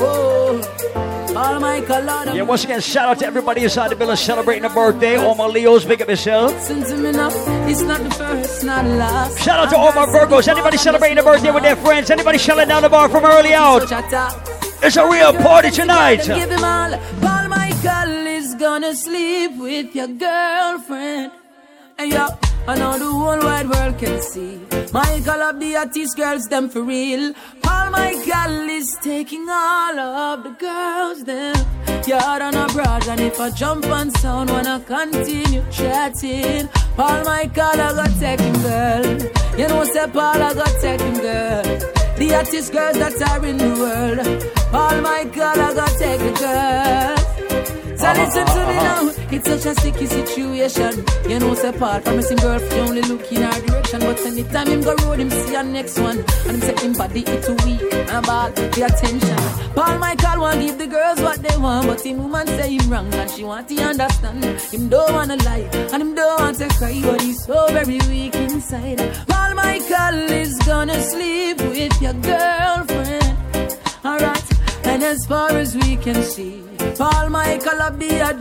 Oh, yeah, once again, shout out to everybody inside the building celebrating a birthday. All my Leos, big up yourself. Listen to me now. It's not the first, not the last. Shout out to all my Virgos. Anybody celebrating a birthday with their friends? Anybody shelling down the bar from early out? It's a real party tonight. Give him all. Paul Michael is gonna sleep with your girlfriend. And I know the whole wide world can see. Michael of the artist girls, them for real. Paul Michael is taking all of the girls, them. Yard on abroad, and if I jump on sound, wanna continue chatting. Paul Michael, I got taking girl. You know, say Paul, I got taking girl. The artist girls that are in the world. Paul Michael, I got taking girl. So listen to me now. It's such a sticky situation. You know, say Paul, from missing girl, you only look in our direction. But anytime him go road, him see a next one. And him say him body it too weak. And bad the attention. Paul Michael want give the girls what they want. But him woman say him wrong. And she want to understand. Him don't wanna lie. And him don't want to cry. But he's so very weak inside. Paul Michael is gonna sleep with your girlfriend. Alright. And as far as we can see, Paul Michael of the are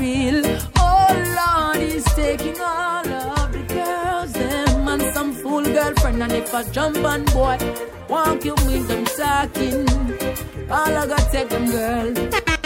real. Oh Lord, he's taking all of the girls, them and some fool girlfriend. And if I jump on boy, walk you with them talking. All I gotta take them girl.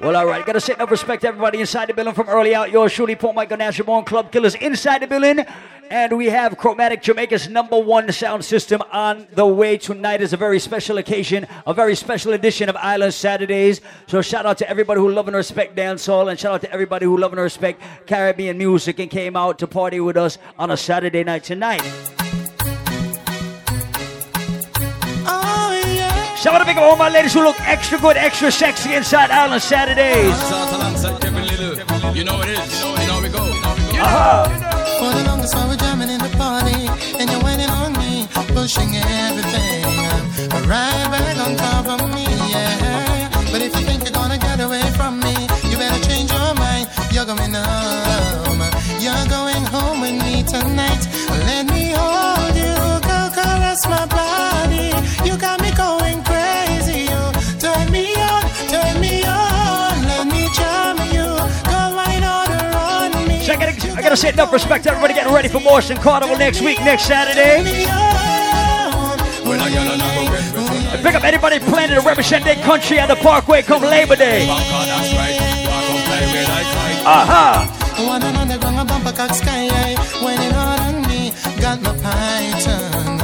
Well, all right. Gotta say no respect to everybody inside the building from early out. Yours truly, Paul Michael National Born Club Killers inside the building. And we have Chromatic Jamaica's number one sound system on the way tonight. It's a very special occasion, a very special edition of Island Saturdays. So shout out to everybody who love and respect dancehall, and shout out to everybody who love and respect Caribbean music and came out to party with us on a Saturday night tonight. Shout out to big all my ladies who look extra good, extra sexy inside Island Saturdays. You know it is. You know we go. Uh-huh. For the longest while we're jamming in the party, and you're waiting on me, pushing everything right back Check it. I gotta say enough respect to everybody getting ready for Morrison Carnival next week, next Saturday. And pick up anybody planning to represent their country at the Parkway come Labor Day. Aha! One on underground, a bumper cock sky high. When it hard on me, got my python.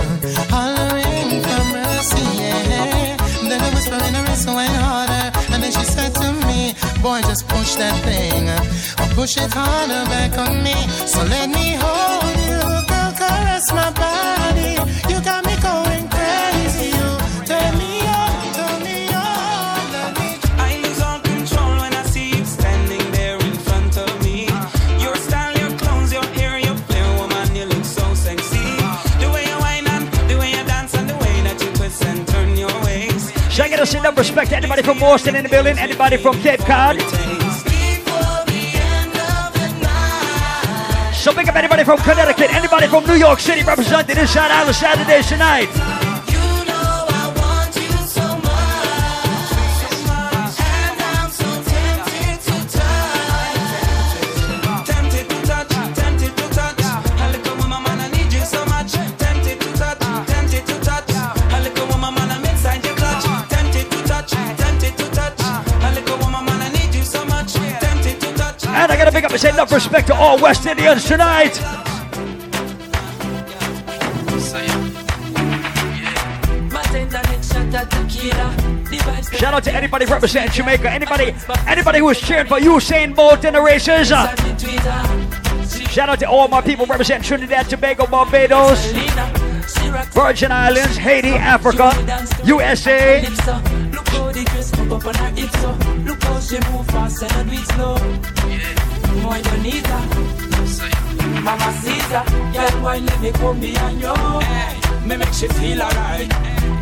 Hollering for mercy, yeah. Then I whisper in her ear, so went harder. And then she said to me, Boy, just push that thing. Or push it harder back on me. So let me hold you, girl, caress my body. You got me going crazy. You turn me on, turn me on. Let me I lose all control when I see you standing there in front of me. Your style, your clothes, your hair, your flair, woman, you look so sexy. The way you whine and the way you dance and the way that you twist and turn your waist. Should I get respect to anybody from Boston in the building? Anybody from Cape Cod? So pick up anybody from Connecticut, anybody from New York City represented inside Island Saturdays tonight. And I gotta pick up and say enough respect to all West Indians tonight. Shout out to anybody representing Jamaica, anybody, anybody who is cheering for Usain Bolt in the races. Shout out to all my people representing Trinidad, Tobago, Barbados, Virgin Islands, Haiti, Africa, USA. How the dress pop up on her hips so. Look how she move fast and do it slow. More you need her Mama Caesar Girl, why let me come behind you. Me make she feel alright.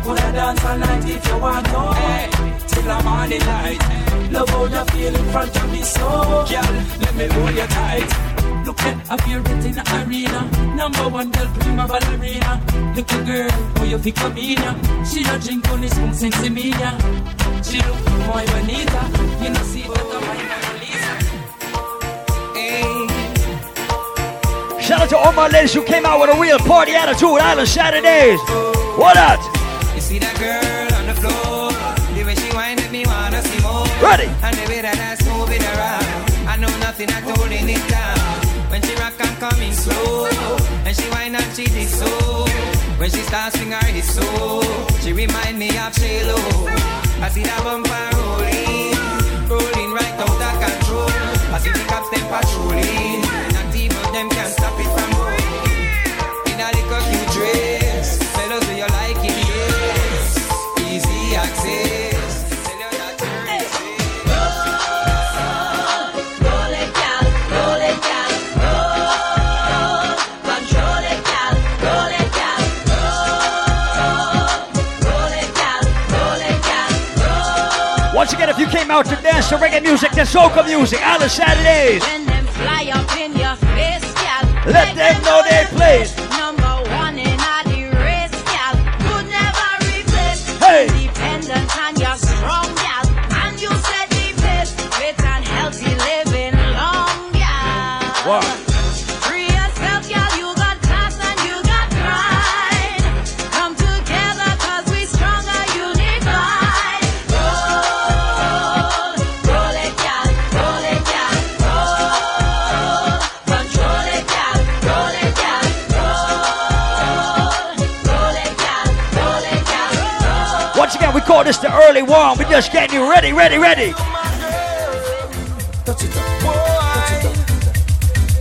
Coulda dance all night if you want to. Till the morning light. Love how you feel in front of me so. Girl, let me hold you tight Look at a favorite in the arena. Number one girl, prima ballerina. Little girl, oh you think I'm in ya. She a drink on this spoon since me ya. She look muy bonita. You know see that I'm my Mona Lisa. Hey. Shout out to all my ladies who came out with a real party attitude. Island Saturdays. What up? You see that girl on the floor, the way she whine make me wanna see more. Ready. And the way that that's moving around, I know nothing at holding it she did so. When she starts swing her so, she remind me of Shaylo. I see that bumper rolling, rolling right out of control. I see the cops them patrolling, you came out to dance to reggae music, to soca music, on the Saturdays. When them fly up in your face, gal. Let them know they place. Roll. We call this the early one? We just getting you ready, ready, ready. Touch it up. Touch it up.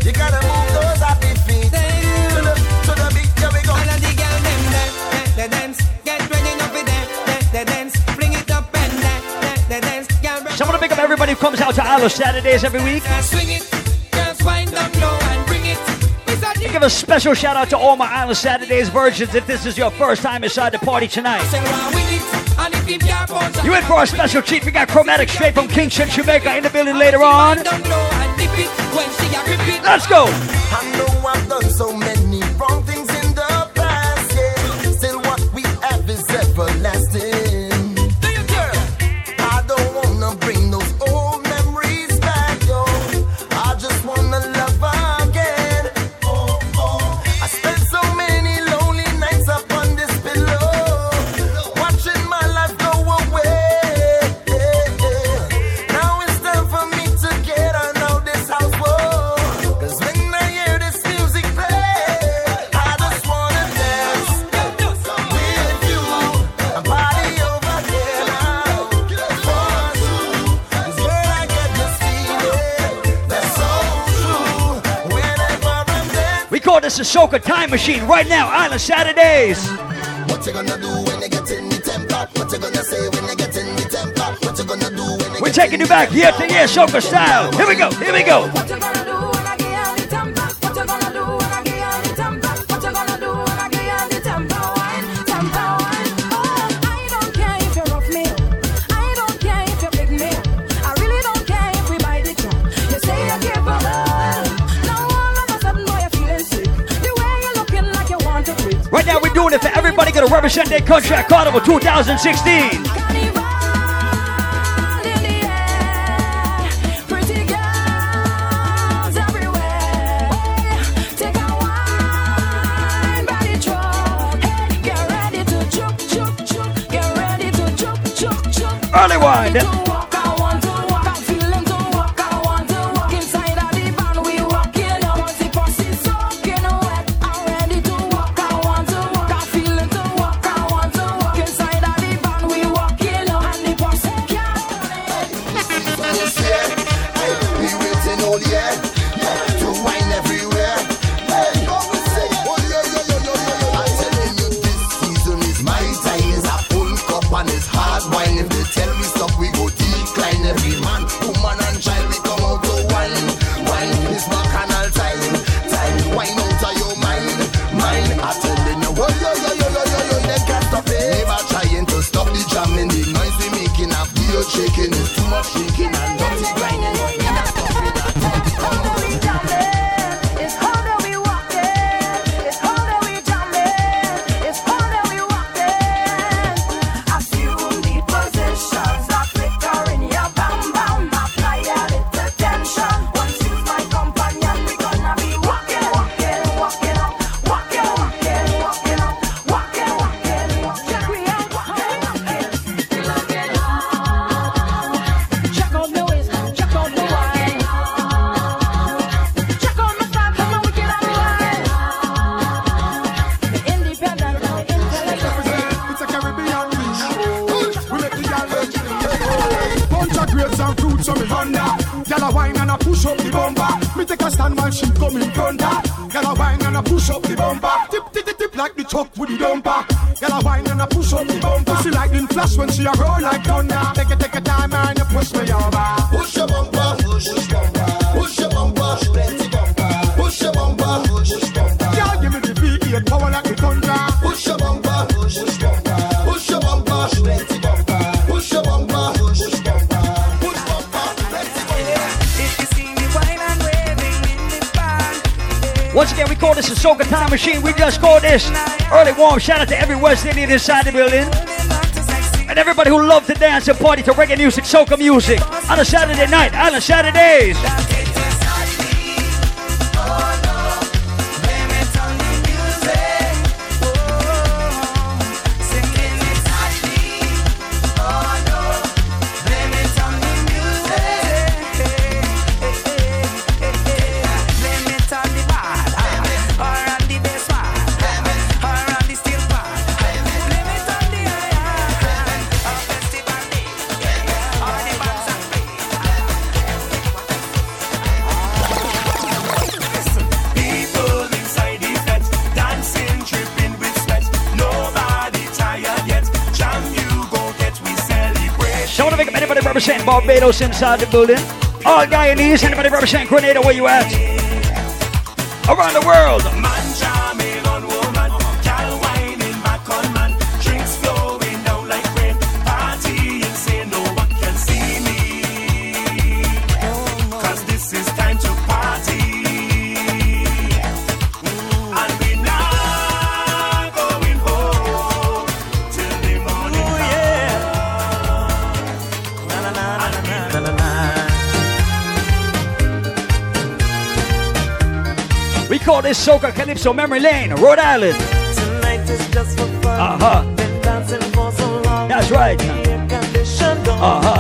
You gotta move those happy feet. To the, to the beat, here we go. All of the girl them there, there, they dance. Get ready now for there, there, they dance. Fling it up and there, there, they dance. So I want to pick up everybody who comes out to Island Saturdays every week. Girl, swing it. Girls wind down low and bring it. It's give a special shout out to all my Island Saturdays virgins if this is your first time inside the party tonight. You in for a special treat? We got Chromatic straight from Kingston, Jamaica in the building later on. wind down dancing. We a Soca time machine right now, Island Saturdays. What you gonna do when you get in the temper? What you gonna say when you get in the temper? What you gonna do when you We're taking you back year to year, Soca style. Here we go, here we go. Right now, we're doing it for everybody gonna represent their country at Carnival 2016. Carnival in Shout out to every West Indian inside the building. And everybody who loves to dance and party to reggae music, soca music on a Saturday night, on a Saturdays. Barbados inside the building. All Guyanese, anybody represent Grenada, where you at? Around the world. this soca calypso memory lane, Rhode Island. Uh huh. That's right. Uh huh.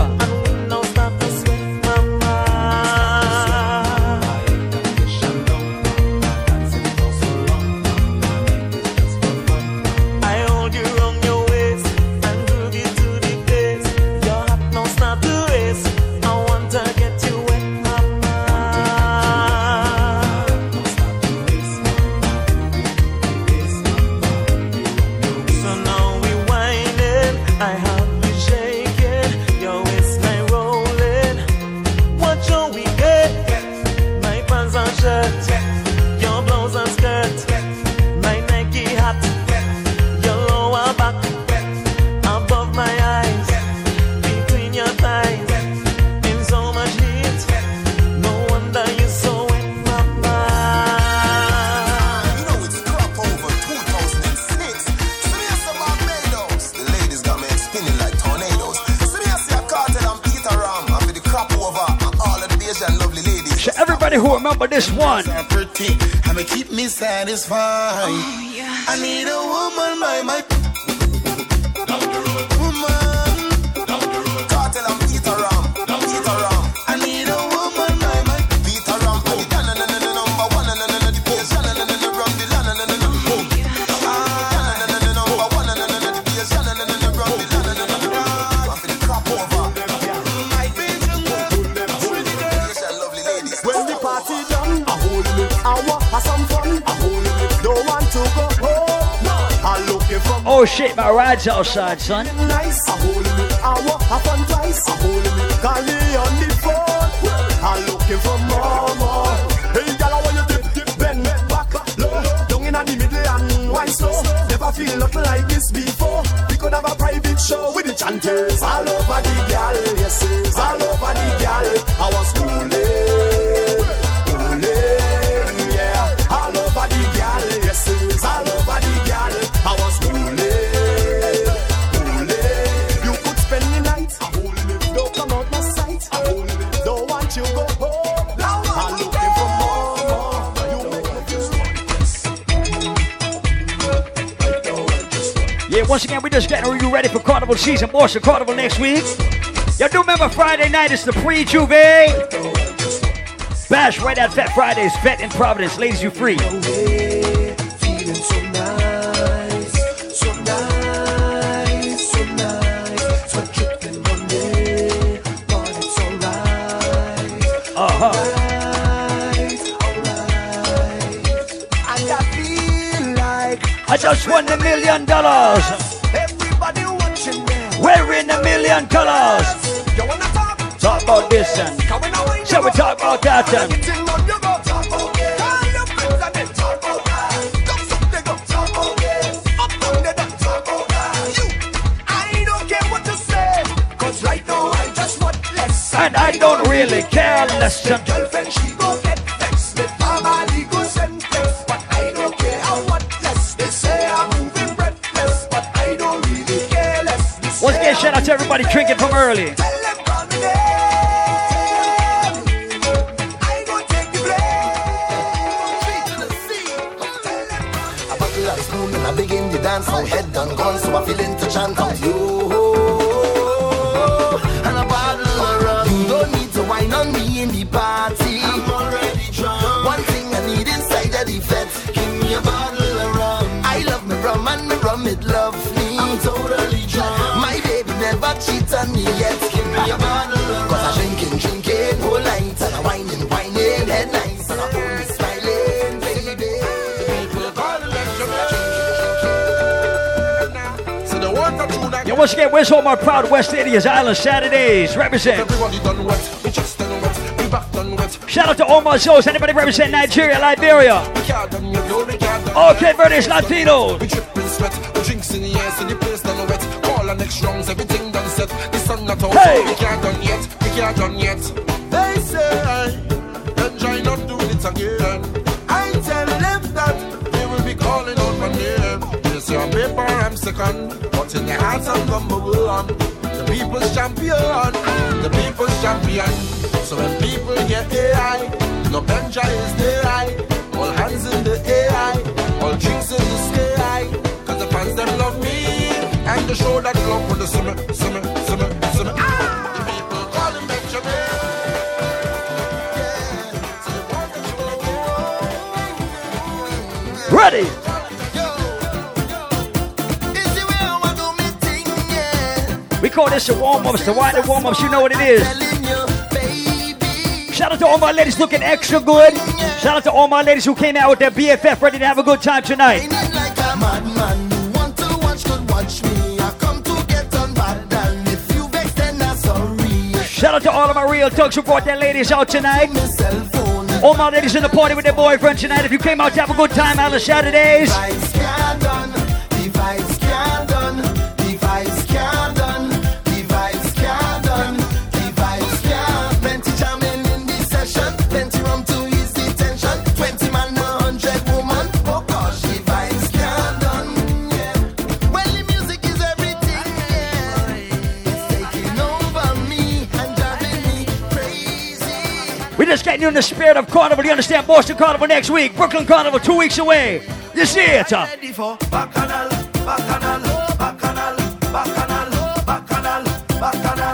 side, son. Season in Boston Carnival next week. Y'all do remember Friday night is the pre-juve. Bash right at Fat Fridays, Fat in Providence. Ladies, you free. Just want less. and I don't really care less than Girlfriend, she go get vexed with mama legal sentence. But I don't care how what less. They say I'm moving breathless. But I don't really care less. They Once say again, shout out to everybody drinking from early. Dance. My head done gone, so I feel to chant out you. And a bottle of rum. You don't need to wine on me in the party. I'm already drunk. One thing I need inside of the fete. Give me a bottle of rum. I love me rum and me rum it love me. I'm totally drunk. My baby never cheat on me yet. Give me a bottle once again, where's all my proud West Indians Island Saturdays? Represent. Everybody done wet, we just done wet, we back done wet. Shout out to all my souls. Anybody represent Nigeria, Liberia? We can't done yet, no, we can't done Okay, British Latinos. We drip in sweat, we drinks in the air, so the place done wet. Call our next rounds, everything done set. The sun not out, Hey! we can't done yet, we can't done yet. Yes, on paper I'm second, but in the I'm number one. The people's champion, the people's champion. So when people hear AI, no Benja is the high. All hands in the AI, all drinks in the sky. Cause the fans them love me, and the show that love with the summer, summer. Call this a warm ups, the the warm ups. You know what it is. Telling you, baby. Shout out to all my ladies looking extra good. Shout out to all my ladies who came out with their BFF ready to have a good time tonight. Ain't like a madman. You want to watch, could watch me. I come to get on bad, and if you vex, then I'm sorry. Shout out to all of my real thugs who brought their ladies out tonight. My cell phone. All my ladies in the party with their boyfriend tonight. If you came out to have a good time out on Saturdays, just getting you in the spirit of carnival. You understand? Boston Carnival next week, Brooklyn Carnival two weeks away. This year, Tom. Bacchanal, bacchanal, bacchanal, bacchanal, bacchanal, bacchanal.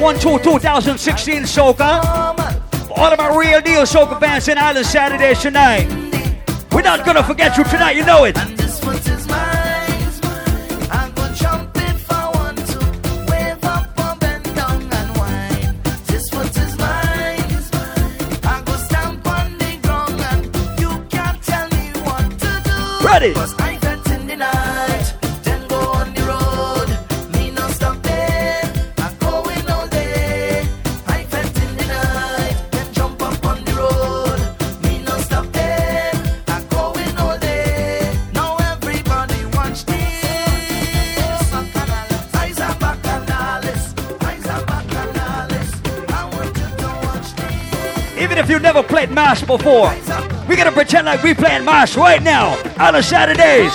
One, two, 2016 soca all of my real deal soca fans in Island Saturdays tonight. We're not gonna forget you tonight. You know it. And played Mash before, we're gonna pretend like we're playing Mash right now. Island Saturdays.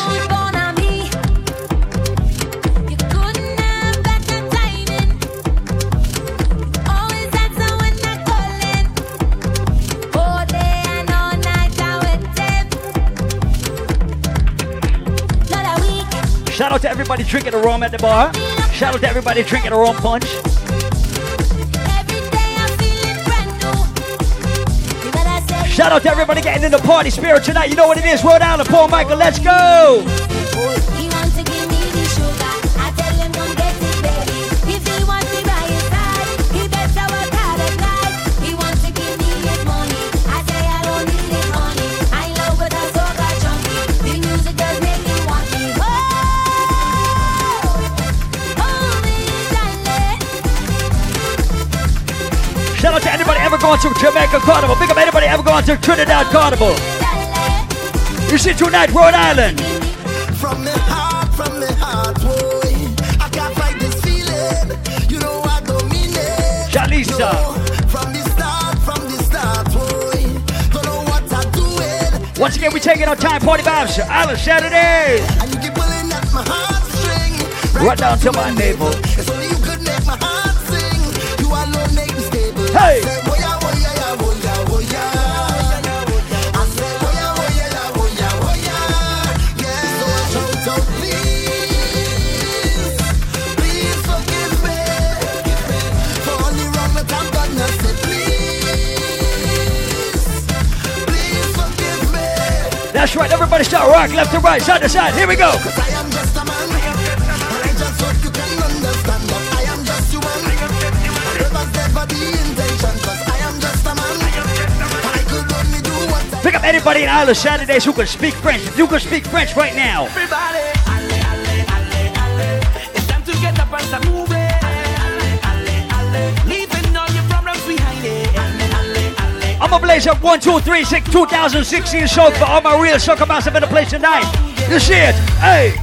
Shout out to everybody drinking a rum at the bar. Shout out to everybody drinking a rum punch. Shout out to everybody getting in the party spirit tonight. You know what it is. Rhode Island, Paul Michael, let's go. Gone to Jamaica Carnival? Big up anybody ever gone to Trinidad Carnival? You see tonight, Rhode Island. From the heart, from the heart, boy. I can't fight this feeling. You know I don't mean it. Jalisa. From the start, from the start, boy. Don't know what I'm doing. Once again, we're taking our time party vibes. Island Saturday. And you keep pulling at my heartstring. Right down to my navel. It's only you could make my heart sing. You alone make me stable. Hey. Everybody start rock left to right, side to side. Here we go. Pick up anybody in Island Saturdays who can speak French. If you can speak French right now. Everybody, I'm blaze up 1, 2, 3, 6, 2016 song for all my real soca massive in the place tonight. You see it? Hey!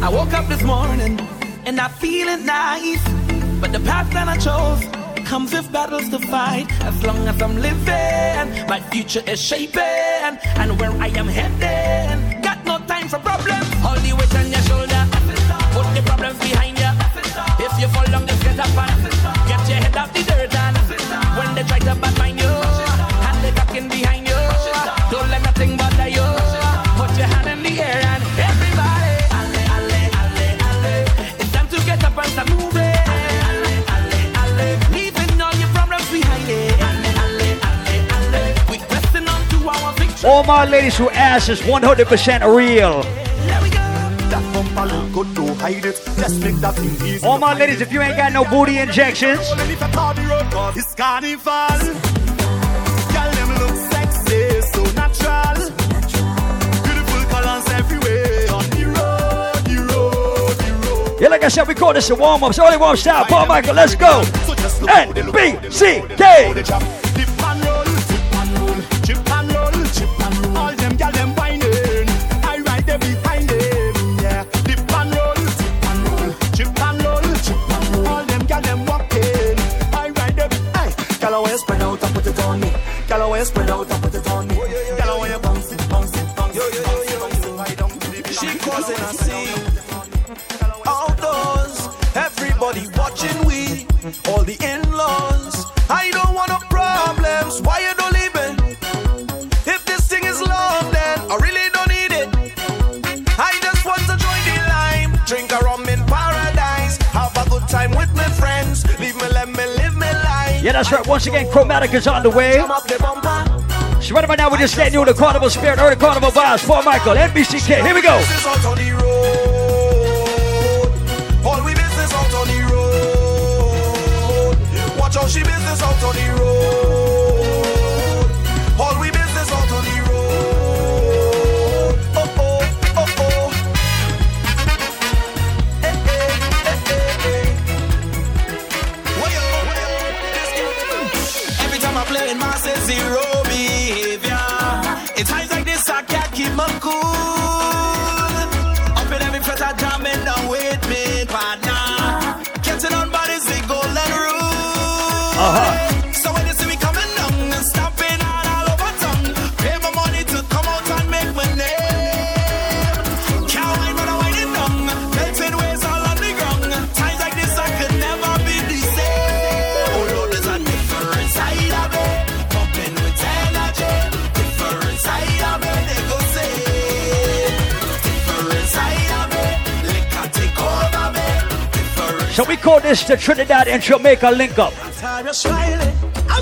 I woke up this morning and I feeling nice. But the path that I chose comes with battles to fight. As long as I'm living, my future is shaping. And where I am heading, got no time for problems. All the weight on your shoulder, put the problems behind you. If you fall just get up and get your head out the dirt. And when they try to bad All my ladies who ass is 100% real. All my ladies, if you ain't got no booty injections, on yeah, like I said, we call this a warm up. So only warm style. Paul Michael, let's go. N B C K. Once again, Chromatic is on the way. Come up the. So right about now, we're just getting you the carnival spirit, or the carnival vibes. for Michael, NBCK. Here we go. Call this the Trinidad and Jamaica link up. time you're smiling.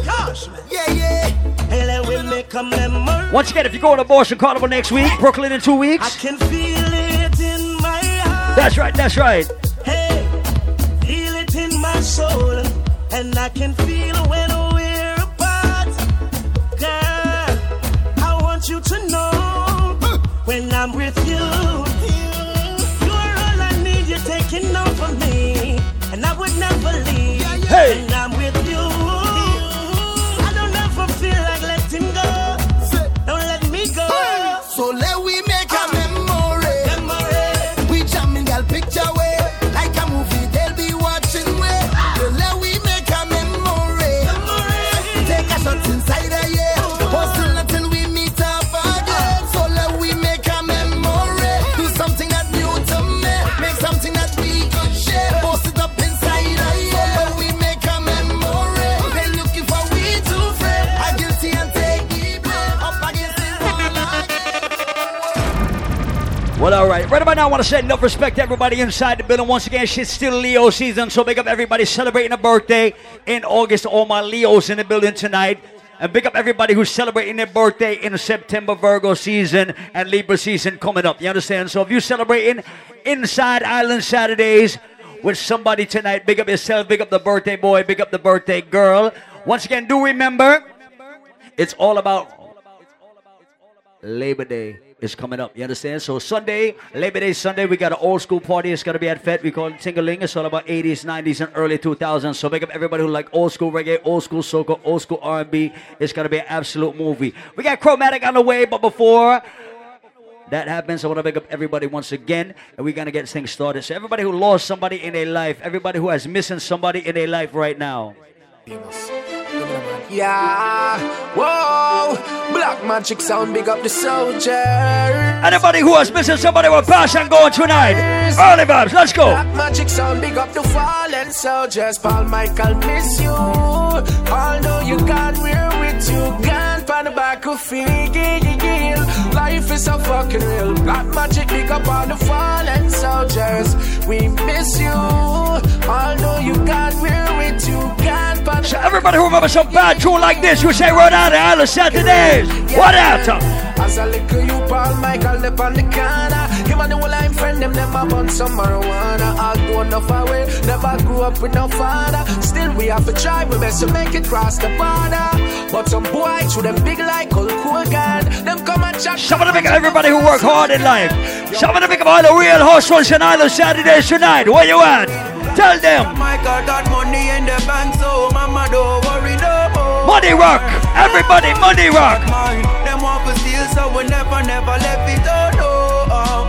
Gosh. Yeah, yeah. And we make a memory. Once again, if you're go to Boston Carnival next week, Brooklyn in two weeks. I can feel it in my heart. That's right, that's right. Now, I want to say enough respect to everybody inside the building. Once again, shit's still Leo season, so big up everybody celebrating a birthday in August. All my Leos in the building tonight. And big up everybody who's celebrating their birthday in September, Virgo season and Libra season coming up. You understand? So if you're celebrating Inside Island Saturdays with somebody tonight, big up yourself, big up the birthday boy, big up the birthday girl. Once again, do remember, it's all about Labor Day is coming up. You understand? So Sunday, Labor Day Sunday, we got an old school party. It's gonna be at FET. We call it Tingaling. It's all about 80s, 90s, and early 2000s. So big up everybody who like old school reggae, old school soca, old school R&B. It's gonna be an absolute movie. We got Chromatic on the way, but before that happens, I want to big up everybody once again, and we're gonna get things started. So everybody who lost somebody in their life, everybody who has missing somebody in their life right now. Yeah, whoa, black magic sound, big up the soldier. Anybody who has missing somebody will with passion going tonight. Early vibes, let's go. Black magic sound, big up the fallen soldiers. Paul Michael, miss you. Although you got we're with you, gone for the back of feel. Life is so fucking real. Black magic, big up all the fallen soldiers. We miss you. Although you got we're with you, gone for the So everybody who remember some bad tune like this, you say Rhode Island, Island Saturdays. What after? As I at you, Paul Michael, up on the corner. Him and the whole I'm friend, them never bun some marijuana. I go enough away, never grew up with no father. Still, we have to try, we best to make it cross the border. But some boy, through them big like Hulk Hogan, them come and chat. Of the big everybody who work hard in life. Of the big all the real hustlers and Island Saturdays tonight. Where you at? Tell them. Oh Michael got money in the bank, so mama don't worry no more. Money rock. Everybody, money rock. Them want to steal, so we never, never left it. Oh no, oh,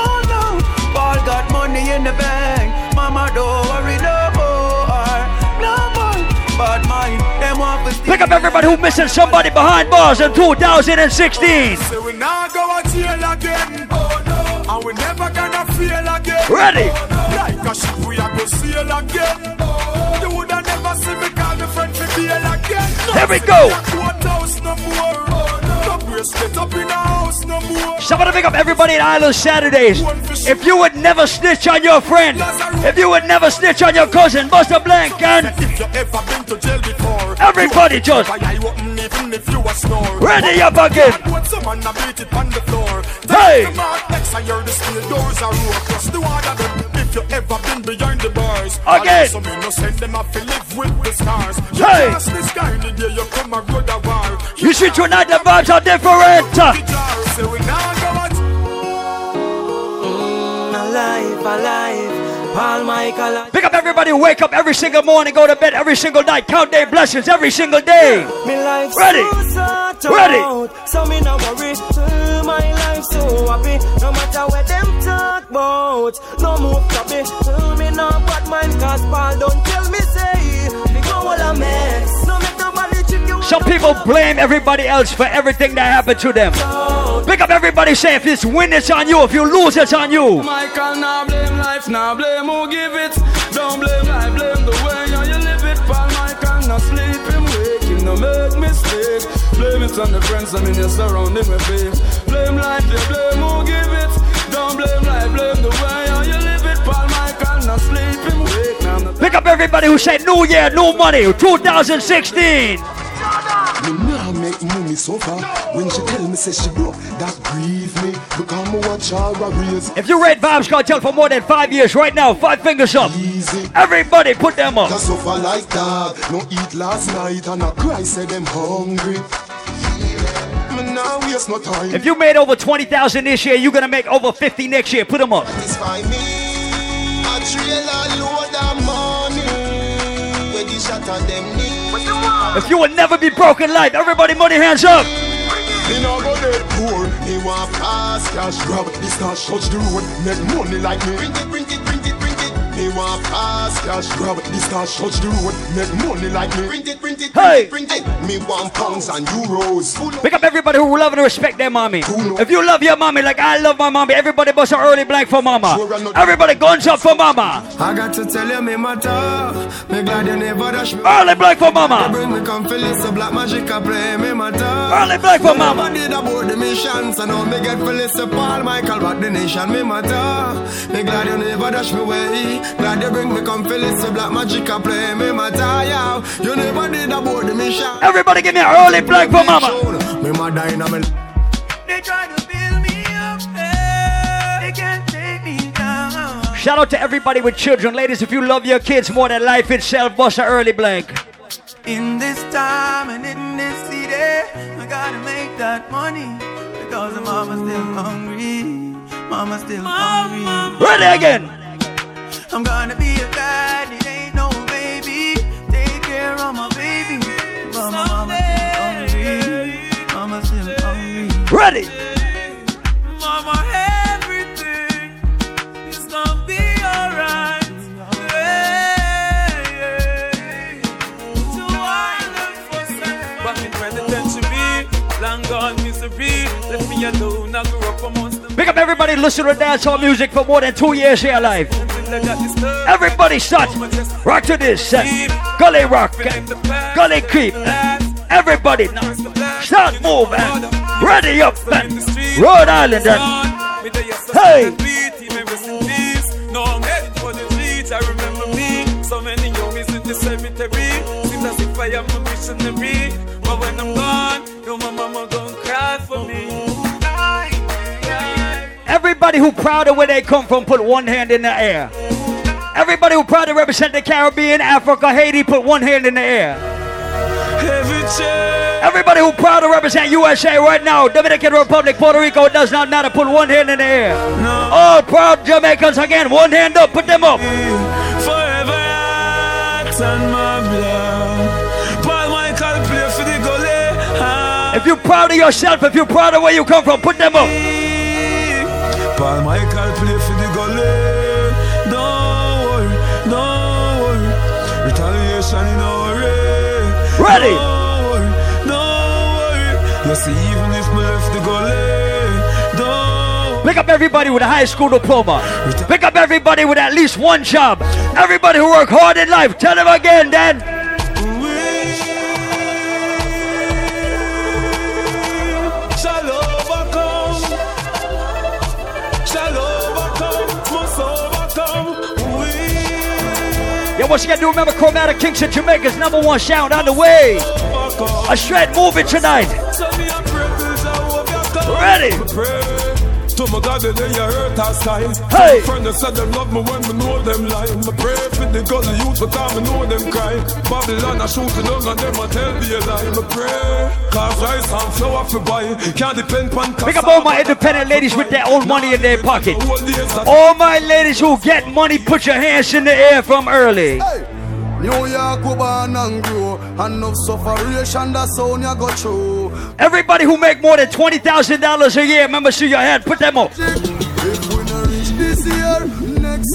oh no. Paul got money in the bank, mama don't worry no more, no more. But mine, them want to steal. Pick up everybody who missing somebody behind bars in 2016. So we now go to jail again. Oh no. And we never gonna feel again. Ready? Oh, like a ship we are go sail again. Oh, you woulda never see me Here we go. Courthouse no more. No up in the house no more. Somebody pick up everybody in Island Saturdays. If you would never snitch on your friend, if you would never snitch on your cousin, Buster Blank and If you ever been to jail before, everybody just why I open if you a snore. ready up again. What someone a beat it on the floor. Hey! Take the I hear the steel doors are roar. Plus the water. If you ever been behind the bars. Again. So me no send them off to live with the stars. You Hey! cast this guy the day you come a road a war. You see tonight the vibes are different. The jar. Say we now go out. Alive, alive, Paul Michael. Pick up everybody wake up every single morning, go to bed every single night, count their blessings every single day. Me life Ready. so Ready. out. So me no worry. Mm, my life so happy. No matter what them talk about. No move copy. Mm, me no bad mind cause Paul don't tell me say. Me go all a mess. Some people blame everybody else for everything that happened to them. Pick up everybody say if it's win, it's on you. If you lose, it's on you. Michael, now blame life, now blame who give it. Don't blame life, blame the way how you live it. Paul Michael, now sleep him, wake him, no make mistake. Blame it on the friends I mean you're surrounding with. Blame life, yeah, blame who give it. Don't blame life, blame the way how you live it. Paul Michael, now sleep him, wake now. now Pick up everybody who said new year, new money, 2016. Me so far. When she tell me say she broke, that grieve me. Because me watch her a raise If you read Vybz Kartel for more than five years, right now, five fingers up. easy. Everybody put them up. Just suffer like dog. No eat last night and I cry say them hungry. Me nah waste no time. If you made over 20,000 this year, you're gonna make over 50 next year. Put them up. satisfy me. A trailer load of money. Where the shot of them. If you will never be broken life, everybody money hands up. Like. Bring it, bring it, bring it. Me want fast cash. Grab this cash, touch the road, make money like me. Print it, print it, Hey. print it, print it. Me want pounds and euros. Pick up everybody who love and respect their mommy. If you love your mommy like I love my mommy, everybody bust an early blank for mama. Everybody guns up for mama. I got to tell you, me matter. Me glad you never dash me. Early blank for You mama. bring me come feel it, so black magic I play me matter. Early blank for mama. I did aboard the mission, so now me get feel it, so Paul Michael back the nation me matter. Me glad you never dash me way. Glad you bring me come feel it, so black magic I play me matter. Yeah, you never did aboard the mission. Everybody give me an early blank for mama. Me mother in a me. They try to build me up, they can't take me down. Shout out to everybody with children. Ladies, if you love your kids more than life itself, bust an early blank. In this time and in this city, I gotta make that money because the mama's still hungry. Mama's still hungry. Ready again. I'm gonna be a dad, it ain't no baby. Take care of my baby. But my mama's still hungry. Mama's still hungry. Ready. Mama, everything is gonna be alright. Hey, hey. To island for sex. Back in penitentiary, long gone misery. Left me alone, I grew up amongst the Pick up everybody who listen to dancehall music for more than two years here live. Everybody start. Rock to this. Gully rock. Gully creep. Everybody. Start move. uh, Ready up. Rhode Island. Hey. I remember me. So many in the cemetery. I am a missionary. But when I'm gone, yo, my mama gon' cry for me. Everybody who proud of where they come from, put one hand in the air. Everybody who proud to represent the Caribbean, Africa, Haiti, put one hand in the air. Everybody who proud to represent USA right now, Dominican Republic, Puerto Rico, it does not matter, put one hand in the air. All proud Jamaicans again, one hand up, put them up. Forever heart and my blood. Paul Michael play for the gully. If you're proud of yourself, if you're proud of where you come from, put them up. Paul Michael play for the gully. Don't worry, don't worry. Retaliation in our way. Ready. Don't worry, don't worry. You see, even if me left the don't Pick up everybody with a high school diploma. Pick up everybody with at least one job. Everybody who work hard in life. Tell them again, Dan. Yeah, once again, do remember Chromatic Kings of Jamaica's number one sound on the way. A shred moving tonight. Ready. Me pray to my God that they hurt us side. Hey. Friend said them love me when me know them lie. Me pray for the gully youth because me know them cry. Babylon a shooting down and them a tell me a lie. Me pray cause rice and flour for buy. Can't depend on Pick up all my independent ladies with their own money in their pocket. All my ladies who get money, put your hands in the air from early. New York we born and grow Enough sufferation that's how you go through. Everybody who make more than $20,000 a year, remember, see your hand, put them up.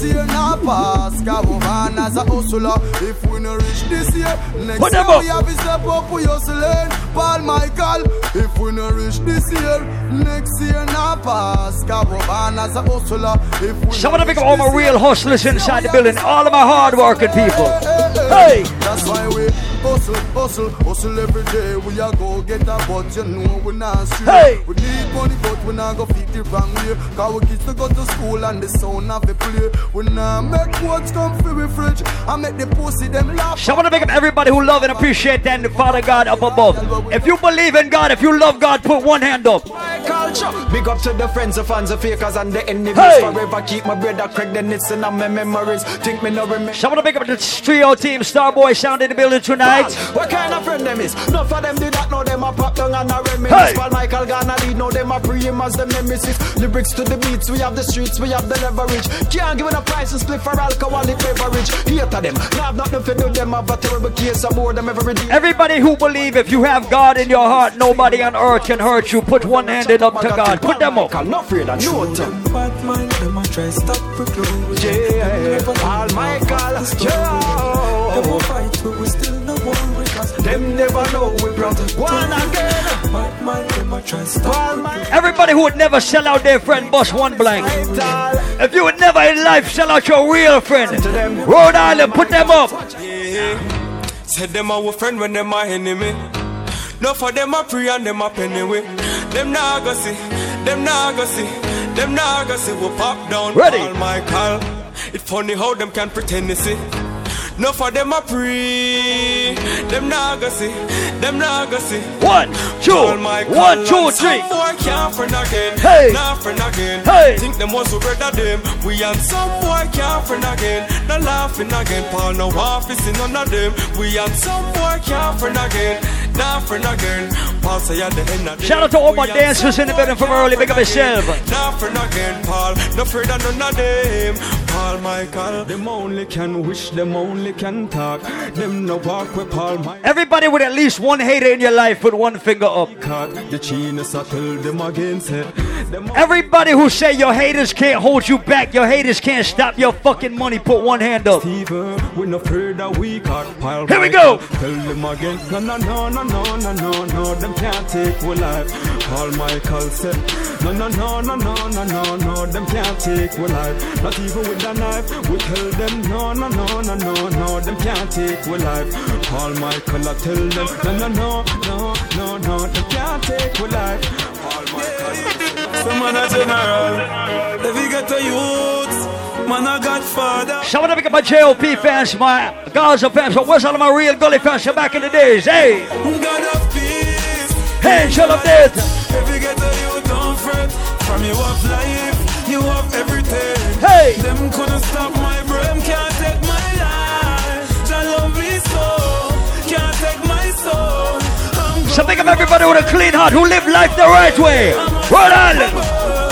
Year not pass Cause born as a hustler. If we no reach this year Next Put year we have to step up we hustling Paul Michael If we no reach this year Next year pass. Cause born as a hustler. If we Someone no to pick up reach all my real hustlers inside the building, all of my hard working people. Hey! That's why we hustle, hustle, hustle every day. We a go get a but you know we not straight. Hey! We need money but we not go fit the wrong way. Cause we kids to go to school and the sound of the play. We not make quotes come for we fridge. I make the pussy them laugh. I wanna pick up everybody who love and appreciate and the Father God up above. If you believe in God, if you love God, put one hand up. culture. Big up to the friends, the fans, the fakers, and the enemies. Hey! Forever keep my brother Craig the knits in my memories. Think me no remember. Someone to pick up the trio team, Starboy sound in the building tonight. What kind of friend them is? Enough of them did not know them a pop down and a reminisce. Hey! Paul Michael Ghana lead, know them a pre him as the nemesis. Lyrics to the beats, we have the streets, we have the leverage. Can't give it a price and split for alcoholic beverage. Hate to them, now have nothing to do them, have a terrible case aboard them every day. Everybody who believe if you have God in your heart, nobody on earth can hurt you. Put one hand up to God. Put them up. I'm not afraid of no time. Bad mind, them a try stop recruit. Yeah, Paul Michael. Yeah, they will fight, we will them never know we brought one again. Bad mind, them a try stop. Everybody who would never sell out their friend, bust one blank. If you would never in life sell out your real friend, Rhode Island, put them up. Yeah. Said them our friend when them my enemy. No for them a pray and them a penny way. Them nah go see, them nah go see, them nah go see. We pop down, Ready. Paul Michael. It funny how them can pretend to see. No for them a pray, them go see, them nah go see. One, two, Paul Michael one, two, and three. Some boy can't friend again, Hey. nah friend again. Hey. Think them was so better them. We and some boy can't friend again, no laughing again. Paul no office in none of them. We and some boy can't friend again, nah friend again. Paul say at the end of the Shout out to all my dancers in the building from early. Big up yourself. Nah friend again, Paul. No afraid of none of them. Paul Michael. Them only can wish, them only can talk. Them no walk with Paul Michael. Everybody with at least one hater in your life, put one finger up. Everybody who say your haters can't hold you back, your haters can't stop your fucking money, put one hand up. Here we go. Tell them again. No, no, no, no, no, no, no, no. Them can't take we life. Paul Michael said. No, no, no, no, no, no, no, no. Them can't take we life. Not even with a knife. We tell them no, no, no, no, no, no. Them can't take we life. Paul Michael, I tell them no, no, no, no, no, no. Them can't take we life. Paul Some man a general. If you get a youth, man a godfather. Shout out to my JOP fans, my Gaza fans, but where's all of my real gully fans from back in the days? Hey, God of peace. hey, shut up there. If you get a you don't fret. From you have life, you have everything. Hey. Them couldn't stop my brain, can't So think of everybody with a clean heart who live life the right way. Rhode Island.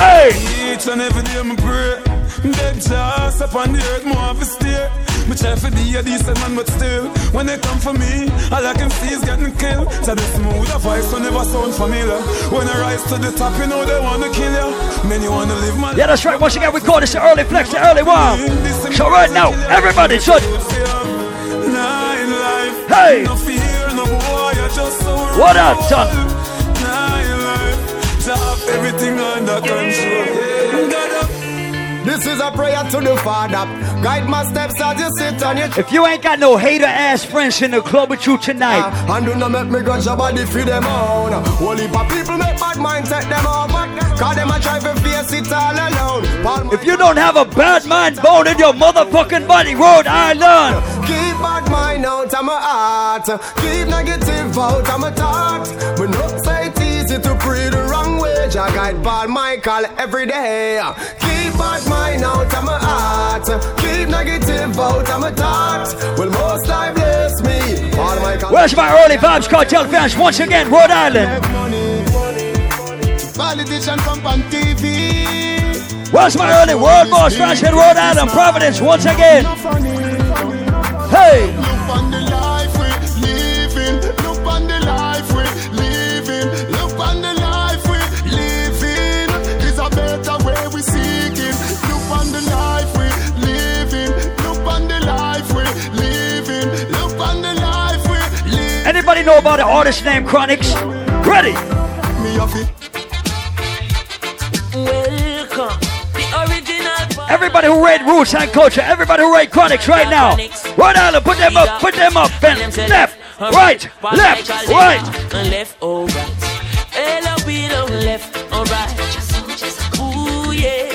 Hey. Each and every day me pray. Beg Jah up on the earth, more have to stay. Me try for be a decent man, but still, when they come for me, all I can see is getting killed. So the smooth a voice will never sound familiar. When I rise to the top, you know they wanna kill you. Many wanna live my Yeah, that's right. Once again, we call this the early flex, the early warm. So right now, everybody should. In life, Hey. What up, son? Nah, in life, Jah have everything under control. This is a prayer to the Father. Guide my steps as you sit on your If you ain't got no hater ass friends in the club with you tonight, And do not make me grudge your body feed them on. Only for people make bad mind take them over. Cause them a try to face it all alone. If you don't have a bad mind bone in your motherfucking body, Rhode Island. Keep bad mind out of my heart. Keep negative out of my thought. We know say it easy to pray the wrong way. Jah guide Paul Michael every day. Keep bad mind out of my heart. Keep negative out of my thought. Will most I bless me. Paul Michael. Where's my early Vybz Kartel fans once again, Rhode Island? Politician come on TV. Where's my early world boss fans in Rhode Island, Providence once again? Hey, about the artist named Chronixx? Ready? Me off it. Welcome. Everybody who read Roots and Culture, everybody who read Chronixx right now. Rhode Island, put them up, put them up. Fans. Left, right, left, right. left, or right. Hello, we don't left, or right. Ooh, yeah.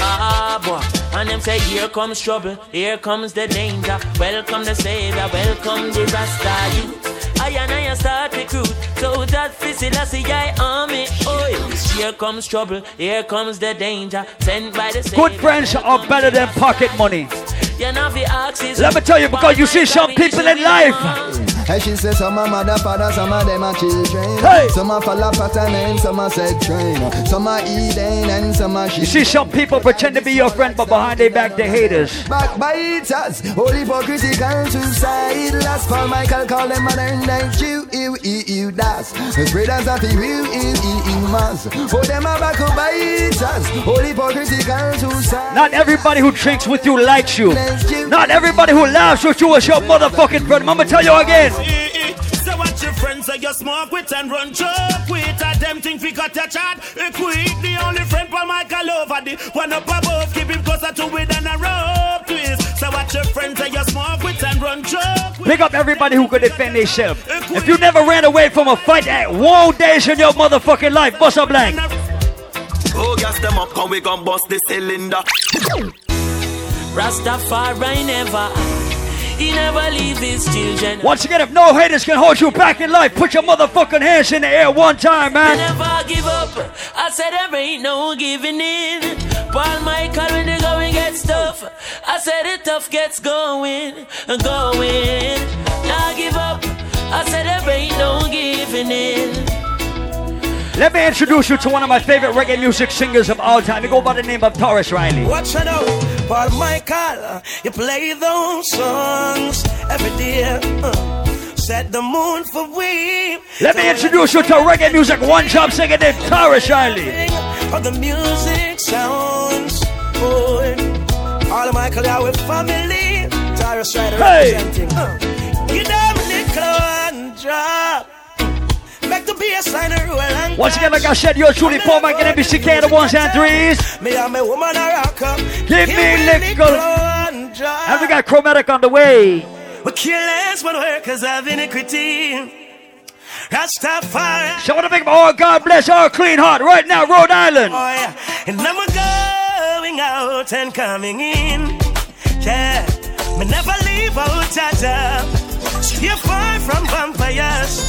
Ah, boy. And them say, here comes trouble, here comes the danger. Welcome the savior, welcome the Rasta youth. I and I start recruit, so that facility I army. Oh, here comes trouble, here comes the danger. Sent by the. Good friends are better than pocket money. You know, the axis. Let me tell you, because you see some people in life. Hey, she says some are mother, father, some of them are children. Hey. Some are follow pattern and some are set train. Some are Eden and some are You see some people pretend to be your friend, but behind their back they're haters. Backbiters, all hypocritical suicide. Last Paul Michael call them modern day Jew, ew, ew, ew, das. Spreaders of the real, ew, ew, ew, mass. For them are backbiters, all hypocritical suicide. Not everybody who drinks with you likes you. Not everybody who laughs with you is your motherfucking friend. I'ma tell you again. So what your friends say you smoke with and run joke with A them think we got your chat Equip the only friend Paul Michael over the one up above Keep him closer to it than a rope twist So what your friends say you smoke with and run joke Pick up everybody who could defend themselves. If you never ran away from a fight at one days in your motherfucking life, bust a blank. Oh, gas them up, come we gon' bust the cylinder. Rastafari never, he never leave his children. Once again, if no haters can hold you back in life, put your motherfucking hands in the air one time, man. I never give up. I said there ain't no giving in. Paul Michael when the going gets tough. I said the tough gets going, going. Now give up. I said there ain't no giving in. Let me introduce you to one of my favorite reggae music singers of all time. He go by the name of Tarrus Riley. Watch it out, Paul Michael. You play those songs every day. Uh, set the moon for we. Let me introduce you to reggae music one job singer named Tarrus Riley. How the music sounds. Boy. All of are with family. Tyrus Rider Hey. representing. Uh, give them nickel and drop. Make the bass line roll and Once again, like I said, you're truly Paul Mike and NBCK, the ones and threes. Me and my woman a rocker. Give me liquor. and we got Chromatic on the way. We kill less when workers have iniquity. Rastafari. So I want to make oh God bless our clean heart right now, Rhode Island. Oh yeah. And we're going out and coming in. Yeah. Me never leave out Jaja. Stay far from vampires.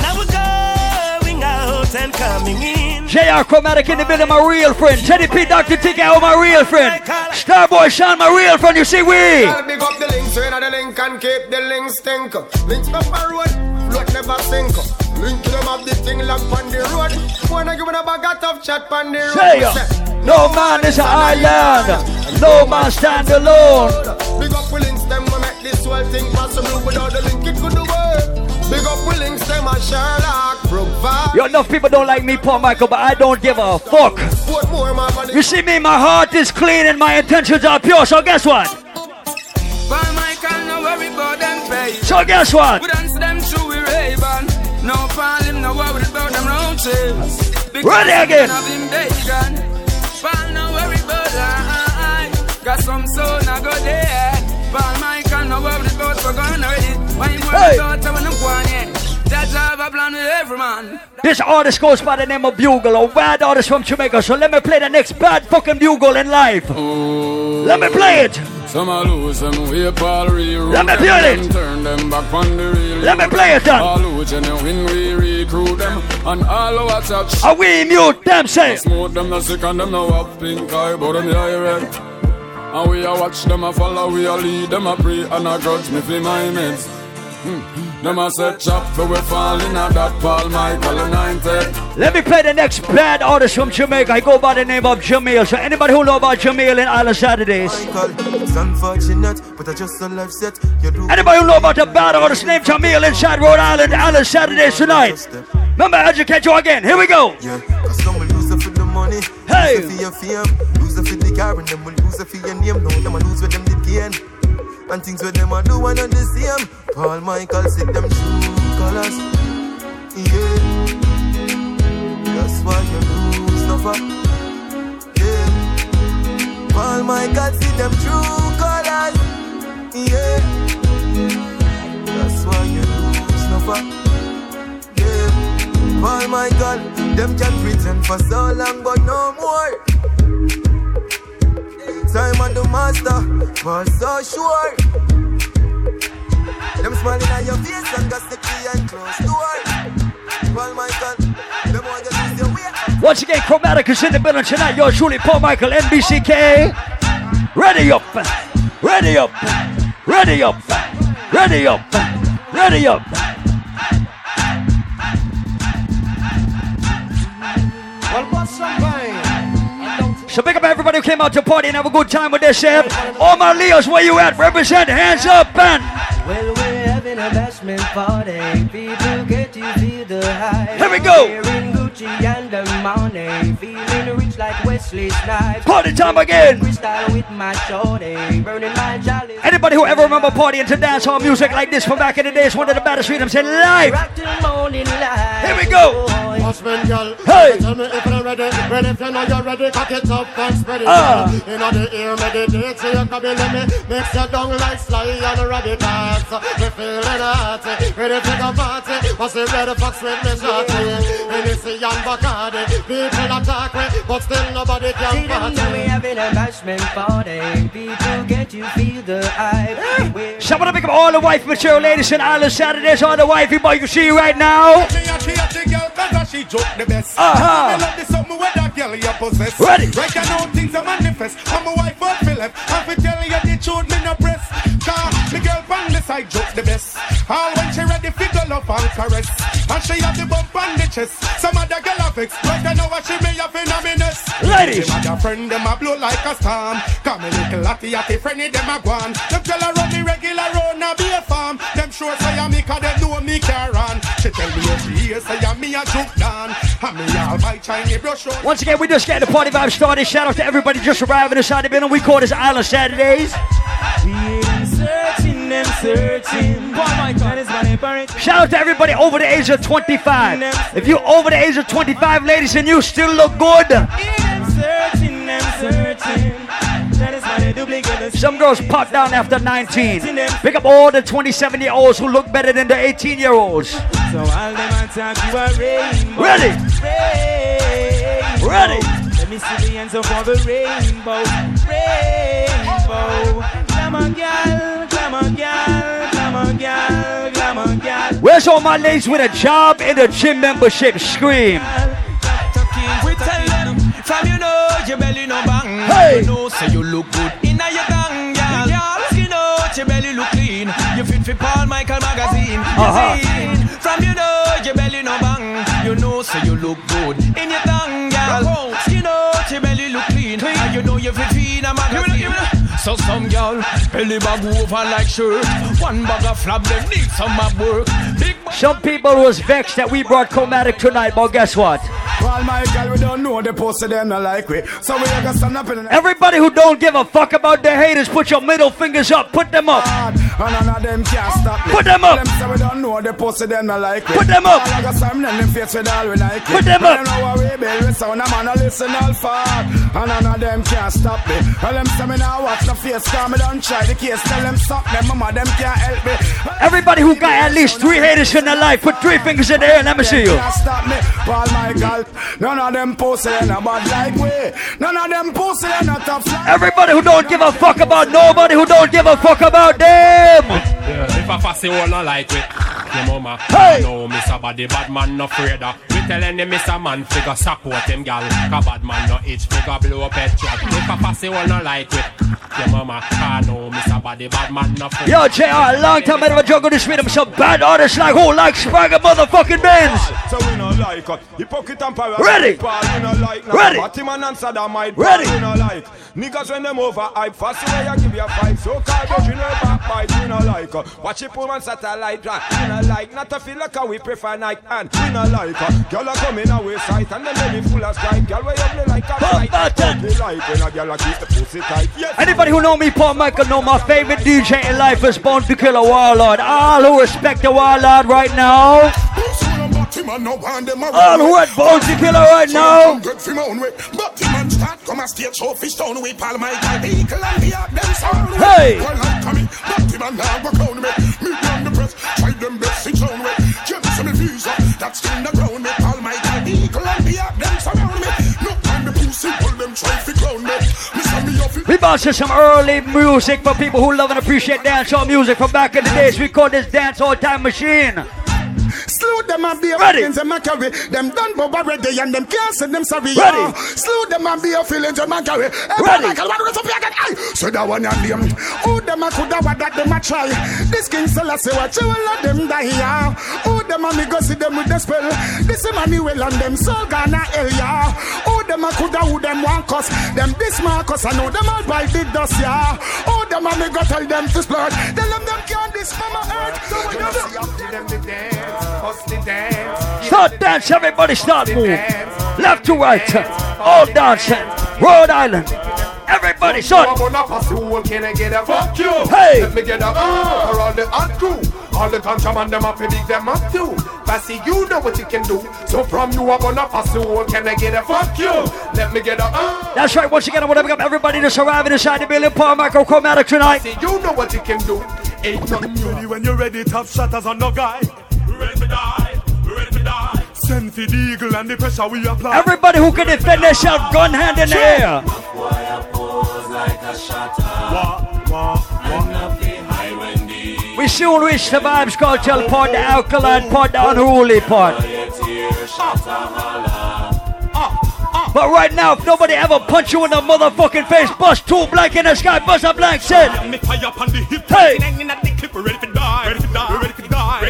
And now we're going out and coming in. JR Chromatic in the middle, my real friend. Teddy P, Dr. TK, oh, my real friend. Starboy Sean, my real friend. You see, we. Gotta big up the links, so the link and keep the links stink. Links pepper road, float never sink. Link them up the thing like on the road. Wanna give them a bag of tough chat on the road. Say. Uh, no man is an island. No man stand alone. Big up we links them, we make this whole thing possible. Without the link, it couldn't work. Yo, enough people don't like me, Paul Michael, but I don't give a fuck. Put more my body. You see me, my heart is clean and my intentions are pure. So guess what? Paul Michael, no worry about them pay. So guess what? We dance them through we Ray-Ban. No Paul, no worry about them roaches. Ready again. Of him Dagon. Paul, no worry about I. Got some soul, I go there. Paul Michael, no worry about we're going ready. Why you worry Hey. about when I'm going yeah. That's have a plan with every man. This artist goes by the name of Bugle, a bad artist from Jamaica. So let me play the next bad fucking Bugle in life. Let me play it. Some a lose them way Paul reroute Let me play it. Turn them back on the real Let me play it, son. All who genuine we recruit them And all our touch Are we mute them say? Smooth them no sick and them no have pink eye But them the red And we a watch them a follow We a lead them a pray And a grudge me for my meds Hmm. Them a set chop for we fall in a that Paul Michael anointed Let me play the next bad artist from Jamaica. I go by the name of Jahmiel. So anybody who know about Jahmiel in Island Saturdays? It's unfortunate, but I just a life set. You Anybody who know about the bad artist named Jahmiel inside Rhode Island, Island Saturdays tonight? Remember, educate you again. Here we go. Yeah, cause some will lose it for the money, Hey. lose it for your fame, lose it for the car, and them will lose it for your name. No, them will lose what them did gain. And things where them a do one and the same. Paul Michael see them true colors. Yeah, that's why you lose no fuck. Yeah, Paul Michael see them true colors. Yeah, that's why you lose no fuck. Yeah, Paul Michael, them can pretend for so long, but no more. Time on the master, but so sure. Them smiling at your face and got the key and close door. Paul Michael, your way. Once again, Chromatic is in the building tonight. Yours truly, Paul Michael, NBCK. Ready up, ready up, ready up, ready up, ready up. So pick up everybody who came out to party and have a good time with this shit. All my Leos, where you at? Represent, hands up, and Well, we're having a bashment party. People get to feel the high. Here we go. Wearing Gucci and the money. Feeling like Wesley Snipes. Party time again. With my burning my jolly. Anybody who ever remember partying to dancehall music like this from back in the days, one of the baddest rhythms in life. Rock till morning light. Here we go. Husband, girl, Hey. tell me if you're ready. Well, if you know you're ready, cock it up and spread it. Girl. You know the ear meditate, so you can be let me mix you down like Sly and Rabbit Hearts. Me feeling hot, ready to go party. What's the red fox with me shorty? Hennessy and Bacardi, people attack me, but still nobody See can them now we party. having a bashment party. People get you feel the hype. We're So I want to pick up all the wife material ladies in Island Saturdays, all the wifey boy you see right now. She a she girl cause she joke the best. Uh-huh. Me love the something where that girl you possess. Ready. Right now things are manifest. I'm a wife of Philip. I'm fi tell you the truth me no press. Cause me girl from the side joke the best. All when she ready fi go love and caress. And she have the bump on the chest. Some other girl have vex. Right now what she may have in a minute. Ladies. Them other friend them a blow like a storm. Come a little latty atty friendly them a gone. Them girl a run me regular round a be a farm. Them sure say I me cause they know me care on. She tell me what she hear say I me a juke down. And me all my Chinese brush on. Once again, we just getting the party vibe started. Shout out to everybody just arriving inside the building. We call this Island Saturdays. Searching them, searching. Oh that is what they. Shout out to everybody over the age of 25. If you're over the age of 25, ladies, and you still look good. Searching them, searching. That is why they duplicate the Some girls pop down after 19. Pick up all the 27 year olds who look better than the 18 year olds. So all them attack you a rainbow. Ready? Rainbow. Ready? Let me see the answer for the rainbow. Rainbow. Girl, glamour girl, glamour girl, glamour girl. Where's all my ladies with a job and a gym membership? Scream. We from you know your belly no bang. Hey. You know say you look good in your tongue, girl. Girl, skin out your belly look clean. You fit for Paul Michael magazine. You Uh-huh. from you know your belly no bang. You know say you look good in your tongue, girl. Skin out your belly look clean. And you know you fit in a magazine. So some girl belly bag over like shirt. One bag of flab them need some of work. Big Some people was vexed that we brought Chromatic tonight, but guess what? Well, my girl, we don't know the post them not like we. So we gonna stand up in the Everybody who don't give a fuck about the haters, put your middle fingers up. Put them up. And none of them can't stop me. Put them up. Them say we don't know the post them not like we. Put them up. All I got some them face with all we like. Put them up. Them know how we build we sound, a man a listen all far. And none of them can't stop me. Well, them say me now watch the face, cause me don't try the case. Tell them stop them, mama, them can't help me. Everybody who got at least three haters in their life, put three fingers in the air. Let me see you. Stop me, Paul Michael. None of them posts in not bad like we. None of them posts in not tough like Everybody who don't give a fuck about nobody who don't give a fuck about them. Yeah, if I pass fussy one not like it, your mama. Hey! No, miss a body, bad man no afraid of. We telling him miss a man figure support him gal. Cause bad man no itch figure blow up head trap. If a fussy one not like it, your mama. Cause no, miss a body, bad man no afraid Yo, JR, long time I never juggle this rhythm. Some bad artists like who like Spragga motherfucking Benz. So we no like uh, hypocrite and parasite. Ready. Paul, we no like now. Ready. Batman and Saddam might. Ready. We no like. Niggas when them over hype. Fast way I give you a fight. So called but you know backbite. We no like. Uh, watch it pull on satellite track. We no like. Not to feel like how we prefer night and we no like. Uh, girl a come in our sight and then belly full of strike. Girl up me like a fight. We like when a girl a keep the pussy tight. Yes. Anybody who know me, Paul Michael, know my favorite DJ in life is Bounty Killer a Warlord. All who respect the Warlord right now. All who at Bounty Killer right now. Good for my own way. But the man start come a stage show fish down with Paul Michael Eagle and the up them sound. Hey! Well, like coming, but the man now me. Me the press, try them best it's own way. Cancel me visa, that's in the ground me. Paul Michael Eagle and the up them me. No time the pussy, them try fi crown me. Me say me off it. We bounce to some early music for people who love and appreciate dancehall music from back in the days. We call this dancehall time machine. Slew them and be a Ready. feelings and carry them done but ready and them can't say them sorry. Ready. yeah. Slew them and be a feelings and carry. Hey, Ready. Michael, what do you say again? Aye. So that one and them. Who them a coulda what that them a try. This King Selassie what you will let them die yeah. Who them a me go see them with the spell. This Emmanuel and them so gonna hell yeah. Who them a coulda who them want cuss. Them this Marcus I know them all by the dust yeah. Who them a me go tell them to splurge. Tell them them can't this mama earth. So we don't see up to them to dance. Us to dance. Start dance, everybody start move. Left to right. all dancing, Rhode Island. Everybody, son. I'm gonna pass can I get a fuck you? Hey. Let me get a uh, for all the hot crew. All the contraband them up, big them up too. Passy, you know what you can do. So from you, I'm gonna pass the whole, can I get a fuck you? Let me get a uh. That's right. Once again, I want to pick up everybody that's arriving inside the building. Paul Michael Chromatic tonight. See, you know what you can do. Ain't nothing new. When you're ready, top shatters on no guy. Ready to die, ready to die. Send for the eagle and the pressure we apply. Everybody who can defend themselves, gun hand in the air. We soon reach the Vybz Kartel part, the alkaline part, the unruly part. But right now, if nobody ever punch you in the motherfucking face, bust two blank in the sky, bust a blank set. Me fire up on the hip, Hey.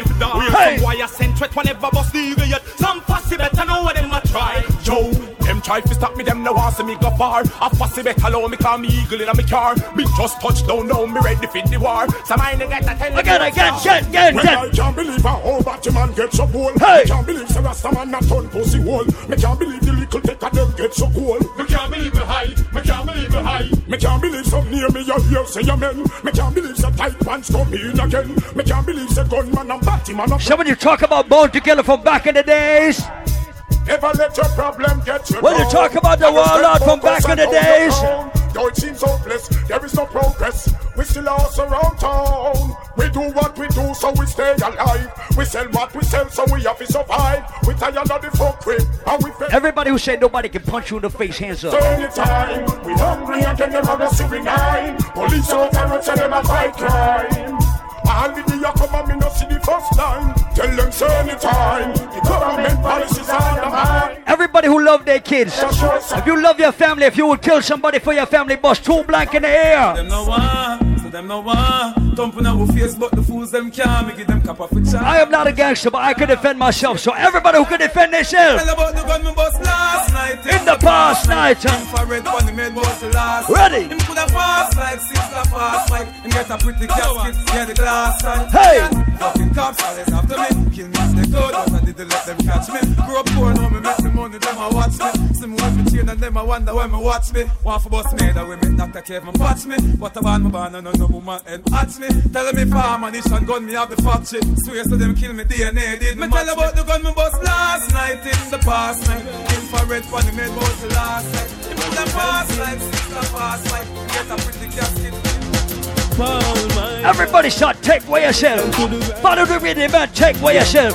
Die. We Hey. some wire sent threat whenever bust the eagle yet. Some fussy better know what them a try. Yo, them try to stop me, them no want see me go far. A fussy better know me call me eagle in a me car. Me just touch down now, me ready for the war. Some I get a tell Again, again, again, again, When I can't believe a whole Batman get so bold. Hey. Me can't believe the Rasta man not turn pussy hole. Me can't believe the little take of them get so cool. Me can't believe me high. Me can't believe me high. Me can't believe some near me you hear say amen. Me can't believe some tight pants come in again. Me can't believe say gunman and Batman. and- Some of you talk about Bone Together from back in the days. Ever let your problem get you When you talk about the warlord from back in the days. Though it seems hopeless, there is no progress. We still are around town. We do what we do, so we stay alive. We sell what we sell, so we have to survive. We tired of the fuck with, and we fail. Everybody who said nobody can punch you in the face, hands up. So anytime we hungry and then them have a civil nine. Police out and say them a fight crime. All the day you come and me no see the first line. Tell them say anytime the government policies are the mind. Everybody who love their kids, if you love your family, if you would kill somebody for your family, bust two blank in the air. Them no want, so them no want. Thumping our face, but the fools them can't. Me give them cap off a. I am not a gangster, but I can defend myself. So everybody who can defend themselves. Tell about the gun me bust last night. In the past night? Infrared one he made was the last. Ready. Him coulda fast like six la fast like. Him get a pretty casket, yeah the glass side. Hey. Fucking cops always after me. Kill me if they could, but I didn't let them catch me. Grew up poor, now me make the money, them a watch me. See me with me chain and them a wonder when me watch me. Want for bust me, that women Dr. Kevin patch me. What about my band and no woman and watch me. Tell me farm and and gun me have the factory. Swear to them kill me DNA did me. tell about the gun me bust last night in the past night. Infrared one he made was the last night. He put them fast like six la fast. Get a pretty casket. Everybody start take away yourself. Follow the rhythm and take away yourself.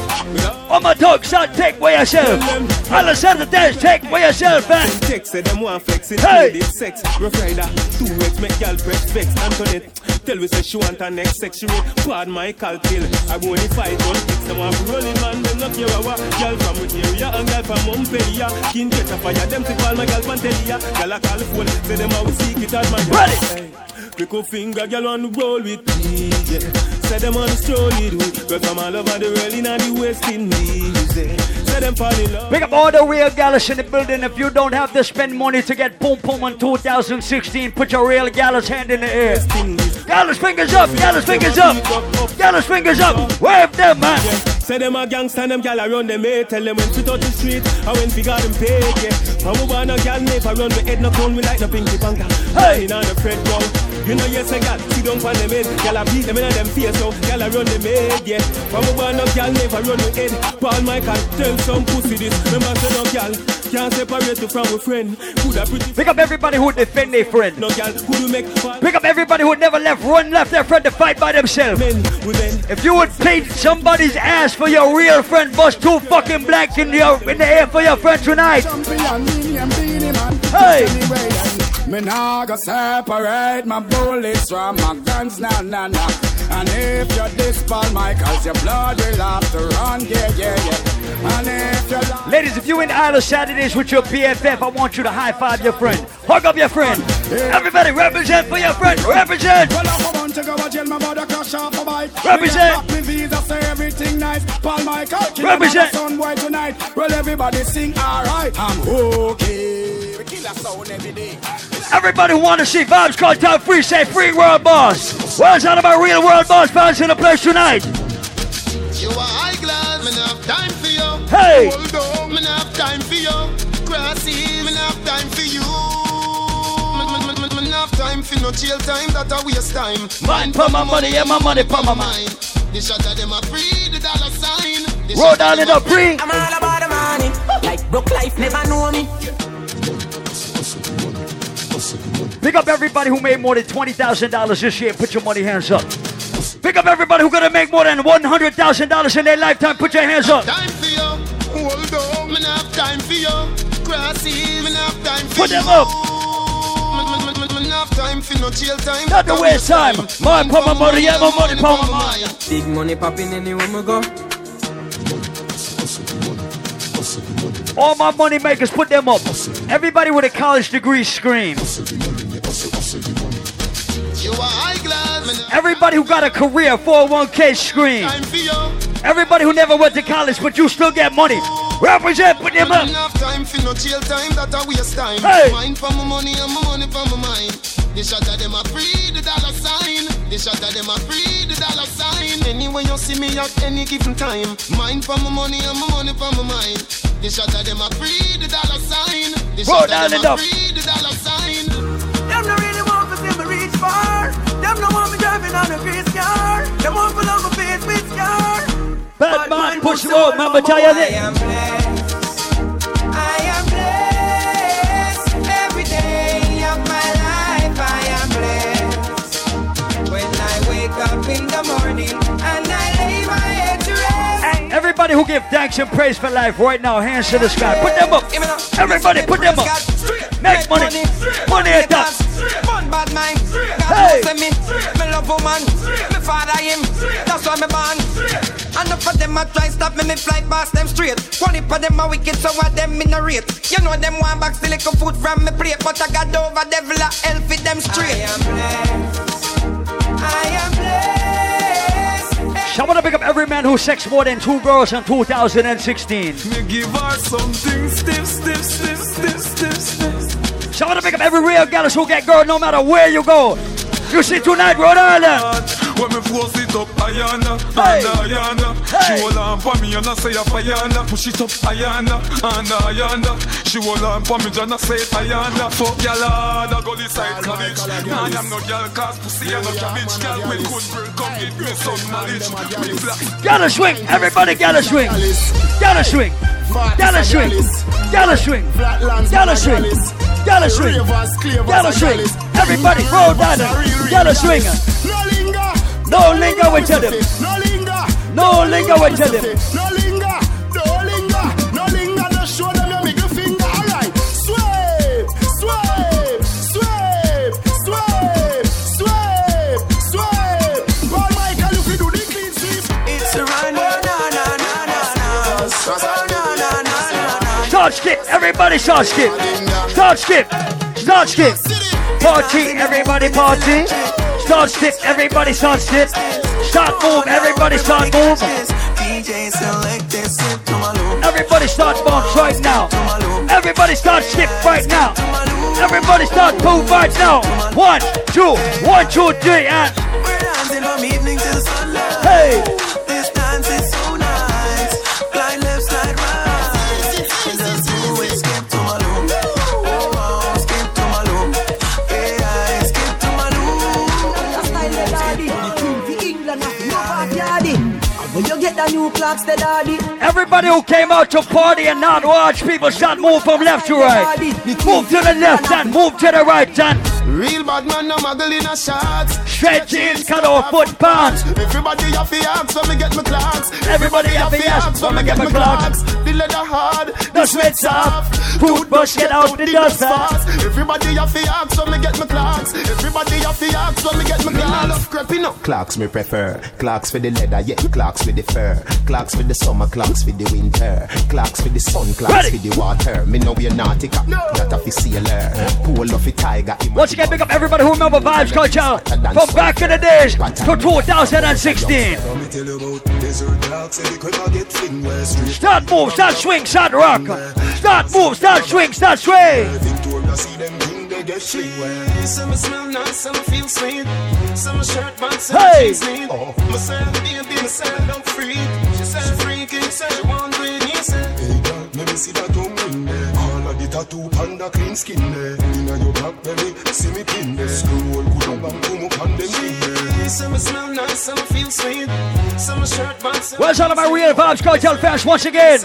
All my dogs start take away yourself. The dance take away yourself, man. Text say them want flex it, Hey. sex, rough rider, two rex, make gal press vex, Antoinette. Tell we say she want her next sex, she rate, pardon my calcul. I go in the fight, don't fix them want rolling man, them not care what. Gal from area and gal from Montpellier. King get a fire, them to call my gal Pantelia. Gal a call the phone, say them always seek it at my Ready. Hey. Pick up finger, gal on roll with me, yeah. Say them on the with we, girl from all over the world in the West Indies, yeah. Say them fall in love. Pick up all the real gallus in the building. If you don't have to spend money to get Boom Boom in 2016, put your real gallus hand in the air. Gallus fingers up, gallus fingers up, gallus fingers up. Wave them, man. Say them a gangsta, them gal around them hey. Tell them when fit out the street, and when figure them paid, yeah. And we want a gal never run with head, no crown, we like no pinky banker. Hey, on the Fred bro. You know, yes, a gal, see don't find them head. Gal a beat them in them face, so gal a run them head, yeah. And we want a gal never run with head. Paul Michael, tell some pussy this. Remember, say no gal, can't separate you from a friend. Could a pretty Pick up everybody who defend their friend. no gal, could you make Pick up everybody who never left, run left their friend to fight by themselves. If you would paint somebody's ass for your real friend, bust two fucking blank in the, in the air for your friend tonight. Hey! Me nah go separate my bullets from my guns, nah, nah, nah. And if you're this Paul Michaels, your blood will have to run, yeah, yeah, yeah. And if you're Ladies, if you in Isle of Saturdays with your BFF, I want you to high five your friend. Hug up your friend. Everybody represent for your friend. Represent. Well, I'm to go to jail, my brother crash off a bike. Represent. Me got back me visa, say everything nice. Paul Michael, Represent. another tonight. Well, everybody sing, alright. I'm okay. We kill a sound every day. Everybody who want to see Vibes call Cartel Free, say Free World Boss. Where's all of my real World Boss fans in the place tonight? You are high glass, not have time for you. Hey. Hold on, not have time for you. Grassy, not have time for you. Time for no jail time, that a waste time. Mine for my money, yeah, my money for my mind. The shot of them a free, the dollar sign. Roll down in the pre. I'm all about the money. Like broke life never know me. Big up everybody who made more than $20,000 this year. Put your money hands up. Big up everybody who gonna make more than $100,000 in their lifetime. Put your hands up. Time for you. Hold on, me have time for you. Grassy, me have time for Put them up. Not have time for no jail time. Not the waste time. Mine for my money, yeah, my money for my. Big money popping anywhere we go. All my money makers, put them up. Everybody with a college degree, scream. Everybody who got a career, 401k, scream. time for you. Everybody who never went to college, but you still get money. Represent, put them up. Enough time for no jail time, that a waste time. Hey. Mine for my money and my money for my mind. The shot of them a free, the dollar sign. The shot of them a free, the dollar sign. Anyway you see me at any given time. Mine for my money and my money for my mind. The shot of them a free, the dollar sign. The Roll shot down of them a free, the dollar Them no want me driving on a grease car. Them want to love my face with scar. Bad man, push the road, man, but I am blessed. I am blessed. Every day of my life I am blessed. When I wake up in the morning and I lay my head to rest. Everybody who give thanks and praise for life right now, hands to the sky. Put them up. Everybody, put them up. Make money. Money at top. Fun bad mind. Hey. God hey. me. Me love woman. Me father him. That's why me born. Enough of them a try stop me, me fly past them straight. One of them a wicked, so what them in a rate. You know them want back still little food from me plate, but I got over devil a hell fit them straight. I am blessed. I am blessed. Shout out to pick up every man who sexed more than two girls in 2016. Me give her something stiff, stiff, stiff, stiff, stiff, stiff. Shout out to pick up every real gallus who get girl no matter where you go. You see tonight, Rhode Island. When me force it up, Ayana, Hey. and Ayana. Hey. She hold on for me and I say Ayana. Push it up, Ayana, and Ayana. She hold on for me and I say Ayana. Fuck y'all hard, I go this side college. Nah, I'm no girl, cause pussy and no cabbage. Girl with good brain, come give me some knowledge. Me flat. Gotta swing. Everybody gotta swing. Gotta swing. Gotta swing. Gotta swing. Gotta swing. Gotta swing. Gotta swing. Everybody, Rhode Island. Gotta swing. No linger. No linger, we tell them. No linger. No linger, we tell them. No linger. No Start skip. Everybody start skip. Start skip. Start skip. Party. Everybody party. Start skip. Everybody start skip. Start move. Everybody start move. DJ select this to my loop. Everybody start bounce right now. Everybody start skip right now. Everybody start move right now. One, two, one, two, three, and We're dancing from evening till sunlight. hey. Clocks, the daddy. Everybody who came out to party and not watch people start move from left to right. Move to the left and move to the right and Real bad man, no muggle in a shot. straight jeans, cut off foot pants. Everybody have to ask when me get my Clarks. Everybody have to ask when me get my Clarks. The leather hard, The sweat soft. Food brush get out the dust fast. Everybody have to ask when me get my Clarks. Everybody have to ask when me get my Clarks. I love creeping up. Clarks me prefer. Clarks for the leather, yeah. Clarks for the fur. Clarks for the summer, Clarks for the winter. Clarks for the sun, Clarks for the water. Me know we're nautica, not a sailor. Pool of a tiger. Again, pick up everybody who remember Vybz Kartel from back in the days to 2016. Start move, start swing, start rock. Start move, start swing, start sway. Hey. Hey tattoo panda clean and skin there. Inna your back belly, see me pin there. Scroll, coulda bang, come up and them in Some smell nice, some feel sweet. Some shirt box. Where's all of my real Vybz Kartel fans once again?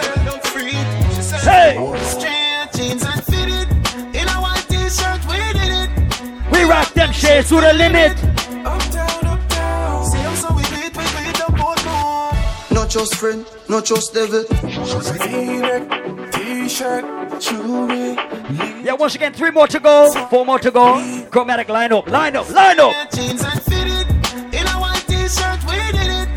Hey! Straight jeans and fitted. In a white t-shirt, we did it. We rock them shades to the limit. Uptown, uptown. See how so we beat, we beat up both more. Not just friend, not just devil. T-shirt, jewelry. Yeah, once again, three more to go, four more to go. Chromatic line up, line up, line up. Jeans and fitted. In a white t-shirt, we did it.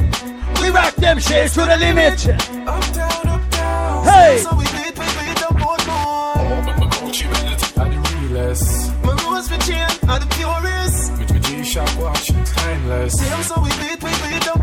We rock them shades to the limit. Uptown, uptown. Hey! See how so we beat, we beat up both more. My Gucci belt are the realest. My rose for chain are the purest. With my G-Shock watch, timeless. See so we beat, we beat up both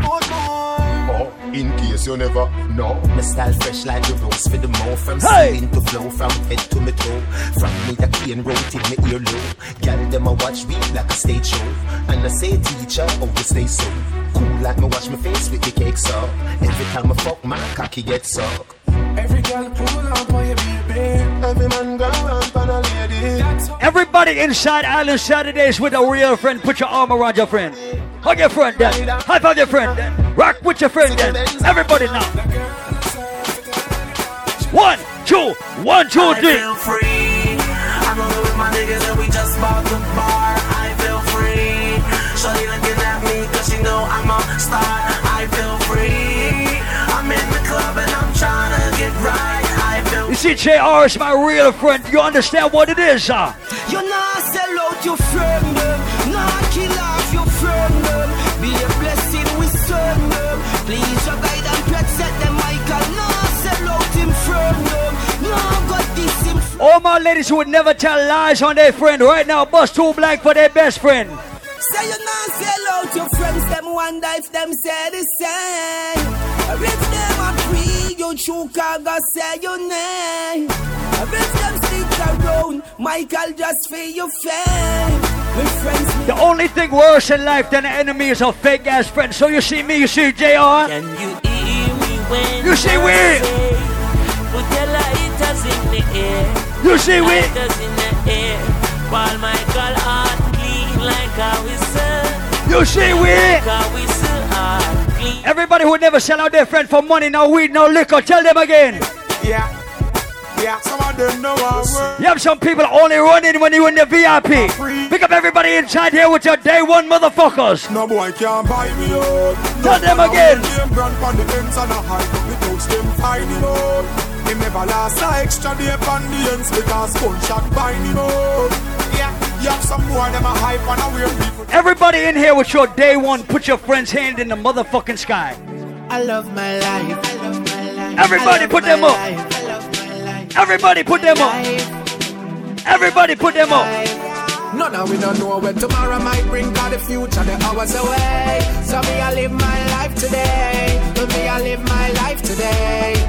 more. Oh, in case you never know. My style fresh like the rose for the mouth. From Hey! ceiling to flow, from head to me toe. From me the cane road till me ear low. Girl, them a watch me like a stage show. And I say teacher, oh, we stay so. Cool like me wash my face with the cake so. Every time I fuck, my cocky gets sucked. Every girl pull up on your baby. Every man go ramp on a lady. Everybody inside Island Saturdays with a real friend. Put your arm around your friend. Hug your friend then. High five your friend then. Rock with your friend then. Everybody now. One, two, one, two, I feel free. I'm rolling with my niggas and we just bought the bar. I feel free. Shorty looking at me cause she know I'm a star. I feel free. I'm in the club and I'm trying to get right. I feel You see, JR is my real friend. You understand what it is, huh? You not sell out your friend. Not kill All my ladies who would never tell lies on their friend right now, bust two blank for their best friend. Say you not sell out your friends, them wonder if them say the same. Or if them agree, you true go say your name. Or if them stick around, Michael just feel your fame. My friends, The only thing worse in life than an enemy is a fake ass friend. So you see me, you see JR. Can you hear me when You see we. Put your lighters in the air. You see we. In the air. While Michael heart clean like a whistle. You see we. Like a whistle. Everybody who never sell out their friend for money, no weed, no liquor, tell them again. Yeah. Yeah, some of them know our word. You have some people only running when you in the VIP. Pick up everybody inside here with your day one motherfuckers. No boy can't buy me out. Tell them again. Them brand on the ends and a high up touch them find out. Him never last a extra day on the ends because gunshot bind him out. Yeah, you have some more them a hype and a weird people. Everybody in here with your day one, put your friend's hand in the motherfucking sky. I love my life. I love my life. Everybody put them up. Everybody put them up. Everybody put them up. No, no, we don't know where tomorrow might bring, God, the future, the hours away. So me, I live my life today. So me, I live my life today.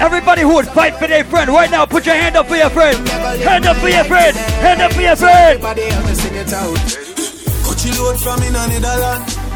Everybody who would fight for their friend right now, put your hand up for your friend. Hand up for your friend. Hand up for your friend. Everybody help me sing it out. Coachy load from in a Netherlands.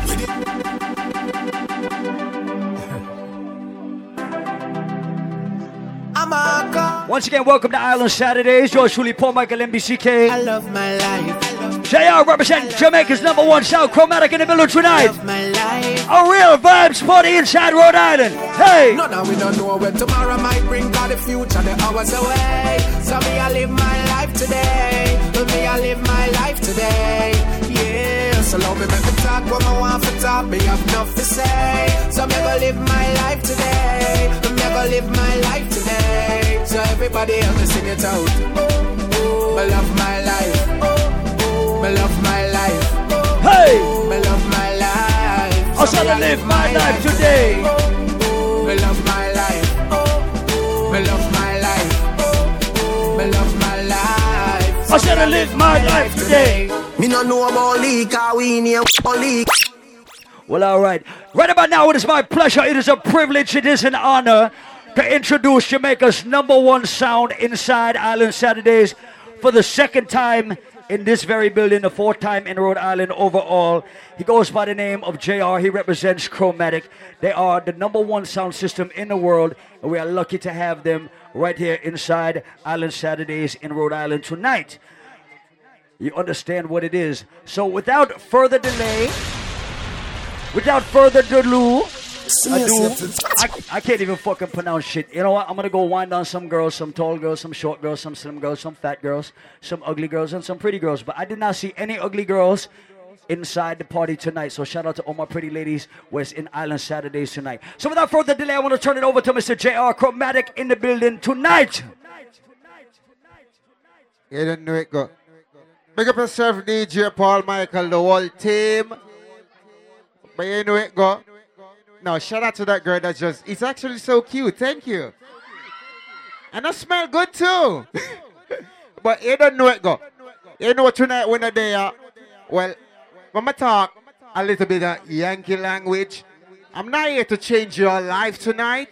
Once again, welcome to Island Saturdays. Yours truly, Paul Michael NBCK. I love my life. JR represent Jamaica's number one sound chromatic in the middle tonight. My life. A real vibes party inside Rhode Island. Hey! No, no, we don't know when tomorrow might bring, the future, the hours away. So me, I live my life today. Me, I live my life today. Yeah, so love me, make me talk what I want for talk. Me have enough to say. So me, go live my life today. Me, go live my life everybody help me sing it out. Me love my life. Me love my life. Hey! Me love my life. I said I live my life today. Me love my life. Me love my life. Me love my life. I said I live my life today. Me no know about leak, how we in here leak. Well, all right. Right about now, it is my pleasure, it is a privilege, it is an honor to introduce Jamaica's number one sound inside Island Saturdays for the second time in this very building, the fourth time in Rhode Island overall. He goes by the name of JR. He represents Chromatic. They are the number one sound system in the world, and we are lucky to have them right here inside Island Saturdays in Rhode Island tonight. You understand what it is. So without further delay, without further ado, ado I, I can't even fucking pronounce shit. You know what? I'm gonna go wind on some girls, some tall girls, some short girls, some slim girls, some fat girls, some ugly girls, and some pretty girls. But I did not see any ugly girls inside the party tonight. So shout out to all my pretty ladies who's in Island Saturdays tonight. So without further delay, I want to turn it over to Mr. JR Chromatic in the building tonight. You don't know it go. Big up yourself, DJ Paul Michael, the whole team. But you know it go. No, shout out to that girl that just, it's actually so cute. Thank you. And I smell good too. but you don't know it go. You know tonight when they are, well, when I talk a little bit of Yankee language, I'm not here to change your life tonight.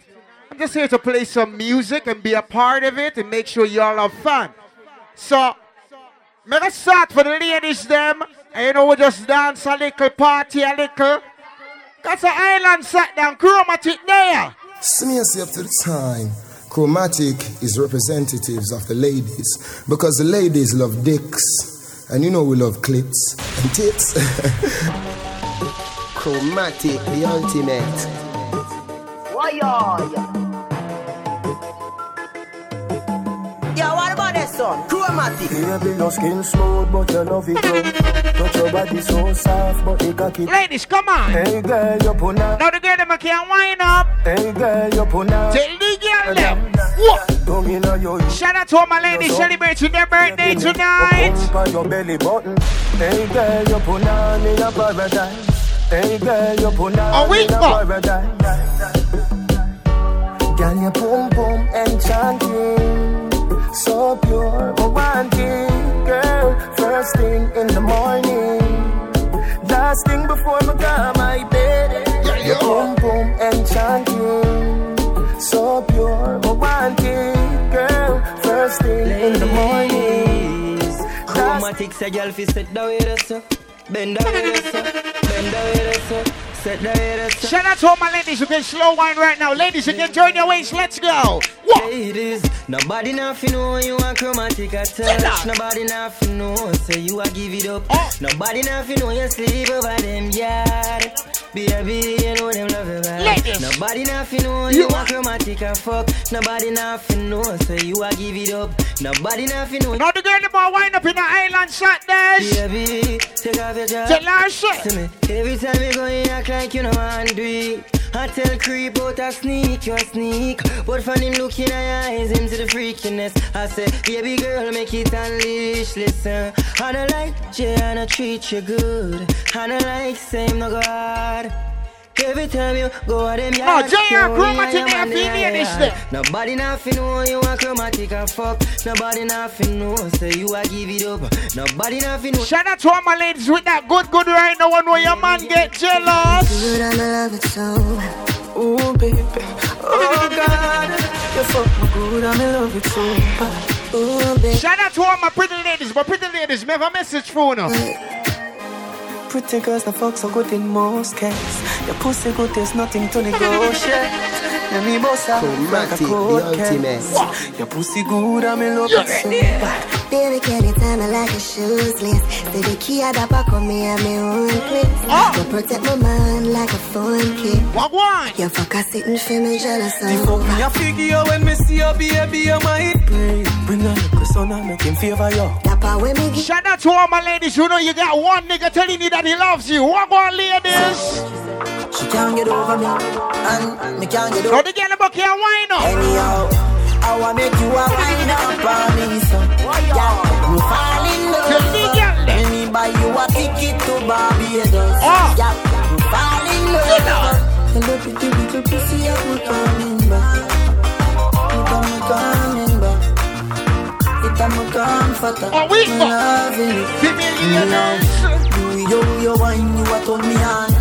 I'm just here to play some music and be a part of it and make sure y'all have fun. So, make a start for the ladies them. And you know, we just dance a little, party a little. Cause the island sat down, chromatic there. Smears up to the time. Chromatic is representatives of the ladies because the ladies love dicks, and you know we love clits and tits. Chromatic, the ultimate. Why Yeah, what about that song? Chromatic. Baby, your skin smooth, but you love it too. Touch your body so soft, but you cocky. Ladies, come on. Hey girl, you put out. Now the girl them can't wind up. Hey girl, you put out. Tell the girl them. What? Don't you know you? Shout out to all my ladies celebrating their birthday tonight. On your belly button. Hey girl, you put on in a paradise. Hey girl, you put on Oh, in a what? paradise. Girl, your boom boom enchanting, so pure, romantic, girl. First thing in the morning, last thing before I go my bed. Yeah, yeah. Your boom boom enchanting, so pure, romantic, girl. First thing in the morning. Chromatic say girl fi the way that's up. Bend way that's up. Bend the way that's up. Set the way that's up. Shout out to all my ladies who can slow wine right now. Ladies, you can join your waist. Let's go. Ladies, nobody nothing know you want chromatic at touch. Nobody nothing know say you a give it up. Oh. Nobody nothing know you sleep over them yard. Baby, you know them love you bad. Ladies. Nobody nothing know you want chromatic and fuck. Nobody nothing know say you a give it up. Nobody nothing know. Now the girl them all wind up in the island shot dash. Baby, take off your jacket. Tell her shit. To me, every time you go in, act like you know man do it. I tell creep out a sneak, you a sneak. But from him looking at your eyes, him to the freakiness. I say, baby girl, make it unleash. Listen, I don't like you, and I treat you good. I don't like same no God. Every time you go at them, No, yard, JR you Chromatic hear there, your man feel there, this yard. there. Nobody nothing know you want chromatic and fuck. Nobody nothing know say you a give it up. Nobody nothing know. Shout out to all my ladies with that good, good right now. One where your man get jealous. Good, I'ma love it so. Ooh, baby. Oh, God. You fuck me good, I'm in love with you. Ooh, baby. Shout out to all my pretty ladies, but pretty ladies, never message for no. Pretty girls, the fuck so good in most cases. Your pussy good, there's nothing to negotiate. Let me boss out like a Chromatic, cold case. Your pussy good, I'm in love with you. Baby, can you tell me like a shoes list? Say the key I back on me and me own place. Go protect my mind like a phone kid. What one? You fuck a sitting for me jealous The of. fuck me a figure when me see you, baby, I might pray. Bring a little son and make him favor you. Dapper when me get Shout out to all my ladies who know you got one nigga telling you that he loves you. What one ladies? She can't get over me, and me can't get Now over. the girl about can wine up. Anyhow, I wanna make you a wind up on me, so yeah, you fall in love. Let me buy you a ticket to Barbados. Ah. Yeah, you fall in love. Hello, pretty little pussy, I put coming back. It am coming back. It am comforter. Oh, we loving it. Female Me love. You, you, you wine, you a turn me on.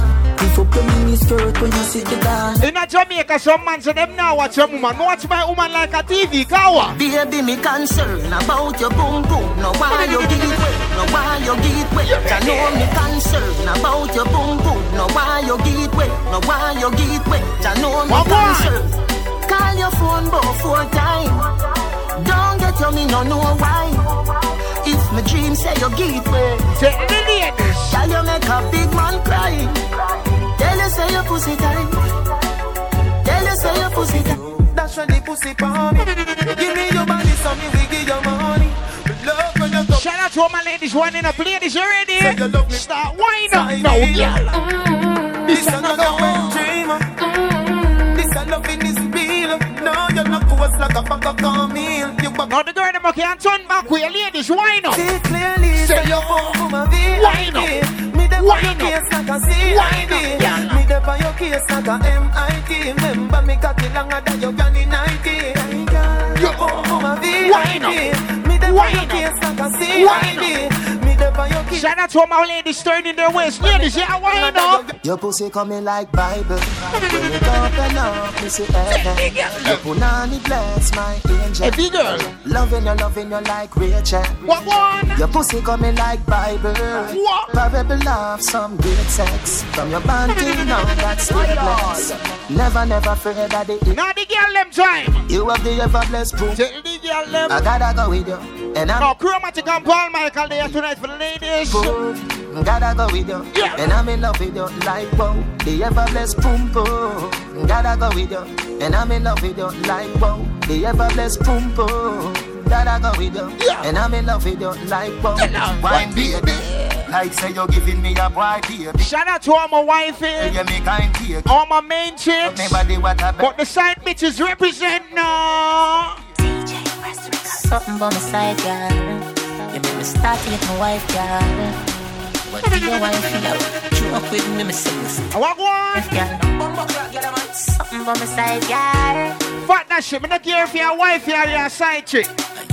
If up your mini skirt when you sit the dance. In a Jamaica, some man say them now watch a woman. Watch my woman like a TV. Kawa. Baby, me concerned about your boom boom. No why you give it way, no why you give it way. I know me concerned about your boom boom. No why you give it way, no why you give it way. I know me One more. concerned. Call your phone about four times. Don't get you me no know why. If my dream say you give it way, say the ladies. Shall you make a big man cry? Tell you say your pussy tight. Tell you say your pussy tight. That's when the pussy for me. Give me your body, so me we give you money. Love when you. Shout out to all my ladies winding up. Ladies, you ready? Start winding up. No, girl. Mm-hmm. This another wet dream. Mm-hmm. This a loving is real. No, you're not coarse like a bag of cornmeal. You back Now the girl them can't turn back with your ladies. Wind up. See clearly, Say say you your phone for my Wind up. Dey your case like a CID. Me dey on your case like a MIT. Remember me cocky longer than your granny 90. Your phone for my. VIP. Me dey on your case like a CID. Me on. Shout out to all my ladies turning their waist. Ladies, yeah, wind up. Your pussy coming like Bible. When you open up, me see heaven. Your punani bless my angel. Hey, girl. Loving you, loving you like Rachel. What one? Your pussy coming like Bible. What? Parable of some great sex. From your band till now, that's still blessed. Never, never fear that it. Now the girl them time. You have the ever blessed proof. Tell the girl them. I gotta go with you. And I'm Now Chromatic and Paul Michael there tonight for the ladies. Gotta go with you, Yeah. and I'm in love with you, like wow. The ever blessed pum pum. Gotta go with you, and I'm in love with you, like wow. The ever blessed pum pum. Gotta go with you, Yeah. and I'm in love with you, like wow. Wine baby, like say you're giving me a boy baby. Shout out to all my wifey, You make kind cake. all my main chicks. Me body what a But the side bitches represent now. Something by my side, girl. You make me start to get my wife, girl. But be your wife, you you up with me, me sing this. I want one. Girl, something by my side, girl. Fuck that shit. Me not care if you're a wife or you're a side chick.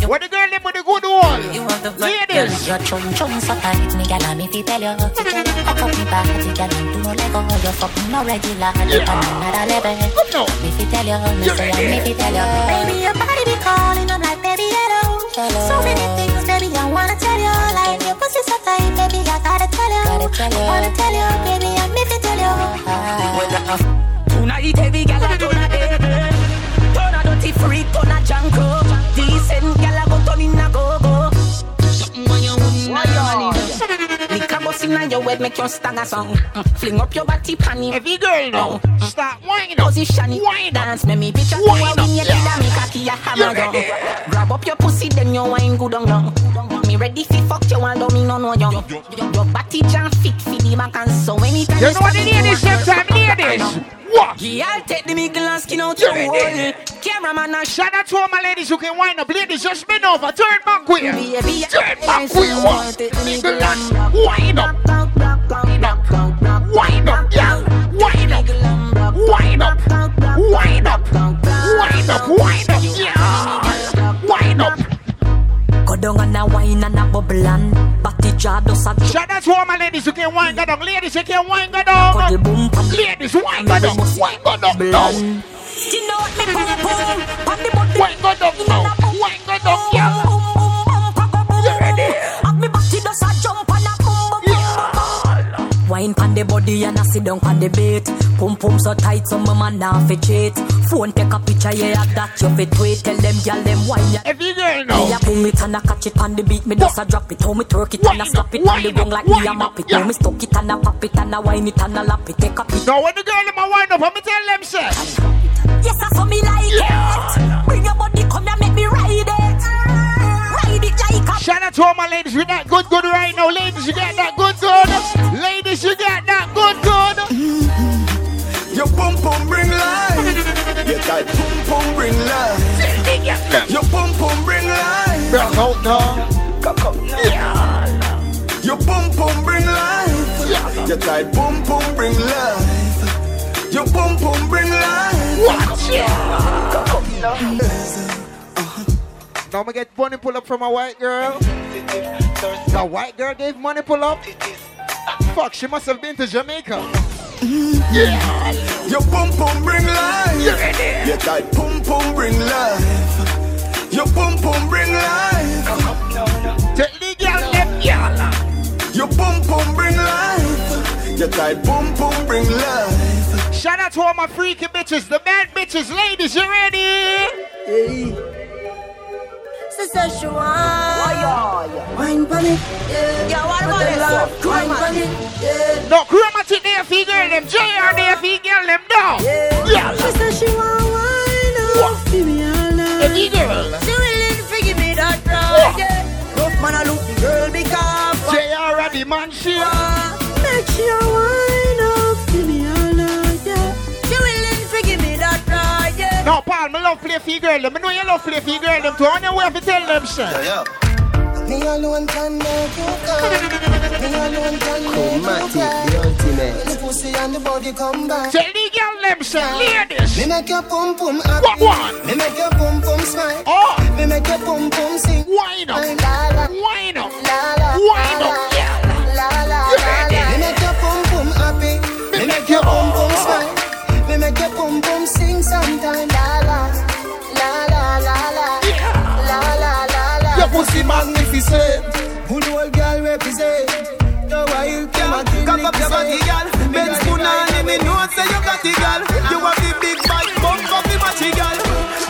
What the girl them with the good one? You want the Ladies. Your chum chum so tight, me gal, me fi tell you. To tell you, cock up me body, gal, do no lego. You fucking no regular, you on another level. No. Me fi tell you, me say I me fi tell you. Baby, your body be calling, I'm like, baby, hello. So many things, baby, I wanna tell you. Like your pussy so tight, baby, I gotta tell you. I wanna tell you, baby, I me fi tell you. Tonight every gal a turn a eh, dead eh. Turn a dirty freak, turn a janko Decent gal a go turn in a go-go inna your head make you stagger song Mm, Fling up your body panty Every girl now. Start winding up. Position it, Wind dance me me picture you Wind a win up, your yeah. me cocky a hammer down? Grab up your pussy then you wine good on down Me ready fi fuck you although me no know you Your body jam fit fi the back and so anytime You know what the ladies them time, ladies? What? Yeah, I'll take the middle and skin out your hole. Cameraman and Shout out to all my ladies who can wind up. Ladies, just bend over. Turn back you. Baby, Turn back you. What? Nigga, and wind up. Wind up. Wind up, yeah. Wind up. Wind up. Wind up. Wind up. Wind up, yeah. Wind up. Go down and a wine and a bubble and body jar does a Shout out to all my ladies who can wind go down. Ladies who can wind go down. Cuddle boom pan Ladies, wind go down. Wind go down. now. You know what me boom boom Pan the body Wind go down now. Wind go down, yeah. Wine pan the body and a sit down pan the bait Pum pum so tight so my man now fi cheat Phone take a picture yeah that you fit tweet Tell them gyal them wine ya Every girl Me now. a pull it and a catch it on the beat Me just a drop it How me twerk it and a slap it on the ground like me a map it How me stuck it and a pop it and a wine it and a lap it Take a picture Now when the girl them a wind up, I'm tell them say. Yes, I saw me like it. Bring your body, come here, make me ride it. Ride it like a Shout out to all my ladies with that good good right now. Ladies, you got that good good. Ladies, you got that good good. Your pum pum bring life. Your tight pum pum bring life. Your pum pum bring life. Brown out now. Your pum pum bring life. Your tight pum pum bring life. Your pum pum bring life. Watch uh-huh. Now we get money pull up from a white girl. The white girl gave money pull up. Fuck, she must have been to Jamaica. Mm-hmm. Yeah. Your pum pum bring life. You ready? Your tight pum pum bring life. Your pum pum bring life. Tell the girl them girl. Your pum pum bring life. Your tight pum pum bring life. Shout out to all my freaky bitches, the bad bitches, ladies, you ready? Sister Shawan. Wine pon it. Yeah. Yeah, what about this? Wine pon it. Yeah. No, chromatic there for girl them, JR there for girl them, no. Yeah. Sister Shawan, wine oh, up. Give me all night. Any girl. She willing to give me that ride. Yeah. Rough man, I look the girl because. JR and the man, she. Make sure wine No, Paul, me love play for girl them. I know you love play for girl them too. I know where to tell them, shit. Yeah, Me alone can make you come. Me alone can make you Chromatic, cry. the ultimate. The pussy and the body come back. Tell the girl them, shit. Ladies. Me make your pum pum happy. What one? Me make your pum pum smile. Oh. Me make your pum pum sing. Wine up. La la Wine up. la la Wine up, yeah. La la You la ready? la. Me make your pum pum happy. Me make your pum pum smile. Pussy magnificent. Who the old girl represent? The wild Yeah, cock up your body, girl. Ben spoon on me know say you got it, girl. You have the big bike, bump up the matchy, girl.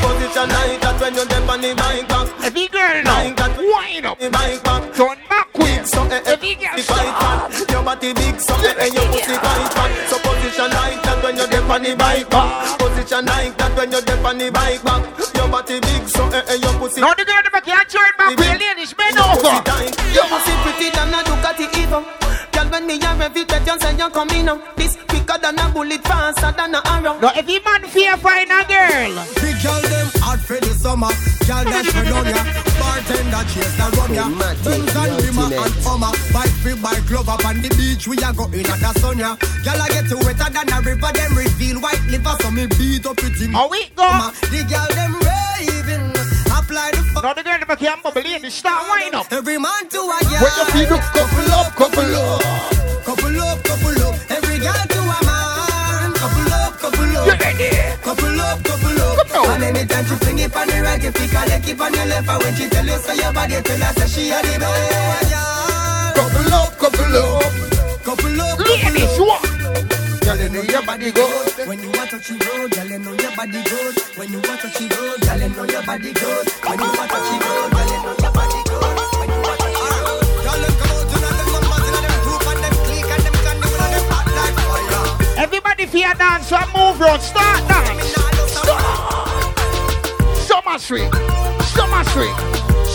Position like that when you're deep on the bike back. Every girl now. Like that, Wine up. the bike back. Turn back quick. So eh, eh, Every girl the bike back. Your body big, so eh, eh, your pussy quite fat. So position like that when you're deep on the bike back. Position like that when you're deep on the bike back. Your body big, so eh, eh, your pussy. Now the girl them can't turn back. Real ladies, bend over. Your pussy pretty than a Ducati Evo. Girl, when me a rev it, you say you coming up. This quicker than a bullet, faster than a arrow. Now every man fear find a girl. Big girl them hot for the summer. Girl dash for down ya. Bartender chase the rum ya. Chromatic, Benz and Rima and Hummer. Bike free bike glove up on the beach. We a go in at the sun ya. Girl I get to wetter than a river. Them reveal white liver so me beat up with him. How we go? The girl them raving. Apply the fuck. Now the girl them can't bubble in. Start wine up. Every man to a girl. When your feet up, couple up, couple up. Couple up, couple up. Every girl to a man. Couple up, couple up. You ready? Couple up, couple up. Come on. And anytime she fling it on the right, you pick her leg, keep on your left. And when she tell you say your body, tell her say she a the best. Couple up, couple up. Couple up, Ladies, couple up. what? Girl, you know your body good. When you want to she road, girl, you know your body good. When you want to she road, girl, you know your body good. When you want to she road, girl, you know your body good. Everybody fear dance, so move round. Start dance. Summer Street. Summer Street.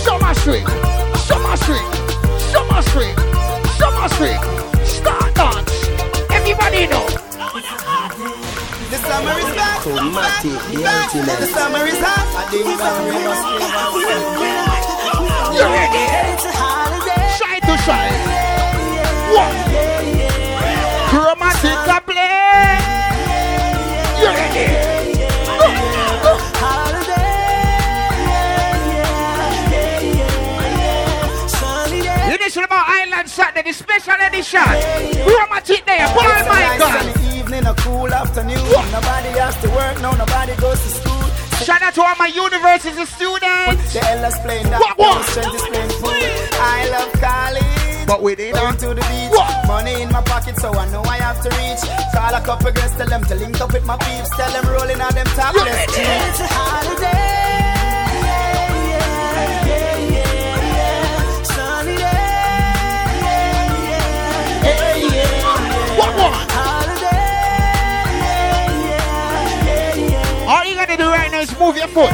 Summer Street. Summer Street. Summer Street. Summer Street. Start dance. Everybody know. The summer is back. Chromatic, the Back. The summer is hot. I think we must You ready? Shy to shy. One. Chromatic a play. You ready? Go, go. You listen about Island Saturday, the special edition. Chromatic there, Paul Michael. Evening, a cool afternoon. Nobody has to work, no, nobody goes to school. Shout out to all my university students. The Ella's playing that. What, what? the Strength is playing food. I love college. But we did Going not. to the beach. What? Money in my pocket, so I know I have to reach. Call a couple girls, tell them to link up with my peeps. Tell them rolling on them topless? It's a holiday. Sunny day. What one? All you gotta do right now is move your foot.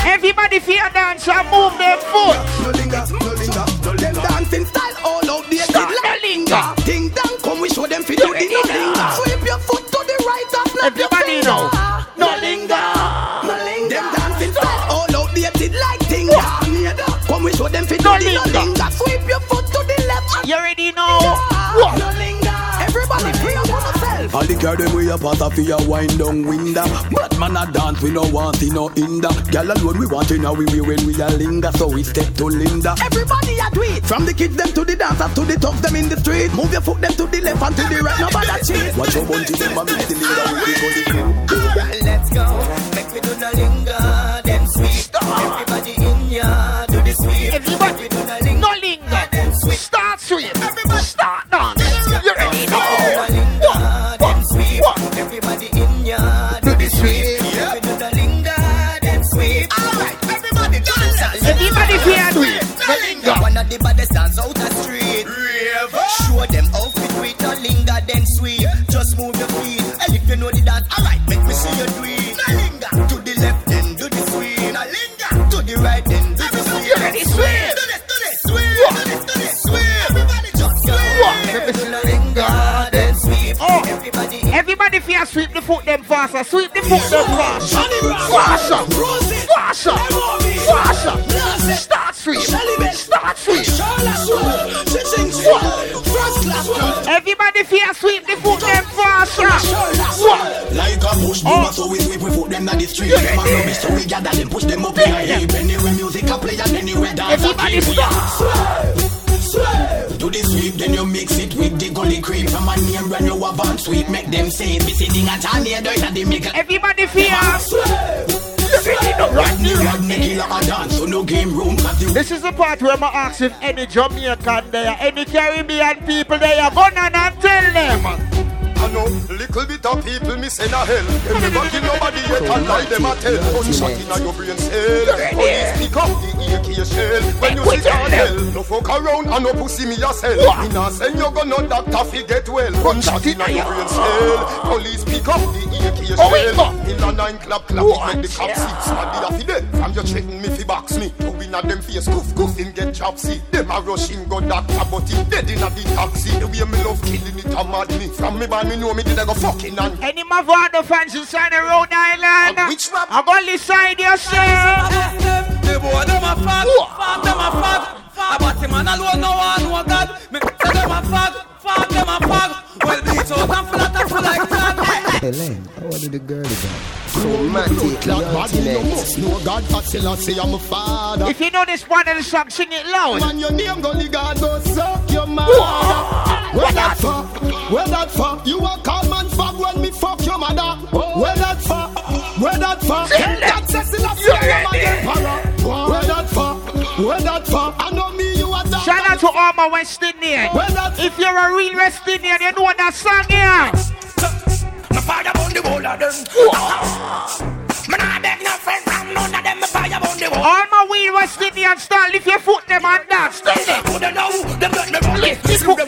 Everybody fear dance and move their foot. No linger, no linger, no linger. Them dancing style all out there. The linger. Ding dong, come we show them fi do the no linger. Sweep your foot to the right and snap your finger. know. No linger, no linger. Them dancing style all out there. Did like tinga. Come we show them fi do No the no linger. Sweep your foot to the left You already know. All the girl them way up out of your wind down window. But man a dance, we no want in no hinder. Girl alone we want in a we we when we a linger, so we step to Linda. Everybody a do it. From the kids them to the dancers to the tough them in the street. Move your foot them to the left and to the right. Nobody cheat. Why watch your bunty, them a make the leader with the gully crew. Let's go, make me do the linger, then sweet. Everybody in ya, do the sweep. Everybody, do the linger, no linger, then sweep. Start sweep. Everybody, start dance. Of the baddest dance out the street. Show them how fit with no linger, then sweep. Just move your feet. And if you know the dance, alright, make me see you do it. No linger. To the left, then do the sweep. No linger. To the right, then do the sweep. You ready, sweep? Do this, do this, sweep. Do this, do this, sweep. Everybody just me see linger, then sweep. Oh. Everybody Everybody fear sweep the foot them faster. Sweep the foot them faster. Faster. Faster. Faster. Start sweep. Start sweep. Everybody fear sweep the foot them faster. What? Like a push boomer, oh. so we sweep, we put them on the street. Them a rubbish, so we gather them, push them up in a heap. Anywhere music a play and anywhere dance a Everybody keep. stop. Sweep, Do the sweep, then you mix it with the gully creep. From a name run you have on sweep, make them say it. Be sitting at a near they make a Everybody fear. Rodney, Rodney, killer a dance, so no game room, cause This is the part where I'm asking any Jamaican there, any Caribbean people there, go on and tell them. I know little bit of people miss in a hell. Them never kill nobody yet and lie them a tell. Gunshot in a your brain cell. Police pick up the AK shell. When you sit on hell, no fuck around and no pussy me sell. Me nah send you gun no doctor fi get well. Gunshot in a your brain cell. Police pick up the AK shell. In a nine clap clap it make the cop see. Somebody a fi dead. From you threaten me fi box me. To win a them face goof goof him get job see. Them a rush him go doctor but he dead in a the taxi. The way me love killing it a mad me. From me band me know me did I go fucking and Any Mavado fans inside the Rhode Island, which rap? I'm on the side yourself. The boy them a fag, fag them a fag. A batty man alone no one know God. Me say them a fag, fag them a fag. Well bleach out and flat and full like sand. Helen, how did the girl go? Chromatic, Chromatic, that bad you ultimate. must know God I still I say I'm a father If you know this part of the song, sing it loud. Man your name gully God go suck your mother Where that for? Where that for? You a call man fag when me fuck your mother Where that for? Where that for? God says still I say I'm a emperor Where that for? Where that for? I know me you a dog Shout out to all my West Indians. Where that If you're a real West Indian, you know that song here. My fire on the wall of them. Man, I beg no friend from none of them. My fire on the wall. All my real West Indian style, lift your foot them and dance. Tell them. Who know? Them got me wrong. Lift the foot them.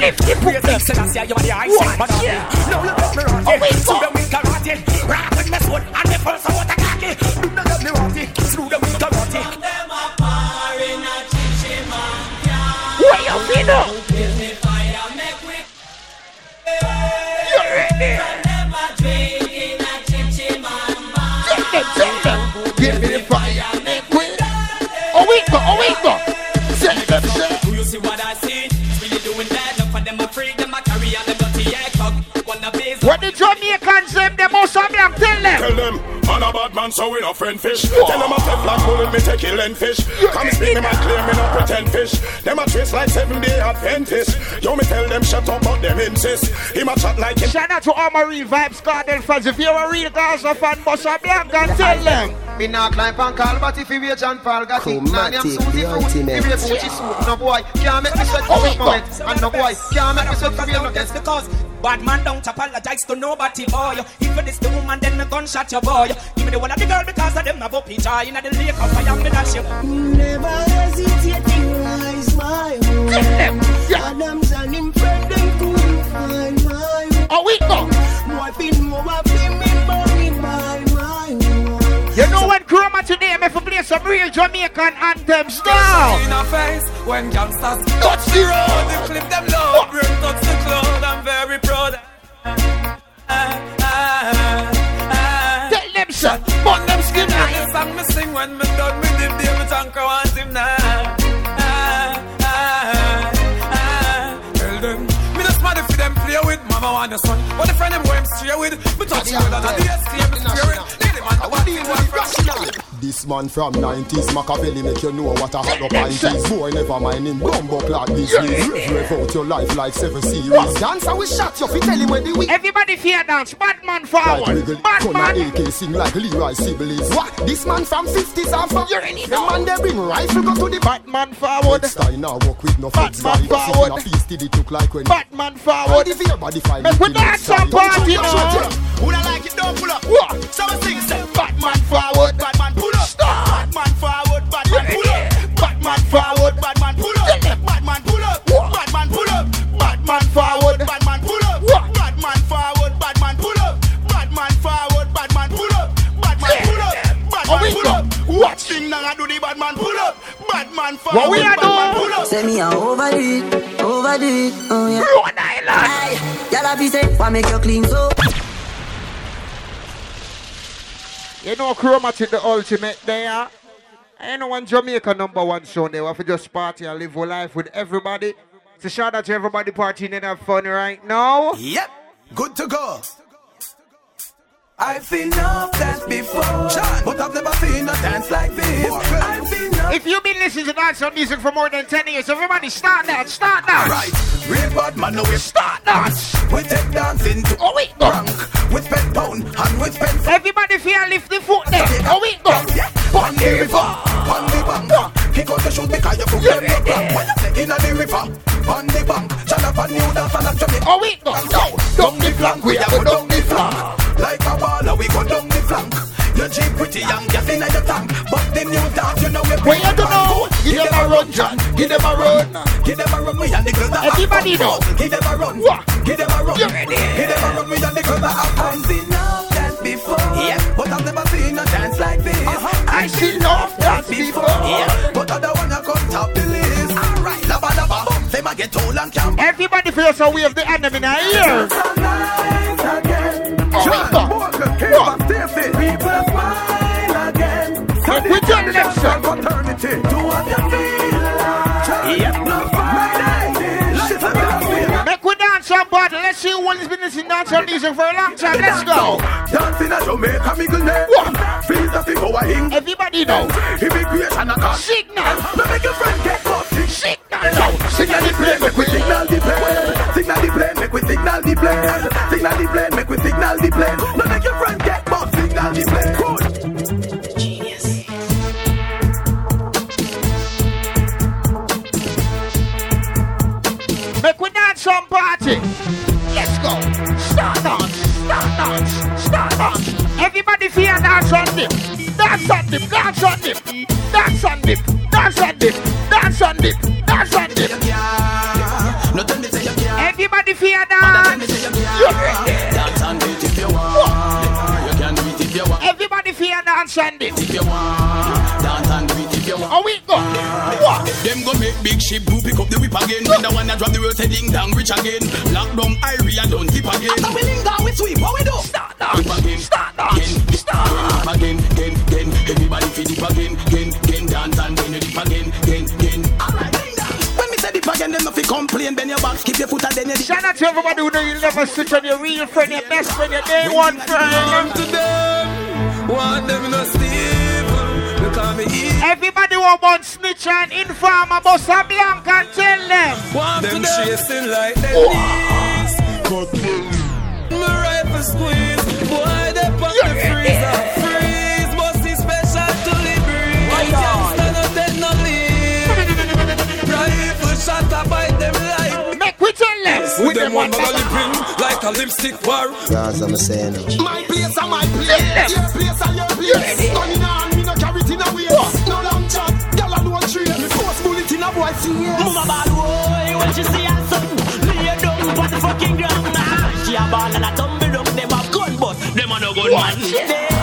Lift the foot them. Selassie, you are the ice. Watch, uh, yeah. Now at me run. Oh, wait, Through the weak karate. Rock with me sword and me pulse out the khaki. Do not let me run. Through the weak karate. Where you been up? You ready? Jamaicans them, they must have them, tell them. Tell them, man a bad man, so we no friend fish. Tell them I a Teflon bullet, me take kill fish. Come speak me man clear, me no pretend fish. Them a trace like seven day Adventist. Yo, me tell them shut up, but them insist. Him a chat like him. Shout out to all my real Vybz Kartel fans. If you're a real Gaza fan, bust a blank and tell them. Me not climb and call, but if you wait and Paul got it, nah, me am Susie the Fruit. ultimate. If you Gucci suit, no boy, can't make me sweat Oh, for wait, moment. And no boy, can't make me sweat for real no Yes, because bad man don't apologize to nobody, boy. If it is the woman, then me gunshot your boy. Give me the one of the girl because of them have up each eye in the lake of fire, me dash you. Never hesitate to rise my own. Tell them. Yeah. Adams and him friend them couldn't find my own. Oh, wait, go. Boy, been more of him in You know when Chroma today, me for play some real Jamaican anthems now. In our face when gangsters Touch the road. the clip them low, bring touch the cloud. I'm very proud. Tell them, son. Burn them skin The song me sing when me done me dip David Anchor want him now. Tell them, me just mad if them play with mama want the son. What the friend them go him stray with? Me touch you with another DSK me stray with. Lady man, I want deal with This man from 90s, Machiavelli make you know what a hot up pint is. Boy, never mind him, bumbo clock business. Rev rev out your life like seven series. Dancer we shot you, fi tell him where the week. Everybody fear dance, Batman Like forward. Wiggle, Batman. AK sing like Leroy Sibbles. What? This man from 50s and from The man they bring rifle go to the Batman forward. Style now walk with no feds Batman forward. Sitting a piece till it look like when Batman forward. Body fear, body fine. Make we dance and party now. Who don't like it, don't pull up. What? So I sing, say, Batman forward. Batman pull up. Batman forward, Batman pull up. Batman forward. Batman pull up. Batman pull up. Batman pull up. Batman forward. Batman pull up. Batman forward. Batman pull up. Batman forward. Batman pull up. Batman pull up. Oh, Batman pull up. Watch thing now I do the Batman pull up. Batman forward. What we a Batman pull up. Say me a overdo it, overdo it, oh yeah. Rhode Island. Aye, y'all have to say, why make you clean so? You know Chromatic the ultimate there. I know one Jamaica number one show they want to just party and live your life with everybody. So shout out to everybody partying and have fun right now. Yep. Good to go. I've seen enough dance before, but I've never seen a dance like this. I've seen enough. If you've been listening to dancehall music for more than 10 years, everybody start dance, start dance. Right, real bad man, now we start dance. We take dancing to Oh, wait, rank with pen pound and with pen. Everybody feel lift the foot there. Oh, we go. On the river, on the bank. Kick out the shoes because you put them up back. When you say in the river, on the bank. Shut up and you dance and I'm Oh, we go. Down the flank, we have a Where you don't know? Give them a run, John. Give them a run. Give them a run, we and the girls that Everybody know. fun. Give them a run. Give them a run. You ready? Give them a run, we and the girls that have. I've seen enough dance before. Yeah, but I've never seen a dance like this. I see enough dance before. Yeah, but other one a come top the list. Alright, lava lava, bum, them a get old and camp. Everybody feel so we have the enemy in our Let's see who has been listening dancehall music for a long time. Let's go. Dancing at Jamaica, me good name. What? Feel the people are hing. Everybody know. Immigration a call. Signal. Me make your friend get caught. Signal. Signal the plane, make we signal the plane. Signal the plane, make we signal the plane. Signal the plane, make we signal the plane. Everybody feel dance on dip. Dance on dip. Dance on dip. Dance on dip. Dance on dip. Dance on dip. Dance on dip. Everybody me dance. Dance do if you want. Everybody feel dance on dip. If you want. Them go make big ship who pick up the whip again. When the one that drop the world say ding dong rich again. Lock down Irie and don't tip again. After we link down, we sweep. What we do? Start Whip dance. again. Start dance. Again. Start dance. Again, again, again. Everybody feel dip again, again, again. Dance and then you dip again, again, again. Alright, link down. When me say dip again, then nothing complain. Bend your back, skip your foot and then you dip. Shout out to everybody who know you never switch on your real friend, your best friend, your day one friend. to them. Want them no Steve. Look at me eat. Everybody want one snitch and informer, Bossa Blanca and tell them. Want them chasing like them knees. My rifle squeeze. Boy, they pop the freezer. Freeze. Bossy special to the breeze. I can't stand up, take no leave. Rifle shot I bite them like Make we tell them. with them one bag of lipping like a lipstick war. As I'm saying. My place and my place. Your place and your place. Money on a boy face. Mama bad boy, when she see her son Lay down on the fucking ground. She a ball and a tumble down Them have gun but them a no gun man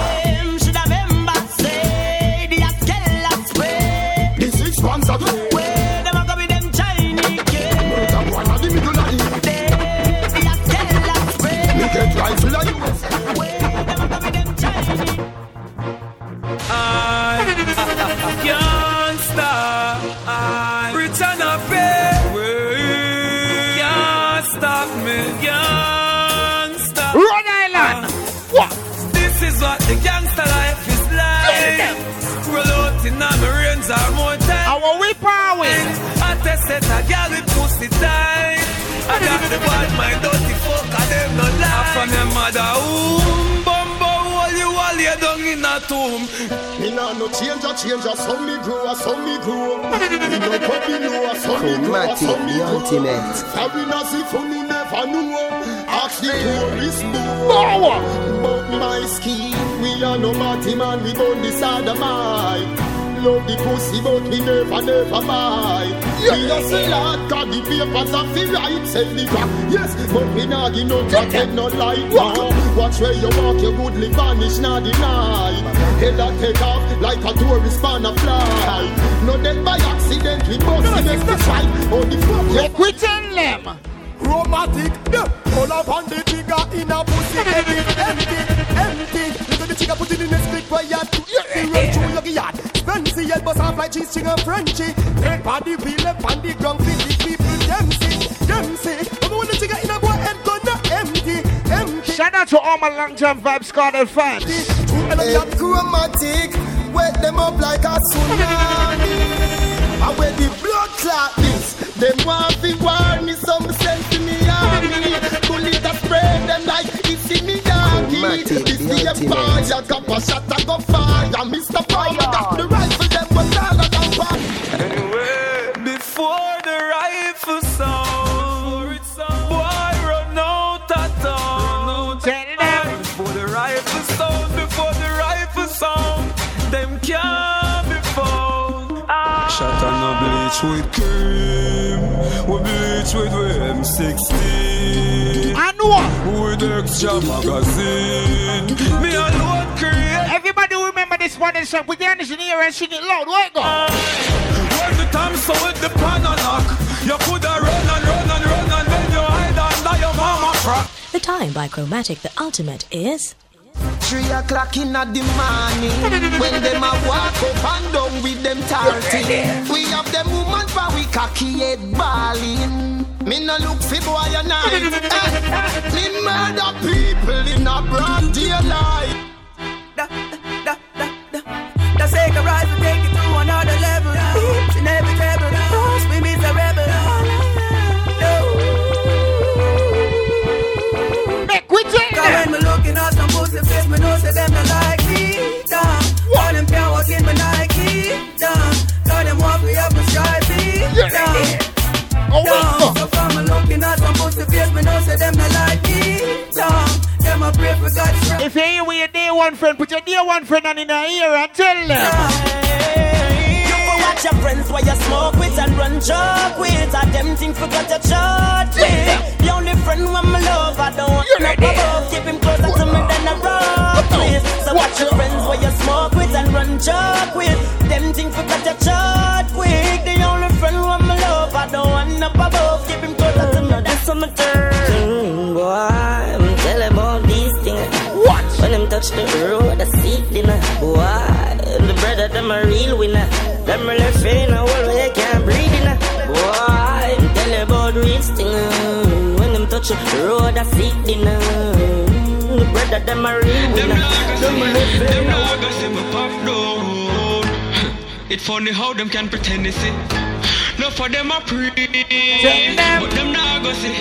with pussy tight. I got the bad mind, dirty fuck, and them no lie. From your mother womb, bumbo, all you all you down in a tomb. Me nah no change a change a some me grow a some me grow. Me no puppy know a some me grow a Chromatic, some me the grow. ultimate. Sorry na si funny never know. Ask the tourist boy. But my scheme, we are no party man, we born this other mind. Love the pussy, but we never, never buy. We a sell out, got the papers of the right, sell the crack. Yes, but we not give no crack, and no light. No. Watch where you walk, your goodly vanish, not deny. Head a take off like a tourist man a fly. No dead by accident, we bust the next to fight. Oh, the fuck, you quit tell them. Romantic, yeah. Pull up on the yell, bust off like cheese, chicken, Frenchy. Head on the wheel, left on the ground, fit the people, them see, them see. But when the trigger in a go head, gun empty, empty. Shout out to all my long jump vibes Scarlet fans. Hey, chromatic, wet them up like a tsunami. And when the blood clot this, them want to war me, some send to me army. Bullet a spray them like it's in me doggy. This the empire, got a shot, I go fire. Extra magazine, me alone create. Everybody remember this one and song. We get this in and sing it loud. Where it go? When the time so with the pan and knock, you coulda run and run and run and then you hide under your mama crack. The time by Chromatic the Ultimate is Three o'clock in the morning When them a walk up and down with them tarty We have them woman for we cocky head balling Me no look for boy a night. Eh. Me murder people in a broad daylight at some face, me know say them not like me. Damn, all them can't walk in my Nike. Damn, cause them walk me up my stripey. Damn, damn. So from me looking at some pussy face, me know say them not like me. Damn, them a pray for God's. If you're here with your day one friend, put your day one friend on in the ear and tell them. You for watch your friends while you smoke with and run joke with. I them think forgot your chart with. The only friend when my love, I don't want no above. Keep him closer rock, please. So watch your friends while you smoke with and run joke with. Them think forgot your chart quick. The only friend when my love, I don't want no above. Keep him closer to me. That's on my turn, mm, boy. I'm telling about these things. What? When them touch the road, I see dinner, boy. The brother, them a real winner. Them really feeling a whole way you can't breathe in. Boy, I'm telling about real thing. When them touch the road, I see dinner. The brother, them a real winner. Them really feeling a whole Them say me pop down. It funny how them can pretend they see. No for them a pre. But them nah go see.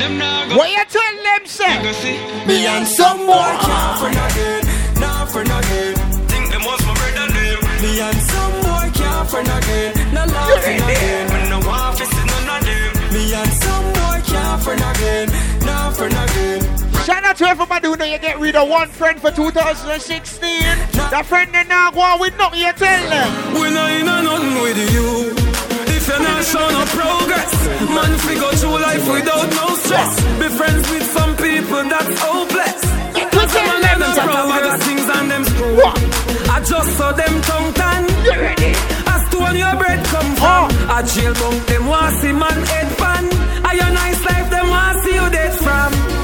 Them nah go. What you tell them, say? Go see. Me and some more Can't friend again, nah friend again. Think them was my brother name. Me and some boy can't friend again, no laughing again. When no one fi see none of them. Me and some boy can't friend again, nah friend again. Shout out to everybody who know you get rid of one friend for 2016. That friend they now go on with nothing you tell them. We not in a nothing with you. If you're not show no progress, man, go through life without no stress. Be friends with some people that's hopeless. Cause some of them proud things and them screw. I just saw them tongue tan. As to when your bread come from. A jail bunk them want see man head pan. A your nice life them want see you dead from.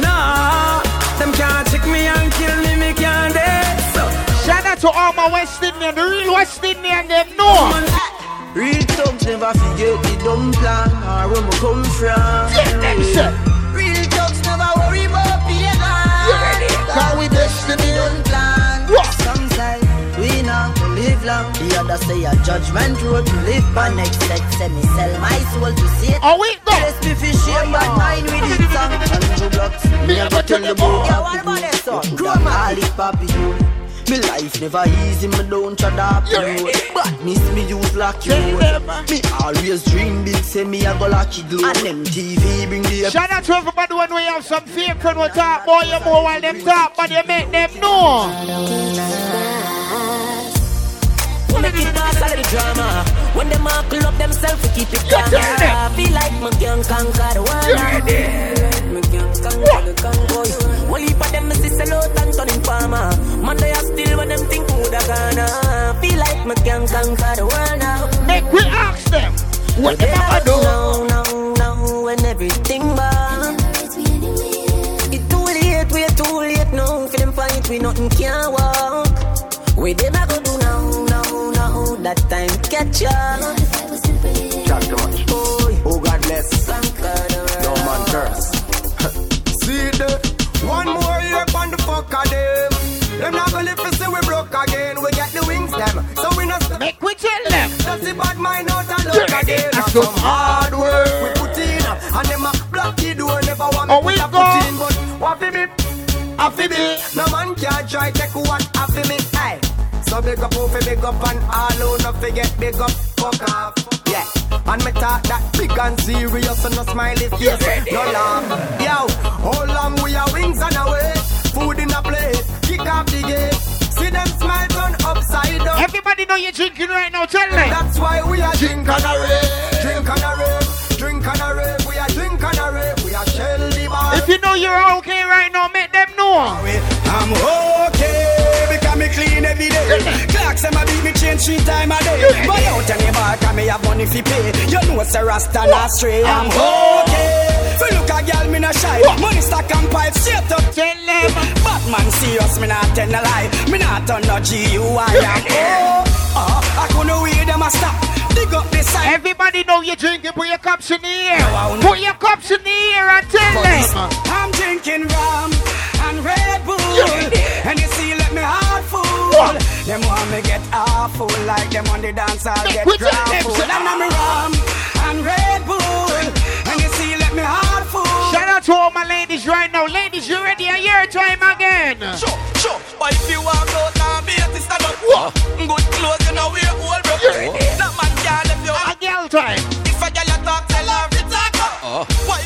Nah, them can't check me and kill me, me can't dead. So Shout out to all my West Indian, the real West Indian, them know. Real thugs never forget the dumb plan or where we come from. Yeah, them say. Real thugs never worry about behavior. Cause we destiny Dumb plan. What? Some say we not to live long. Yeah, Father say a judgment road to live by next step. Say me sell my soul to see it. Oh, we go. Yes, me fish shame oh, bad mind with it song. Andrew Blocks. Me a go tell the boy. Yeah, what about that song? Call it Papi. Me life never easy, me don't try that you But miss me use lucky road Me always dream big, say me a go lucky glue And them TV bring the Shout out to everybody when we have some fake friend we talk boy you more while them talk but you make them know make it pass all of the drama. When them all club themselves, we keep it calm. I feel like me can conquer the world. Me can conquer the convoy. One heap them, me see sell out and turn in farmer. Man, they are still when them think who da gonna. Feel like me can conquer the world now. Make we ask them. What they a do? Now, now, now, when everything burn. It too late, we too late now. For them fight, we nothing can walk. We a go do now, now, now. That time catch up. Chat too much. Oh, Oh God bless. conquer the. No man curse. See the one more year on the fuck of them. Them not gonna live to see we broke again. We get the wings them, so we not stop. Make we tell them. Just the bad mind out and look again. That's some hard work we put in, and them a block the door. Never want me Oh, put we a in, but what for me? Happy me. No man can try take what happy me. Hey. So big up, oh, big up, and all who not forget big up, fuck off. Yeah, and me talk that big and serious, and no smiley face, no laugh. Yo, how long we are wings on our way? Food in a plate, kick off the gate. See them smile turn upside down. Everybody know you're drinking right now, tell them. That's why we are drink and a rave, drink and a rave, drink and a rave. We are drink and a rave. We are shell the bar. If you know you're okay right now, make them know. I'm okay me clean every day. Clocks them a beat me change three time a day. But out any bar can me have money fi pay. You know it's a rasta not stray. I'm okay. Fi look a girl me not shy. Money stack and pipe straight up. Tell them. Batman serious me not tell no lie. Me not turn no G U I am. Oh, uh, I couldn't wait them a stop. Dig up this side. Everybody know you're drinking. Put your cups in the air. Put your cups in the air and tell them. I'm drinking rum and Red Bull. And you full. Them want me get awful like them on the dance I'll get Quit grappled. And I'm rum and Red Bull. And you see, let me heart full. Shout out to all my ladies right now. Ladies, you ready? A year time again. Sure, sure. But if you walk out now, be at the stand up. What? Good clothes, you know wear old bro. That man can't left you. A girl time. If a girl a talk, tell her to talk up. Uh. What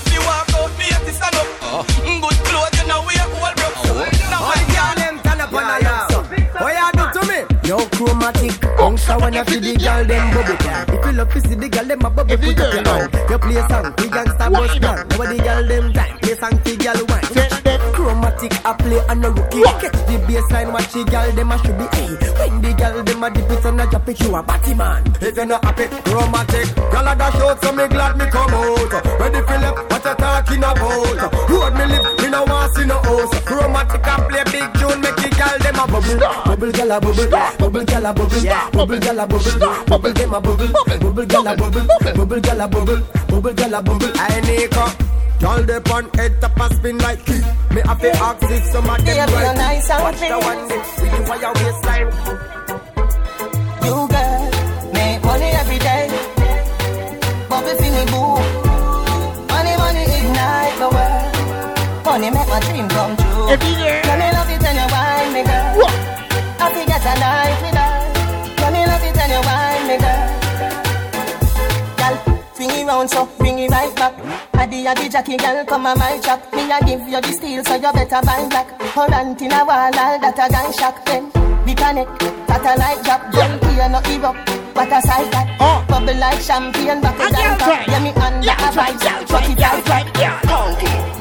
chromatic. Bouncer when you see the girl, them bubble can. If you love to see the girl, them a bubble, put up your hand. You play song, the gangsta bus down. Now the girl, them I play on a rookie. Catch the baseline, watch the girl, them a should be. Hey, when the girl, them a dip it and a drop it, you a batty man. If you not happy, chromatic. Girl, a dash out, so me glad me come out. Ready for left, what you talking about? Road me live, me no want see no house. Chromatic, I play big tune, make the girl, them a bubble. Bubble, girl a bubble. Bubble, girl a bubble. Bubble, girl a bubble. Bubble, them a bubble. Bubble, girl a bubble. Bubble, girl a bubble. Bubble, girl a bubble. I need Y'all the pon head top a spin like key. Me have to ask if some of them Yeah, me right. a nice Watch the one day with the wire waistline. You girl, make money every day. Bubble for me boo. Money, money ignite the world. Money make my dream come true. Every year. Let me love it and you wine me girl. I think get a night swing it round so bring it right back. Addy a the jockey girl come on my track. Me a give you the steel so you better buy black. Current in a wall all that a gun shock then. We connect, satellite drop, jump here no give up. What a sight that, bubble like champagne, back it down top. Yeah me under a vibe, fuck it out right.